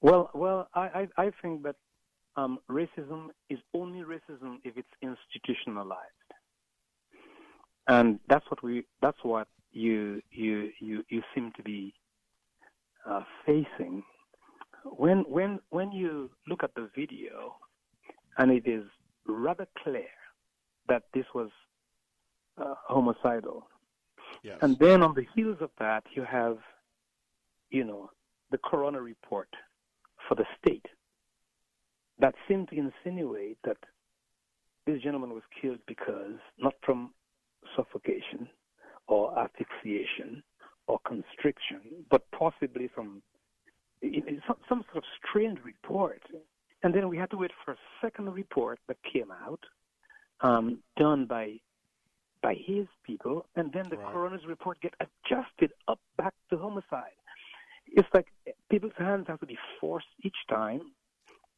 Well, well, I I, I think that um, racism is only racism if it's institutionalized, and that's what we that's what you you you you seem to be uh, facing. When when when you look at the video, and it is rather clear that this was uh, homicidal, yes. and then on the heels of that, you have, you know, the coroner report for the state that seemed to insinuate that this gentleman was killed because not from suffocation or asphyxiation or constriction, but possibly from some, some sort of strange report. And then we had to wait for a second report that came out, um, done by by his people, and then the right. coroner's report get adjusted up back to homicide. It's like people's hands have to be forced each time,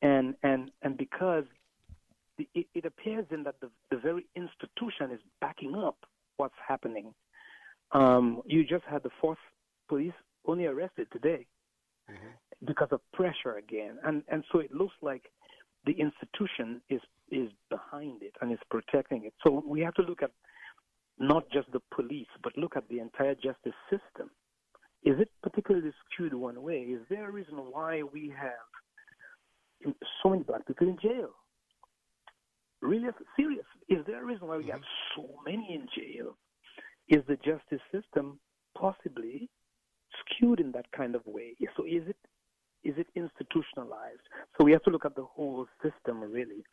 and and and because it, it appears then that the, the very institution is backing up what's happening. Um, you just had the fourth police only arrested today mm-hmm. because of pressure again, and and so it looks like the institution is is behind it and is protecting it. So we have to look at not just the police, but look at the entire justice system. Is it particularly skewed one way? Is there a reason why we have so many black people in jail? Really serious. Is there a reason why we have so many in jail? Is the justice system possibly skewed in that kind of way? So is it is it institutionalized? So we have to look at the whole system really.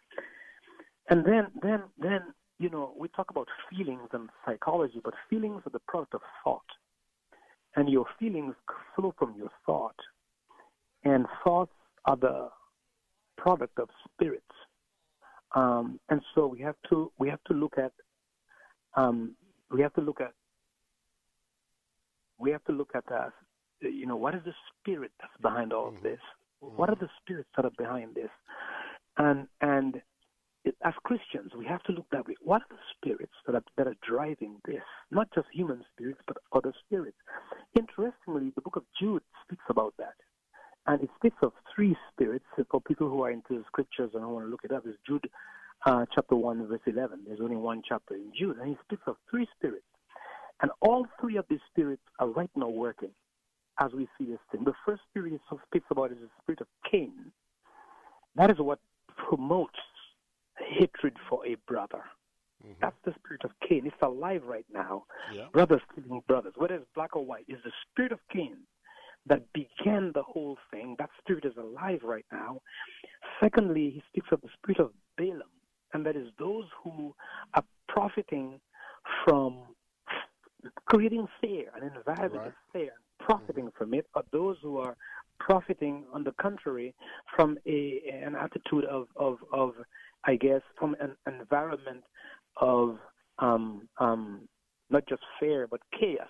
And then then then you know, we talk about feelings and psychology, but feelings are the product of thought. And your feelings flow from your thought. And thoughts are the product of spirits. Um, and so we have to we have to look at um, we have to look at we have to look at uh, you know what is the spirit that's behind all of mm-hmm. this? What are the spirits that are behind this? And and as Christians, we have to look that way. What are the spirits that are, that are driving this? Not just human spirits, but other spirits. Interestingly, the book of Jude speaks about that. And it speaks of three spirits. For people who are into the scriptures and I want to look it up, it's Jude uh, chapter 1, verse 11. There's only one chapter in Jude. And he speaks of three spirits. And all three of these spirits are right now working as we see this thing. The first spirit he speaks about is the spirit of Cain. That is what promotes hatred for a brother. Mm-hmm. That's the spirit of Cain. It's alive right now. Yeah. Brothers killing brothers, whether it's black or white, is the spirit of Cain that began the whole thing. That spirit is alive right now. Secondly, he speaks of the spirit of Balaam, and that is those who are profiting from creating fear, an environment right. of fear, profiting mm-hmm. from it, or those who are profiting, on the contrary, from a an attitude of of, of I guess, from an environment of um, um, not just fear but chaos.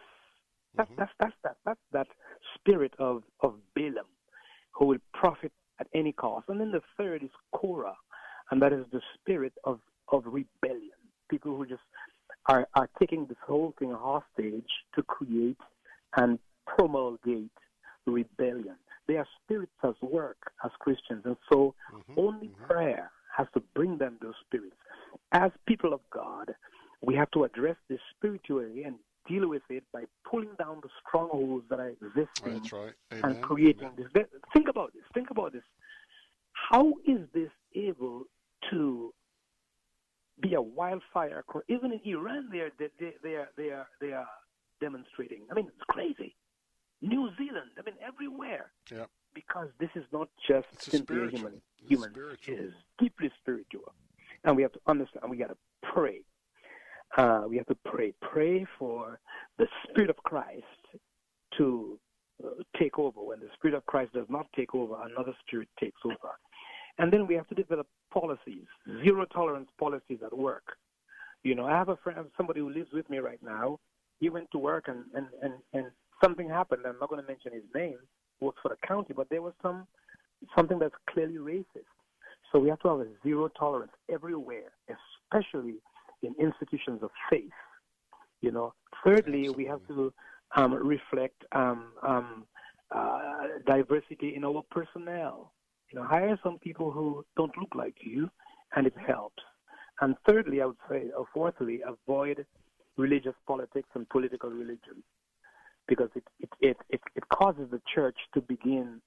That's mm-hmm. that's that's that that's that spirit of of Balaam, who will profit at any cost. And then the third is Korah, and that is the spirit of of rebellion. People who just are are taking this whole thing hostage to create and promulgate rebellion. They are spirits as work as Christians, and so mm-hmm. only mm-hmm. prayer has to bring them those spirits. As people of God, we have to address this spiritually and deal with it by pulling down the strongholds that are existing right. and creating Amen. this. Think about this. Think about this. How is this able to be a wildfire? Even in Iran, they are they, they, they are they are they are demonstrating. I mean, it's crazy. New Zealand. I mean, everywhere. Yeah because this is not just it's simply a human. It's human spiritual. it is deeply spiritual, and we have to understand. We got to pray. Uh, we have to pray. Pray for the Spirit of Christ to uh, take over. When the Spirit of Christ does not take over, another Spirit takes over. And then we have to develop policies, zero tolerance policies at work. You know, I have a friend, somebody who lives with me right now. He went to work and, and, and, and something happened. I'm not going to mention his name works for the county, but there was some something that's clearly racist. So we have to have a zero tolerance everywhere, especially in institutions of faith. You know. Thirdly, Absolutely. we have to um, reflect um, um, uh, diversity in our personnel. You know, hire some people who don't look like you, and it helps. And thirdly, I would say, or fourthly, avoid religious politics and political religion because it, it, it, it, it causes the church to begin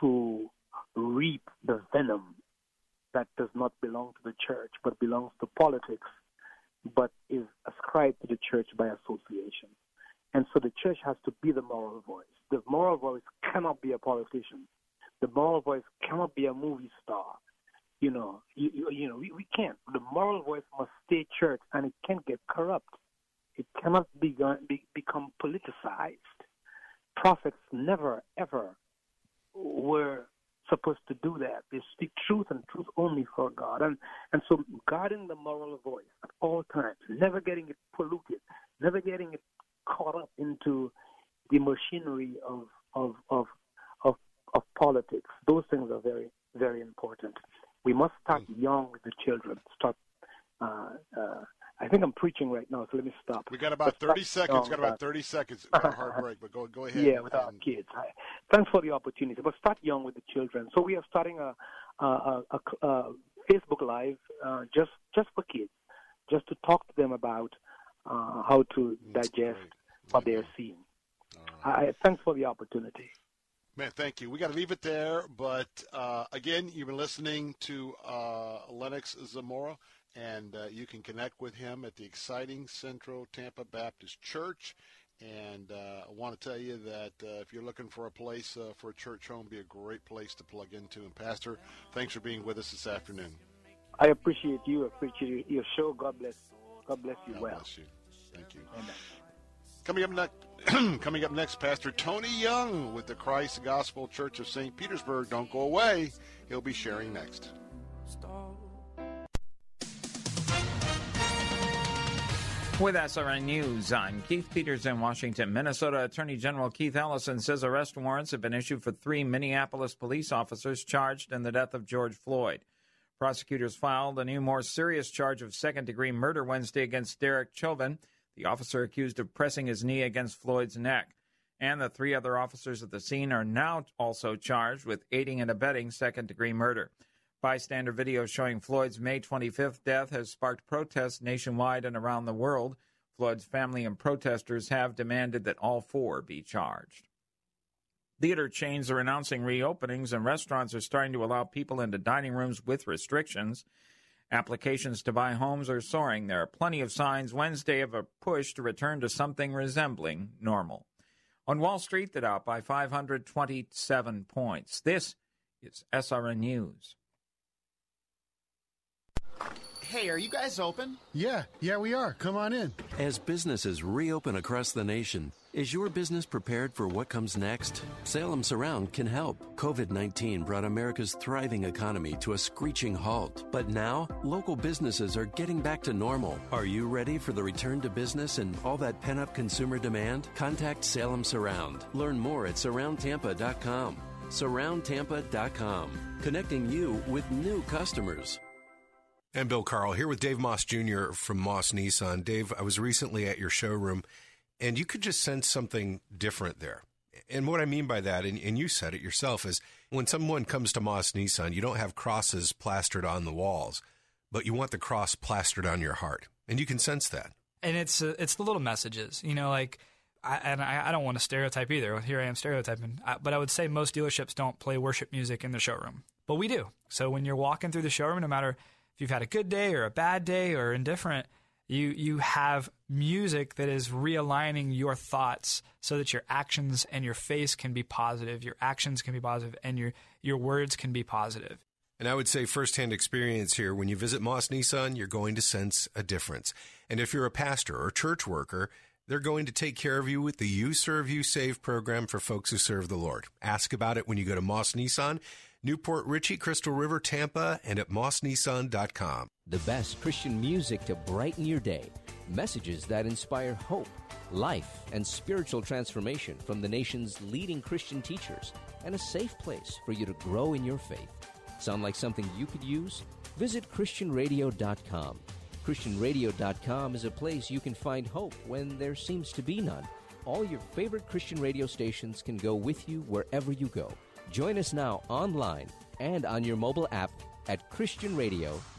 to reap the venom that does not belong to the church but belongs to politics but is ascribed to the church by association. And so the church has to be the moral voice. The moral voice cannot be a politician. The moral voice cannot be a movie star. you know, you, you, you know, we, we can't. The moral voice must stay church, and it can't get corrupt. It cannot be, be become politicized. Prophets never ever were supposed to do that. They speak truth and truth only for God. And and so guarding the moral voice at all times, never getting it polluted, never getting it caught up into the machinery of of of of, politics. Those things are very, very important. We must start young with the children. Start uh, uh, I think I'm preaching right now, so let me stop. We got about 30 seconds. Got about 30 seconds. A hard break, but go go ahead. Yeah, with our kids. Thanks for the opportunity. But start young with the children. So we are starting a a, a, a, Facebook Live uh, just just for kids, just to talk to them about uh, how to That's digest great. what they're seeing. Right. I, thanks for the opportunity. Man, thank you. We got to leave it there. But uh, again, you've been listening to uh, Lennox Zamora and uh, you can connect with him at the exciting Central Tampa Baptist Church. And uh, I want to tell you that uh, if you're looking for a place uh, for a church home, be a great place to plug into. And Pastor, thanks for being with us this afternoon. I appreciate you. I appreciate your show. God bless. God bless you. God well. bless you. Thank you. Amen. Coming up next, coming up next, Pastor Tony Young with the Christ Gospel Church of St. Petersburg. Don't go away. He'll be sharing next. With SRN News, I'm Keith Peters in Washington. Minnesota Attorney General Keith Ellison says arrest warrants have been issued for three Minneapolis police officers charged in the death of George Floyd. Prosecutors filed a new, more serious charge of second degree murder Wednesday against Derek Chauvin, the officer accused of pressing his knee against Floyd's neck. And the three other officers at the scene are now also charged with aiding and abetting second degree murder. Bystander video showing Floyd's May 25th death has sparked protests nationwide and around the world. Floyd's family and protesters have demanded that all four be charged. Theater chains are announcing reopenings, and restaurants are starting to allow people into dining rooms with restrictions. Applications to buy homes are soaring. There are plenty of signs Wednesday of a push to return to something resembling normal. On Wall Street, the Dow by 527 points. This is SRN News. Hey, are you guys open? Yeah, yeah, we are. Come on in. As businesses reopen across the nation, is your business prepared for what comes next? Salem Surround can help. COVID 19 brought America's thriving economy to a screeching halt. But now, local businesses are getting back to normal. Are you ready for the return to business and all that pent up consumer demand? Contact Salem Surround. Learn more at surroundtampa.com. Surroundtampa.com, connecting you with new customers. And Bill Carl here with Dave Moss Jr. from Moss Nissan. Dave, I was recently at your showroom and you could just sense something different there. And what I mean by that, and, and you said it yourself, is when someone comes to Moss Nissan, you don't have crosses plastered on the walls, but you want the cross plastered on your heart. And you can sense that. And it's uh, it's the little messages, you know, like I, and I, I, don't want to stereotype either. Here I am stereotyping, I, but I would say most dealerships don't play worship music in the showroom, but we do. So when you're walking through the showroom, no matter if you've had a good day or a bad day or indifferent, you you have music that is realigning your thoughts so that your actions and your face can be positive, your actions can be positive, and your your words can be positive. And I would say firsthand experience here, when you visit Moss Nissan, you're going to sense a difference. And if you're a pastor or church worker, they're going to take care of you with the You Serve, You Save program for folks who serve the Lord. Ask about it when you go to Moss Nissan. New Port Richey, Crystal River, Tampa, and at mossnissan.com. The best Christian music to brighten your day. Messages that inspire hope, life, and spiritual transformation from the nation's leading Christian teachers, and a safe place for you to grow in your faith. Sound like something you could use? Visit ChristianRadio.com. ChristianRadio.com is a place you can find hope when there seems to be none. All your favorite Christian radio stations can go with you wherever you go. Join us now online and on your mobile app at ChristianRadio.com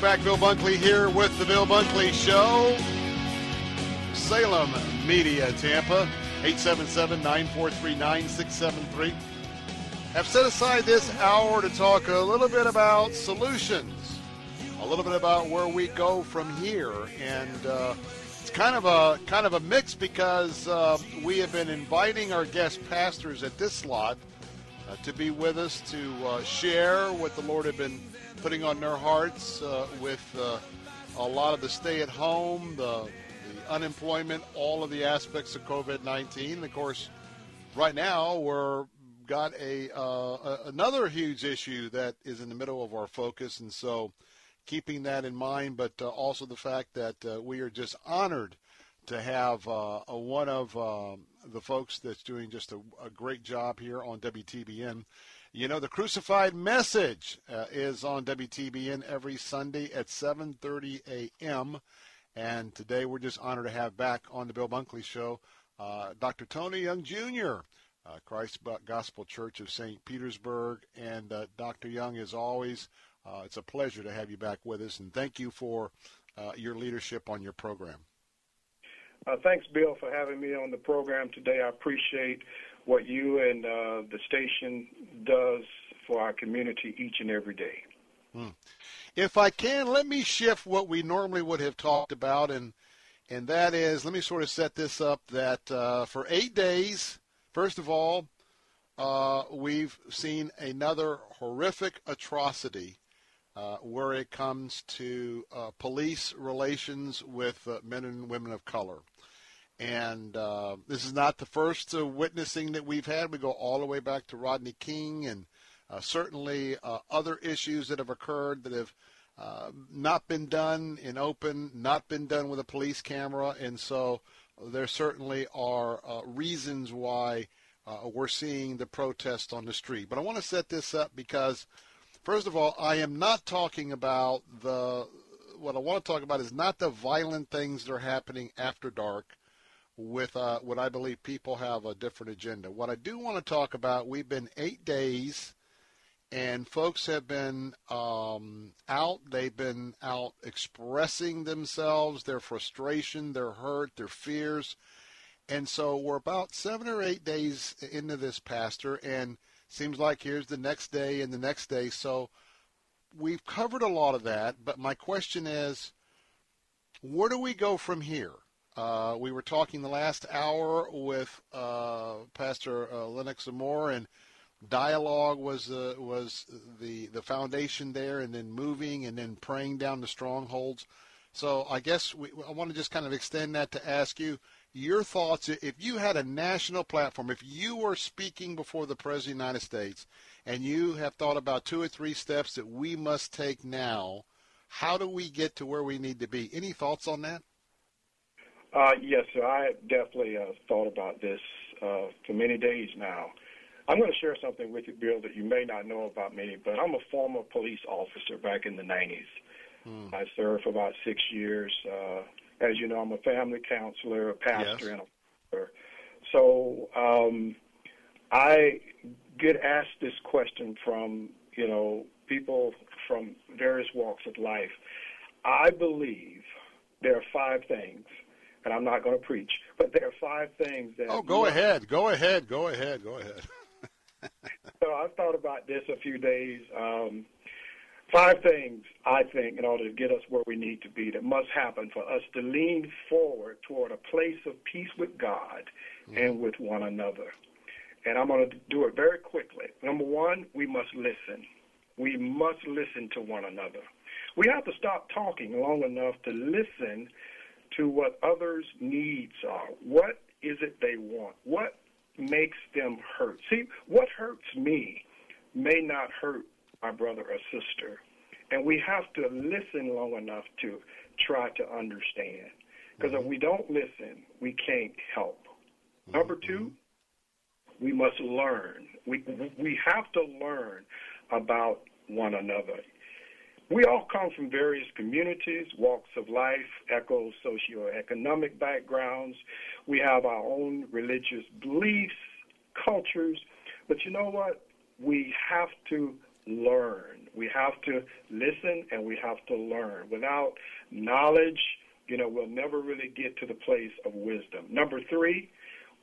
Back, Bill Bunkley here with the Bill Bunkley Show. Salem Media, Tampa, 877-943-9673. Have set aside this hour to talk a little bit about solutions, a little bit about where we go from here, and uh, it's kind of a kind of a mix because uh, we have been inviting our guest pastors at this slot uh, to be with us to uh, share what the Lord had been putting on their hearts uh, with uh, a lot of the stay at home, the, the unemployment, all of the aspects of COVID 19. Of course, right now we're got a, uh, another huge issue that is in the middle of our focus, and so keeping that in mind, but uh, also the fact that uh, we are just honored to have a, one of um, the folks that's doing just a, a great job here on WTBN. You know, the Crucified Message uh, is on WTBN every Sunday at 7:30 a.m. And today we're just honored to have back on the Bill Bunkley Show uh, Dr. Tony Young Jr., uh, Christ Gospel Church of St. Petersburg. And uh, Dr. Young, as always, uh, it's a pleasure to have you back with us. And thank you for uh, your leadership on your program. Uh, thanks, Bill, for having me on the program today. I appreciate what you and uh, the station does for our community each and every day. Hmm. If I can, let me shift what we normally would have talked about, and and that is, let me sort of set this up that uh, for eight days, first of all, uh, we've seen another horrific atrocity uh, where it comes to uh, police relations with uh, men and women of color. And uh, this is not the first uh, witnessing that we've had. We go all the way back to Rodney King and uh, certainly uh, other issues that have occurred that have uh, not been done in open, not been done with a police camera. And so there certainly are uh, reasons why we're seeing the protest on the street. But I want to set this up because, first of all, I am not talking about the, what I want to talk about is not the violent things that are happening after dark with uh, what I believe people have a different agenda. What I do want to talk about, we've been eight days, and folks have been um, out. They've been out expressing themselves, their frustration, their hurt, their fears. And so we're about seven or eight days into this, Pastor, and seems like here's the next day and the next day. So we've covered a lot of that, but my question is, where do we go from here? Uh, we were talking the last hour with uh, Pastor uh, Lennox Amore, and dialogue was uh, was the the foundation there, and then moving, and then praying down the strongholds. So I guess we, I want to just kind of extend that to ask you your thoughts. If you had a national platform, if you were speaking before the President of the United States, and you have thought about two or three steps that we must take now, how do we get to where we need to be? Any thoughts on that? Uh, yes, sir. I definitely uh, thought about this uh, for many days now. I'm going to share something with you, Bill, that you may not know about me, but I'm a former police officer back in the 90s. Hmm. I served for about six years. Uh, as you know, I'm a family counselor, a pastor, Yes. and a father. So um, I get asked this question from, you know, people from various walks of life. I believe there are five things, and I'm not going to preach, but there are five things that. Oh, go ahead, go ahead, go ahead, go ahead. so I've thought about this a few days. Um, five things I think in order to get us where we need to be that must happen for us to lean forward toward a place of peace with God mm-hmm. and with one another. And I'm going to do it very quickly. Number one, we must listen. We must listen to one another. We have to stop talking long enough to listen to what others' needs are. What is it they want? What makes them hurt? See, what hurts me may not hurt my brother or sister. And we have to listen long enough to try to understand. Because if mm-hmm. we don't listen, we can't help. Mm-hmm. Number two, we must learn. We, we have to learn about one another. We all come from various communities, walks of life, echo socioeconomic backgrounds. We have our own religious beliefs, cultures. But you know what? We have to learn. We have to listen and we have to learn. Without knowledge, you know, we'll never really get to the place of wisdom. Number three,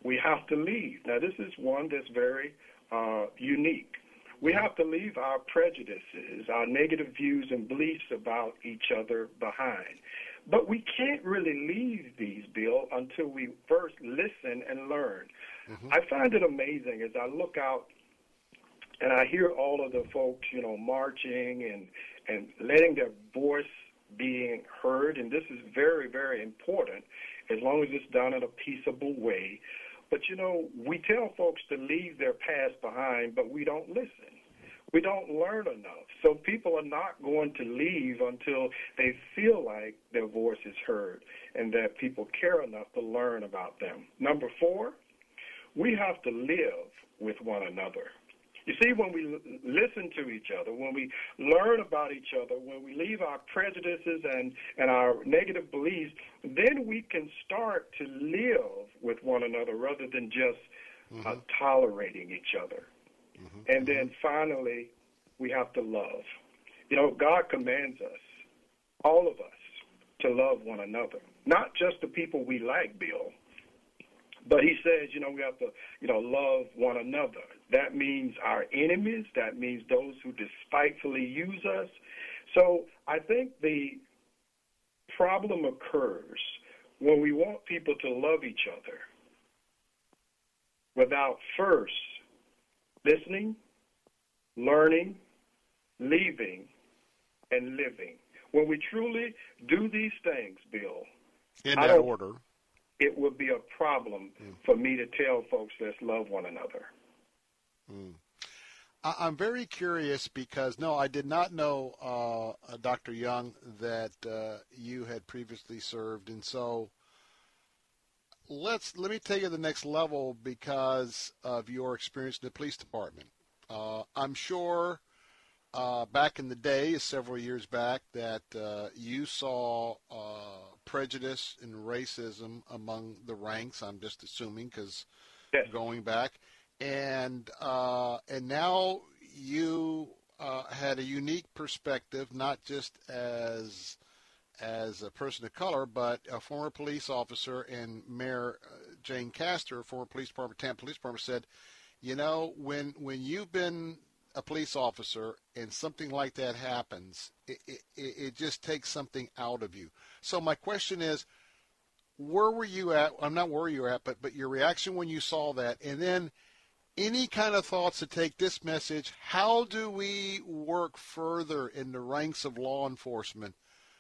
we have to leave. Now, this is one that's very uh, unique. We have to leave our prejudices, our negative views and beliefs about each other behind. But we can't really leave these, Bill, until we first listen and learn. Mm-hmm. I find it amazing as I look out and I hear all of the folks, you know, marching and and letting their voice being heard, and this is very, very important as long as it's done in a peaceable way. But you know, we tell folks to leave their past behind, but we don't listen. We don't learn enough. So people are not going to leave until they feel like their voice is heard and that people care enough to learn about them. Number four, we have to live with one another. You see, when we l- listen to each other, when we learn about each other, when we leave our prejudices and, and our negative beliefs, then we can start to live with one another rather than just uh, mm-hmm. uh, tolerating each other. Mm-hmm. And then finally, we have to love. You know, God commands us, all of us, to love one another, not just the people we like, Bill. But he says, you know, we have to, you know, love one another. That means our enemies. That means those who despitefully use us. So I think the problem occurs when we want people to love each other without first listening, learning, leaving, and living. When we truly do these things, Bill, in that order, it would be a problem mm. for me to tell folks let's love one another. Mm. I'm very curious because no, I did not know, uh, uh Dr. Young, that uh, you had previously served, and so let's let me take it to the next level because of your experience in the police department. Uh, I'm sure uh, back in the day, several years back, that uh, you saw prejudice and racism among the ranks. I'm just assuming because yes. going back and uh, and now you uh, had a unique perspective, not just as as a person of color, but a former police officer and Mayor uh, Jane Castor, former police department, Tampa Police Department, said, you know, when when you've been a police officer and something like that happens, it, it, it just takes something out of you. So my question is, where were you at? I'm not where you were at, but but your reaction when you saw that, and then any kind of thoughts to take this message? How do we work further in the ranks of law enforcement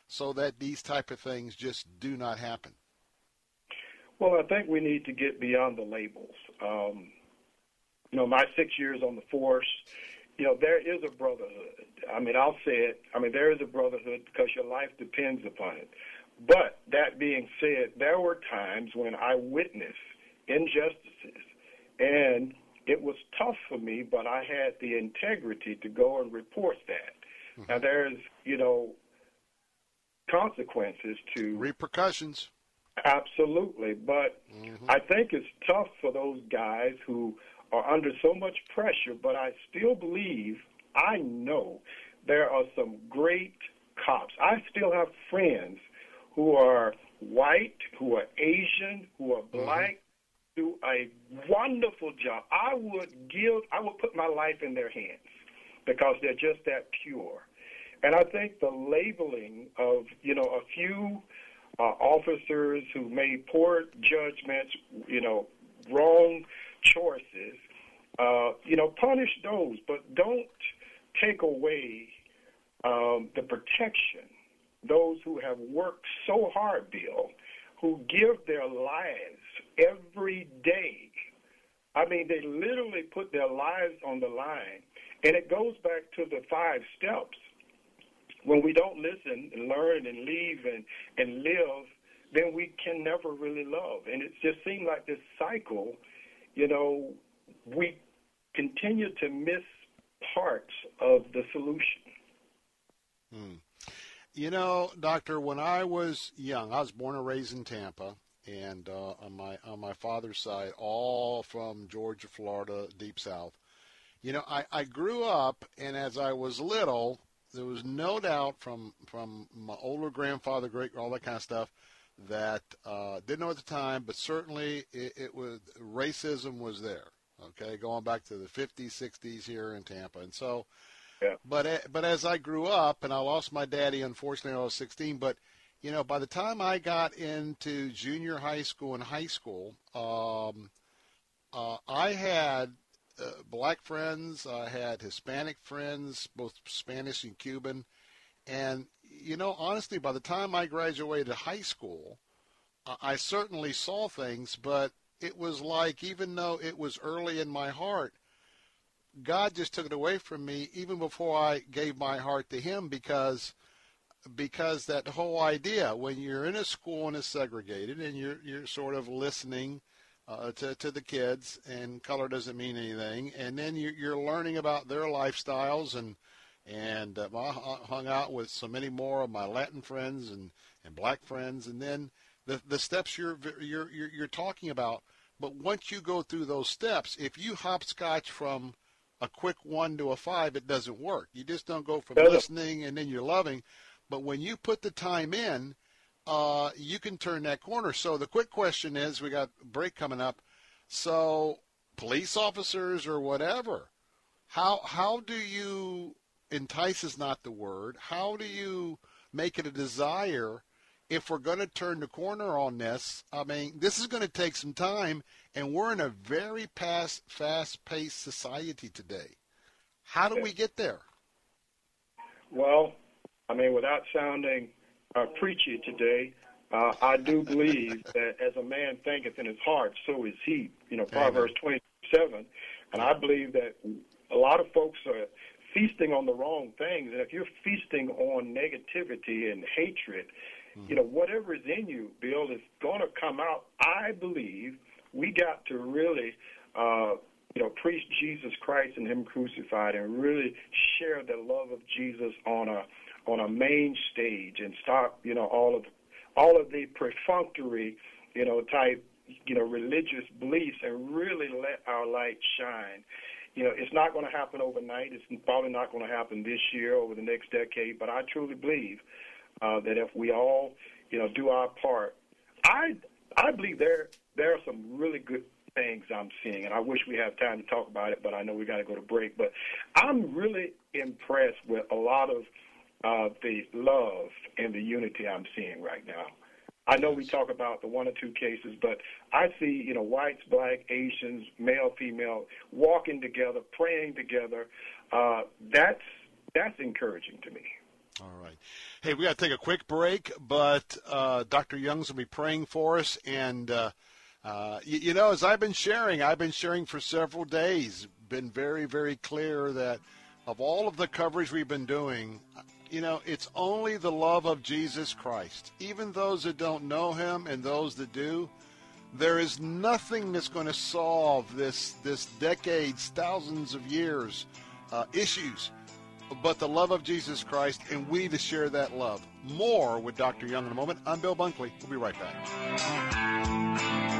so that these type of things just do not happen? Well, I think we need to get beyond the labels. Um, you know, my six years on the force, you know, there is a brotherhood. I mean, I'll say it. I mean, there is a brotherhood because your life depends upon it. But that being said, there were times when I witnessed injustices and it was tough for me, but I had the integrity to go and report that. Mm-hmm. Now there's, you know, consequences to repercussions. Absolutely, but mm-hmm. I think it's tough for those guys who are under so much pressure, but I still believe, I know there are some great cops. I still have friends who are white, who are Asian, who are black, do a wonderful job. I would give, I would put my life in their hands because they're just that pure. And I think the labeling of, you know, a few uh, officers who made poor judgments, you know, wrong choices, uh, you know, punish those, but don't take away um, the protection. Those who have worked so hard, Bill, who give their lives every day. I mean, they literally put their lives on the line. And it goes back to the five steps. When we don't listen and learn and leave and, and live, then we can never really love. And it just seemed like this cycle, you know, we continue to miss parts of the solution. Hmm. You know, doctor, when I was young, I was born and raised in Tampa, and uh, on my on my father's side, all from Georgia, Florida, deep south. You know, I, I grew up, and as I was little, there was no doubt from from my older grandfather, great, all that kind of stuff, that uh, didn't know at the time, but certainly it, it was racism was there. Okay, going back to the 50s, 60s here in Tampa, and so. Yeah. But eh, but as I grew up, and I lost my daddy unfortunately when I was 16, but you know, by the time I got into junior high school and high school, um, uh, I had uh, black friends, I had Hispanic friends, both Spanish and Cuban, and you know, honestly, by the time I graduated high school, I certainly saw things, but it was like even though it was early in my heart, God just took it away from me even before I gave my heart to Him because because that whole idea when you're in a school and it's segregated and you're you're sort of listening uh, to to the kids and color doesn't mean anything and then you're, you're learning about their lifestyles and and uh, I hung out with so many more of my Latin friends and and black friends and then the the steps you're you're you're, you're talking about but once you go through those steps if you hopscotch from a quick one to a five, it doesn't work. You just don't go from listening and then you're loving. But when you put the time in, uh, you can turn that corner. So the quick question is, we got break coming up. So police officers or whatever, how how do you entice is not the word. How do you make it a desire? If we're going to turn the corner on this, I mean, this is going to take some time, and we're in a very fast, fast-paced society today. How do we get there? Well, I mean, without sounding uh, preachy today, uh, I do believe that as a man thinketh in his heart, so is he. You know, Proverbs 27. And I believe that a lot of folks are feasting on the wrong things. And if you're feasting on negativity and hatred, you know, whatever is in you, Bill, is going to come out. I believe we got to really, uh, you know, preach Jesus Christ and Him crucified, and really share the love of Jesus on a on a main stage, and stop, you know, all of all of the perfunctory, you know, type, you know, religious beliefs, and really let our light shine. You know, it's not going to happen overnight. It's probably not going to happen this year, over the next decade. But I truly believe uh, that if we all, you know, do our part, I I believe there there are some really good things I'm seeing, and I wish we have time to talk about it, but I know we got to go to break. But I'm really impressed with a lot of uh, the love and the unity I'm seeing right now. I know we talk about the one or two cases, but I see, you know, whites, black, Asians, male, female, walking together, praying together. Uh, that's that's encouraging to me. All right. Hey, we got to take a quick break, but uh, Dr. Young's will be praying for us. And, uh, uh, you, you, know, as I've been sharing, I've been sharing for several days, been very, very clear that of all of the coverage we've been doing, you know, it's only the love of Jesus Christ. Even those that don't know him and those that do, there is nothing that's going to solve this, this decades, thousands of years uh, issues but the love of Jesus Christ, and we to share that love. More with Dr. Young in a moment. I'm Bill Bunkley. We'll be right back.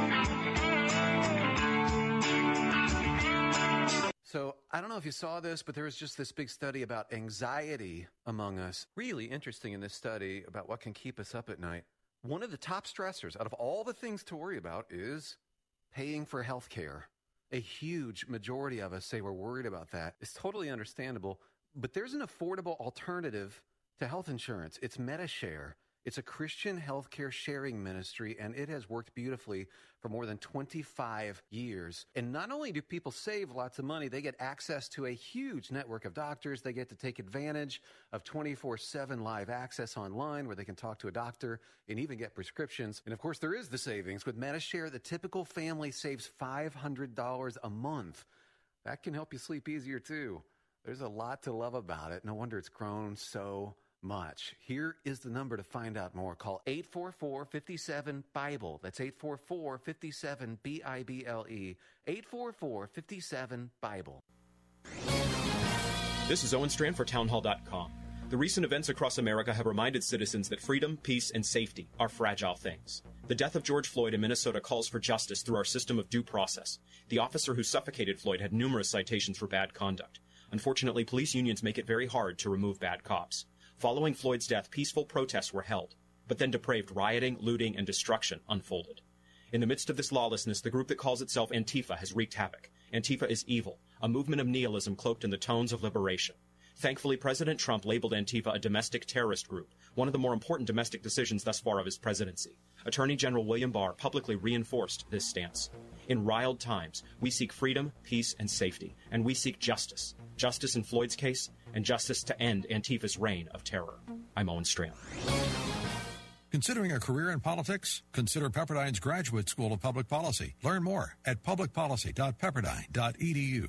If you saw this, but there was just this big study about anxiety among us. Really interesting in this study about what can keep us up at night. One of the top stressors out of all the things to worry about is paying for health care. A huge majority of us say we're worried about that. It's totally understandable, but there's an affordable alternative to health insurance. It's MediShare. It's a Christian healthcare sharing ministry, and it has worked beautifully for more than 25 years. And not only do people save lots of money, they get access to a huge network of doctors. They get to take advantage of 24 7 live access online where they can talk to a doctor and even get prescriptions. And of course, there is the savings. With MediShare, the typical family saves $500 a month. That can help you sleep easier too. There's a lot to love about it. No wonder it's grown so much. Here is the number to find out more. Call 844 57 Bible. That's 844 57 B I B L E. 844 57 Bible. This is Owen Strachan for Townhall.com. The recent events across America have reminded citizens that freedom, peace, and safety are fragile things. The death of George Floyd in Minnesota calls for justice through our system of due process. The officer who suffocated Floyd had numerous citations for bad conduct. Unfortunately, police unions make it very hard to remove bad cops. Following Floyd's death, peaceful protests were held, but then depraved rioting, looting, and destruction unfolded. In the midst of this lawlessness, the group that calls itself Antifa has wreaked havoc. Antifa is evil, a movement of nihilism cloaked in the tones of liberation. Thankfully, President Trump labeled Antifa a domestic terrorist group, one of the more important domestic decisions thus far of his presidency. Attorney General William Barr publicly reinforced this stance. In riled times, we seek freedom, peace, and safety, and we seek justice. Justice in Floyd's case, and justice to end Antifa's reign of terror. I'm Owen Strachan. Considering a career in politics? Consider Pepperdine's Graduate School of Public Policy. Learn more at publicpolicy.pepperdine.edu.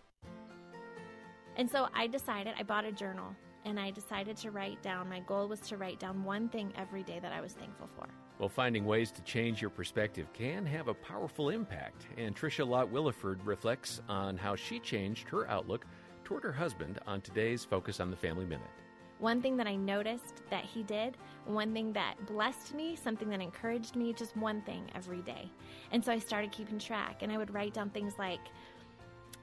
And so I decided, I bought a journal and I decided to write down, my goal was to write down one thing every day that I was thankful for. Well, finding ways to change your perspective can have a powerful impact, and Tricia Lott Williford reflects on how she changed her outlook toward her husband on today's Focus on the Family Minute. One thing that I noticed that he did, one thing that blessed me, something that encouraged me, just one thing every day. And so I started keeping track, and I would write down things like,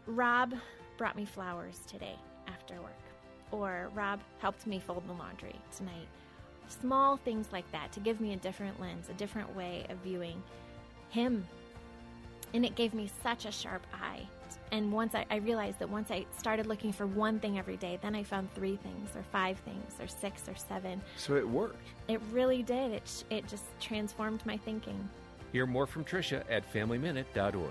Rob brought me flowers today after work. Or Rob helped me fold the laundry tonight. Small things like that to give me a different lens, a different way of viewing him. And it gave me such a sharp eye. And once I, I realized that once I started looking for one thing every day, then I found three things, or five things, or six, or seven. So it worked. It really did. It, it just transformed my thinking. Hear more from Tricia at FamilyMinute.org.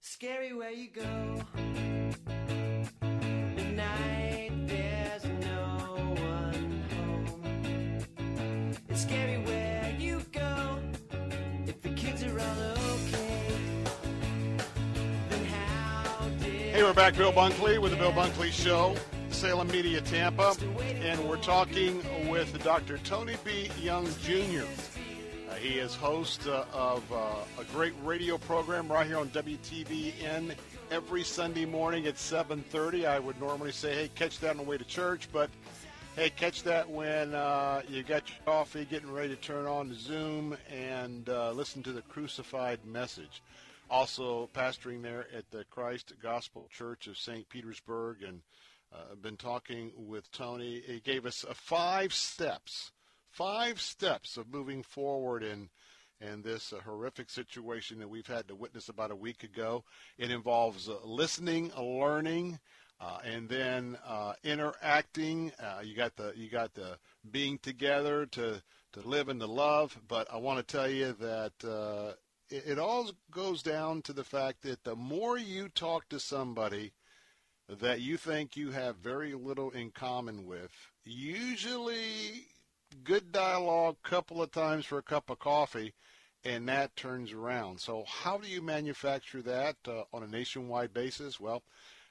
Scary where you go. At there's no one home. It's scary where you go. If the kids are all okay, then how did Hey, we're back. Bill Bunkley with the Bill Bunkley Show, Salem Media Tampa, and we're talking with Dr. Tony B. Young Jr. Uh, he is host uh, of uh, a great radio program right here on WTBN every Sunday morning at 7:30. I would normally say, "Hey, catch that on the way to church," but hey, catch that when uh, you got your coffee, getting ready to turn on the Zoom and uh, listen to the crucified message also pastoring there at the Christ Gospel Church of St. Petersburg, and uh, been talking with Tony. He gave us five steps, five steps of moving forward in and this uh, horrific situation that we've had to witness about a week ago. It involves uh, listening, learning, uh, and then uh, interacting. Uh, you got the you got the being together to to live and to love. But I want to tell you that uh, it all goes down to the fact that the more you talk to somebody that you think you have very little in common with, usually good dialogue, couple of times for a cup of coffee, and that turns around. So how do you manufacture that uh, on a nationwide basis? Well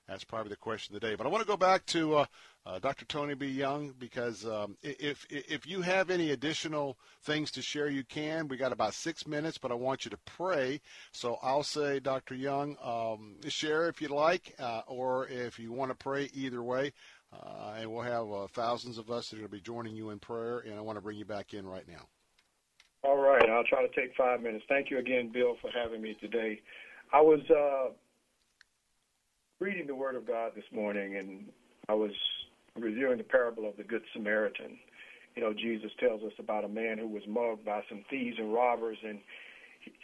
that's probably the question of the day. But I want to go back to uh, uh, Dr. Tony B. Young because um, if if you have any additional things to share, you can. We got about six minutes, but I want you to pray. So I'll say, Dr. Young, um, share if you like, uh, or if you want to pray, either way. Uh, and we'll have uh, thousands of us that are going to be joining you in prayer. And I want to bring you back in right now. All right, I'll try to take five minutes. Thank you again, Bill, for having me today. I was uh, reading the Word of God this morning, and I was reviewing the parable of the Good Samaritan. You know, Jesus tells us about a man who was mugged by some thieves and robbers, and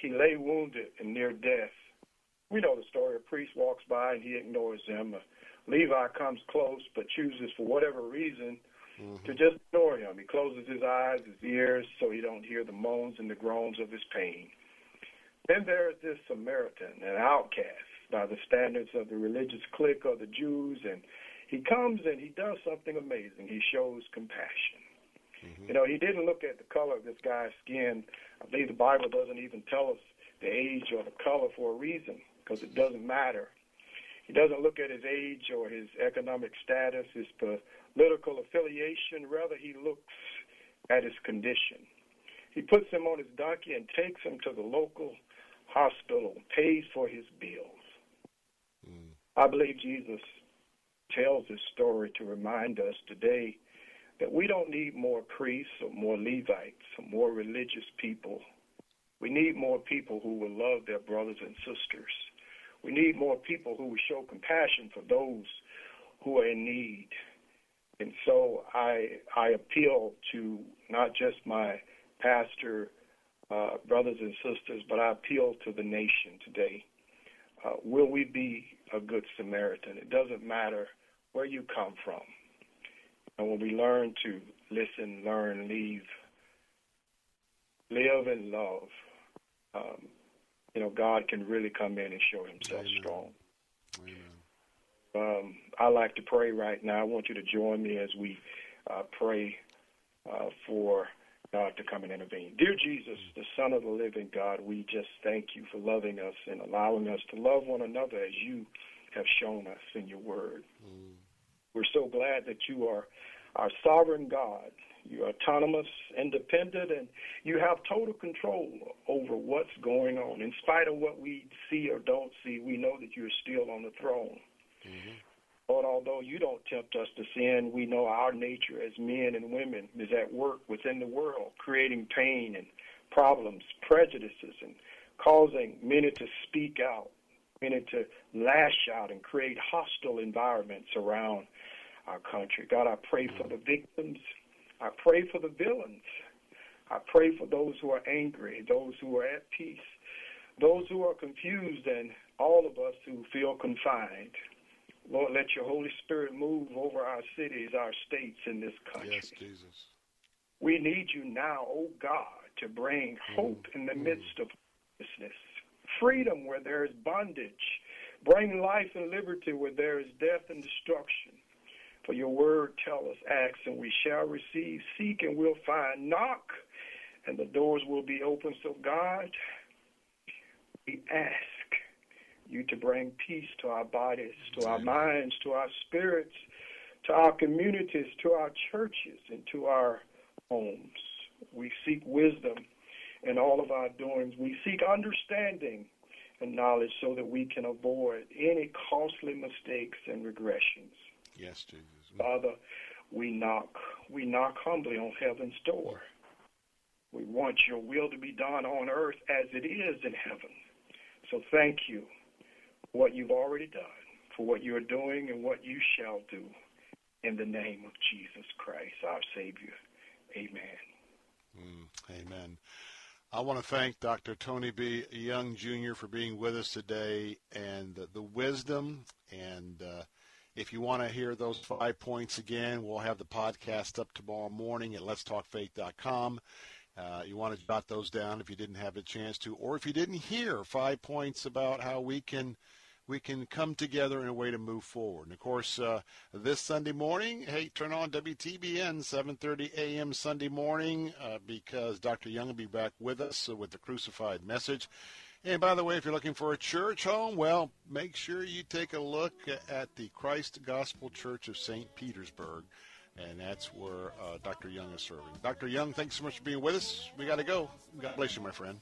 he, lay wounded and near death. We know the story. A priest walks by and he ignores him. Levi comes close, but chooses for whatever reason mm-hmm. to just ignore him. He closes his eyes, his ears, so he don't hear the moans and the groans of his pain. Then there is this Samaritan, an outcast by the standards of the religious clique of the Jews. And he comes and he does something amazing. He shows compassion. Mm-hmm. You know, he didn't look at the color of this guy's skin. I believe the Bible doesn't even tell us the age or the color for a reason because it doesn't matter. He doesn't look at his age or his economic status, his political affiliation. Rather, he looks at his condition. He puts him on his donkey and takes him to the local hospital, pays for his bills. Mm. I believe Jesus tells this story to remind us today that we don't need more priests or more Levites or more religious people. We need more people who will love their brothers and sisters. We need more people who will show compassion for those who are in need. And so I I appeal to not just my pastor uh, brothers and sisters, but I appeal to the nation today. Uh, will we be a good Samaritan? It doesn't matter where you come from. And when we learn to listen, learn, leave, live, and love, um, you know, God can really come in and show Himself Amen. strong. Amen. Um, I like to pray right now. I want you to join me as we uh, pray uh, for God to come and intervene. Dear Jesus, the Son of the living God, we just thank you for loving us and allowing us to love one another as you have shown us in your word. Mm. We're so glad that you are our sovereign God. You're autonomous, independent, and you have total control over what's going on. In spite of what we see or don't see, we know that you're still on the throne. Mm-hmm. Lord, although you don't tempt us to sin, we know our nature as men and women is at work within the world, creating pain and problems, prejudices, and causing many to speak out, many to lash out and create hostile environments around our country. God, I pray for the victims. I pray for the villains. I pray for those who are angry, those who are at peace, those who are confused, and all of us who feel confined. Lord, let your Holy Spirit move over our cities, our states in this country. Yes, Jesus. We need you now, oh God, to bring mm. hope mm. in the mm. midst of hopelessness, freedom where there is bondage, bring life and liberty where there is death and destruction. For your word tell us, ask and we shall receive, seek and we'll find, knock and the doors will be open. So God, we ask you to bring peace to our bodies, to our minds, to our spirits, to our communities, to our churches, and to our homes. We seek wisdom in all of our doings. We seek understanding and knowledge so that we can avoid any costly mistakes and regressions. Yes, Jesus. Father, we knock. We knock humbly on heaven's door. We want your will to be done on earth as it is in heaven. So thank you for what you've already done, for what you're doing, and what you shall do. In the name of Jesus Christ, our Savior. Amen. Mm, amen. I want to thank Dr. Tony B. Young Jr. for being with us today and the, the wisdom. And uh, if you want to hear those five points again, we'll have the podcast up tomorrow morning at letstalkfaith.com. Uh, you want to jot those down if you didn't have a chance to, or if you didn't hear five points about how we can we can come together in a way to move forward. And of course, uh, this Sunday morning, hey, turn on WTBN 7:30 a.m. Sunday morning uh, because Dr. Young will be back with us with the crucified message. And by the way, if you're looking for a church home, well, make sure you take a look at the Christ Gospel Church of St. Petersburg. And that's where uh, Dr. Young is serving. Dr. Young, thanks so much for being with us. We got to go. God bless you, my friend.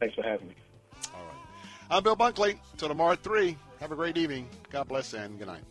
Thanks for having me. All right. I'm Bill Bunkley. Until tomorrow at 3. Have a great evening. God bless and good night.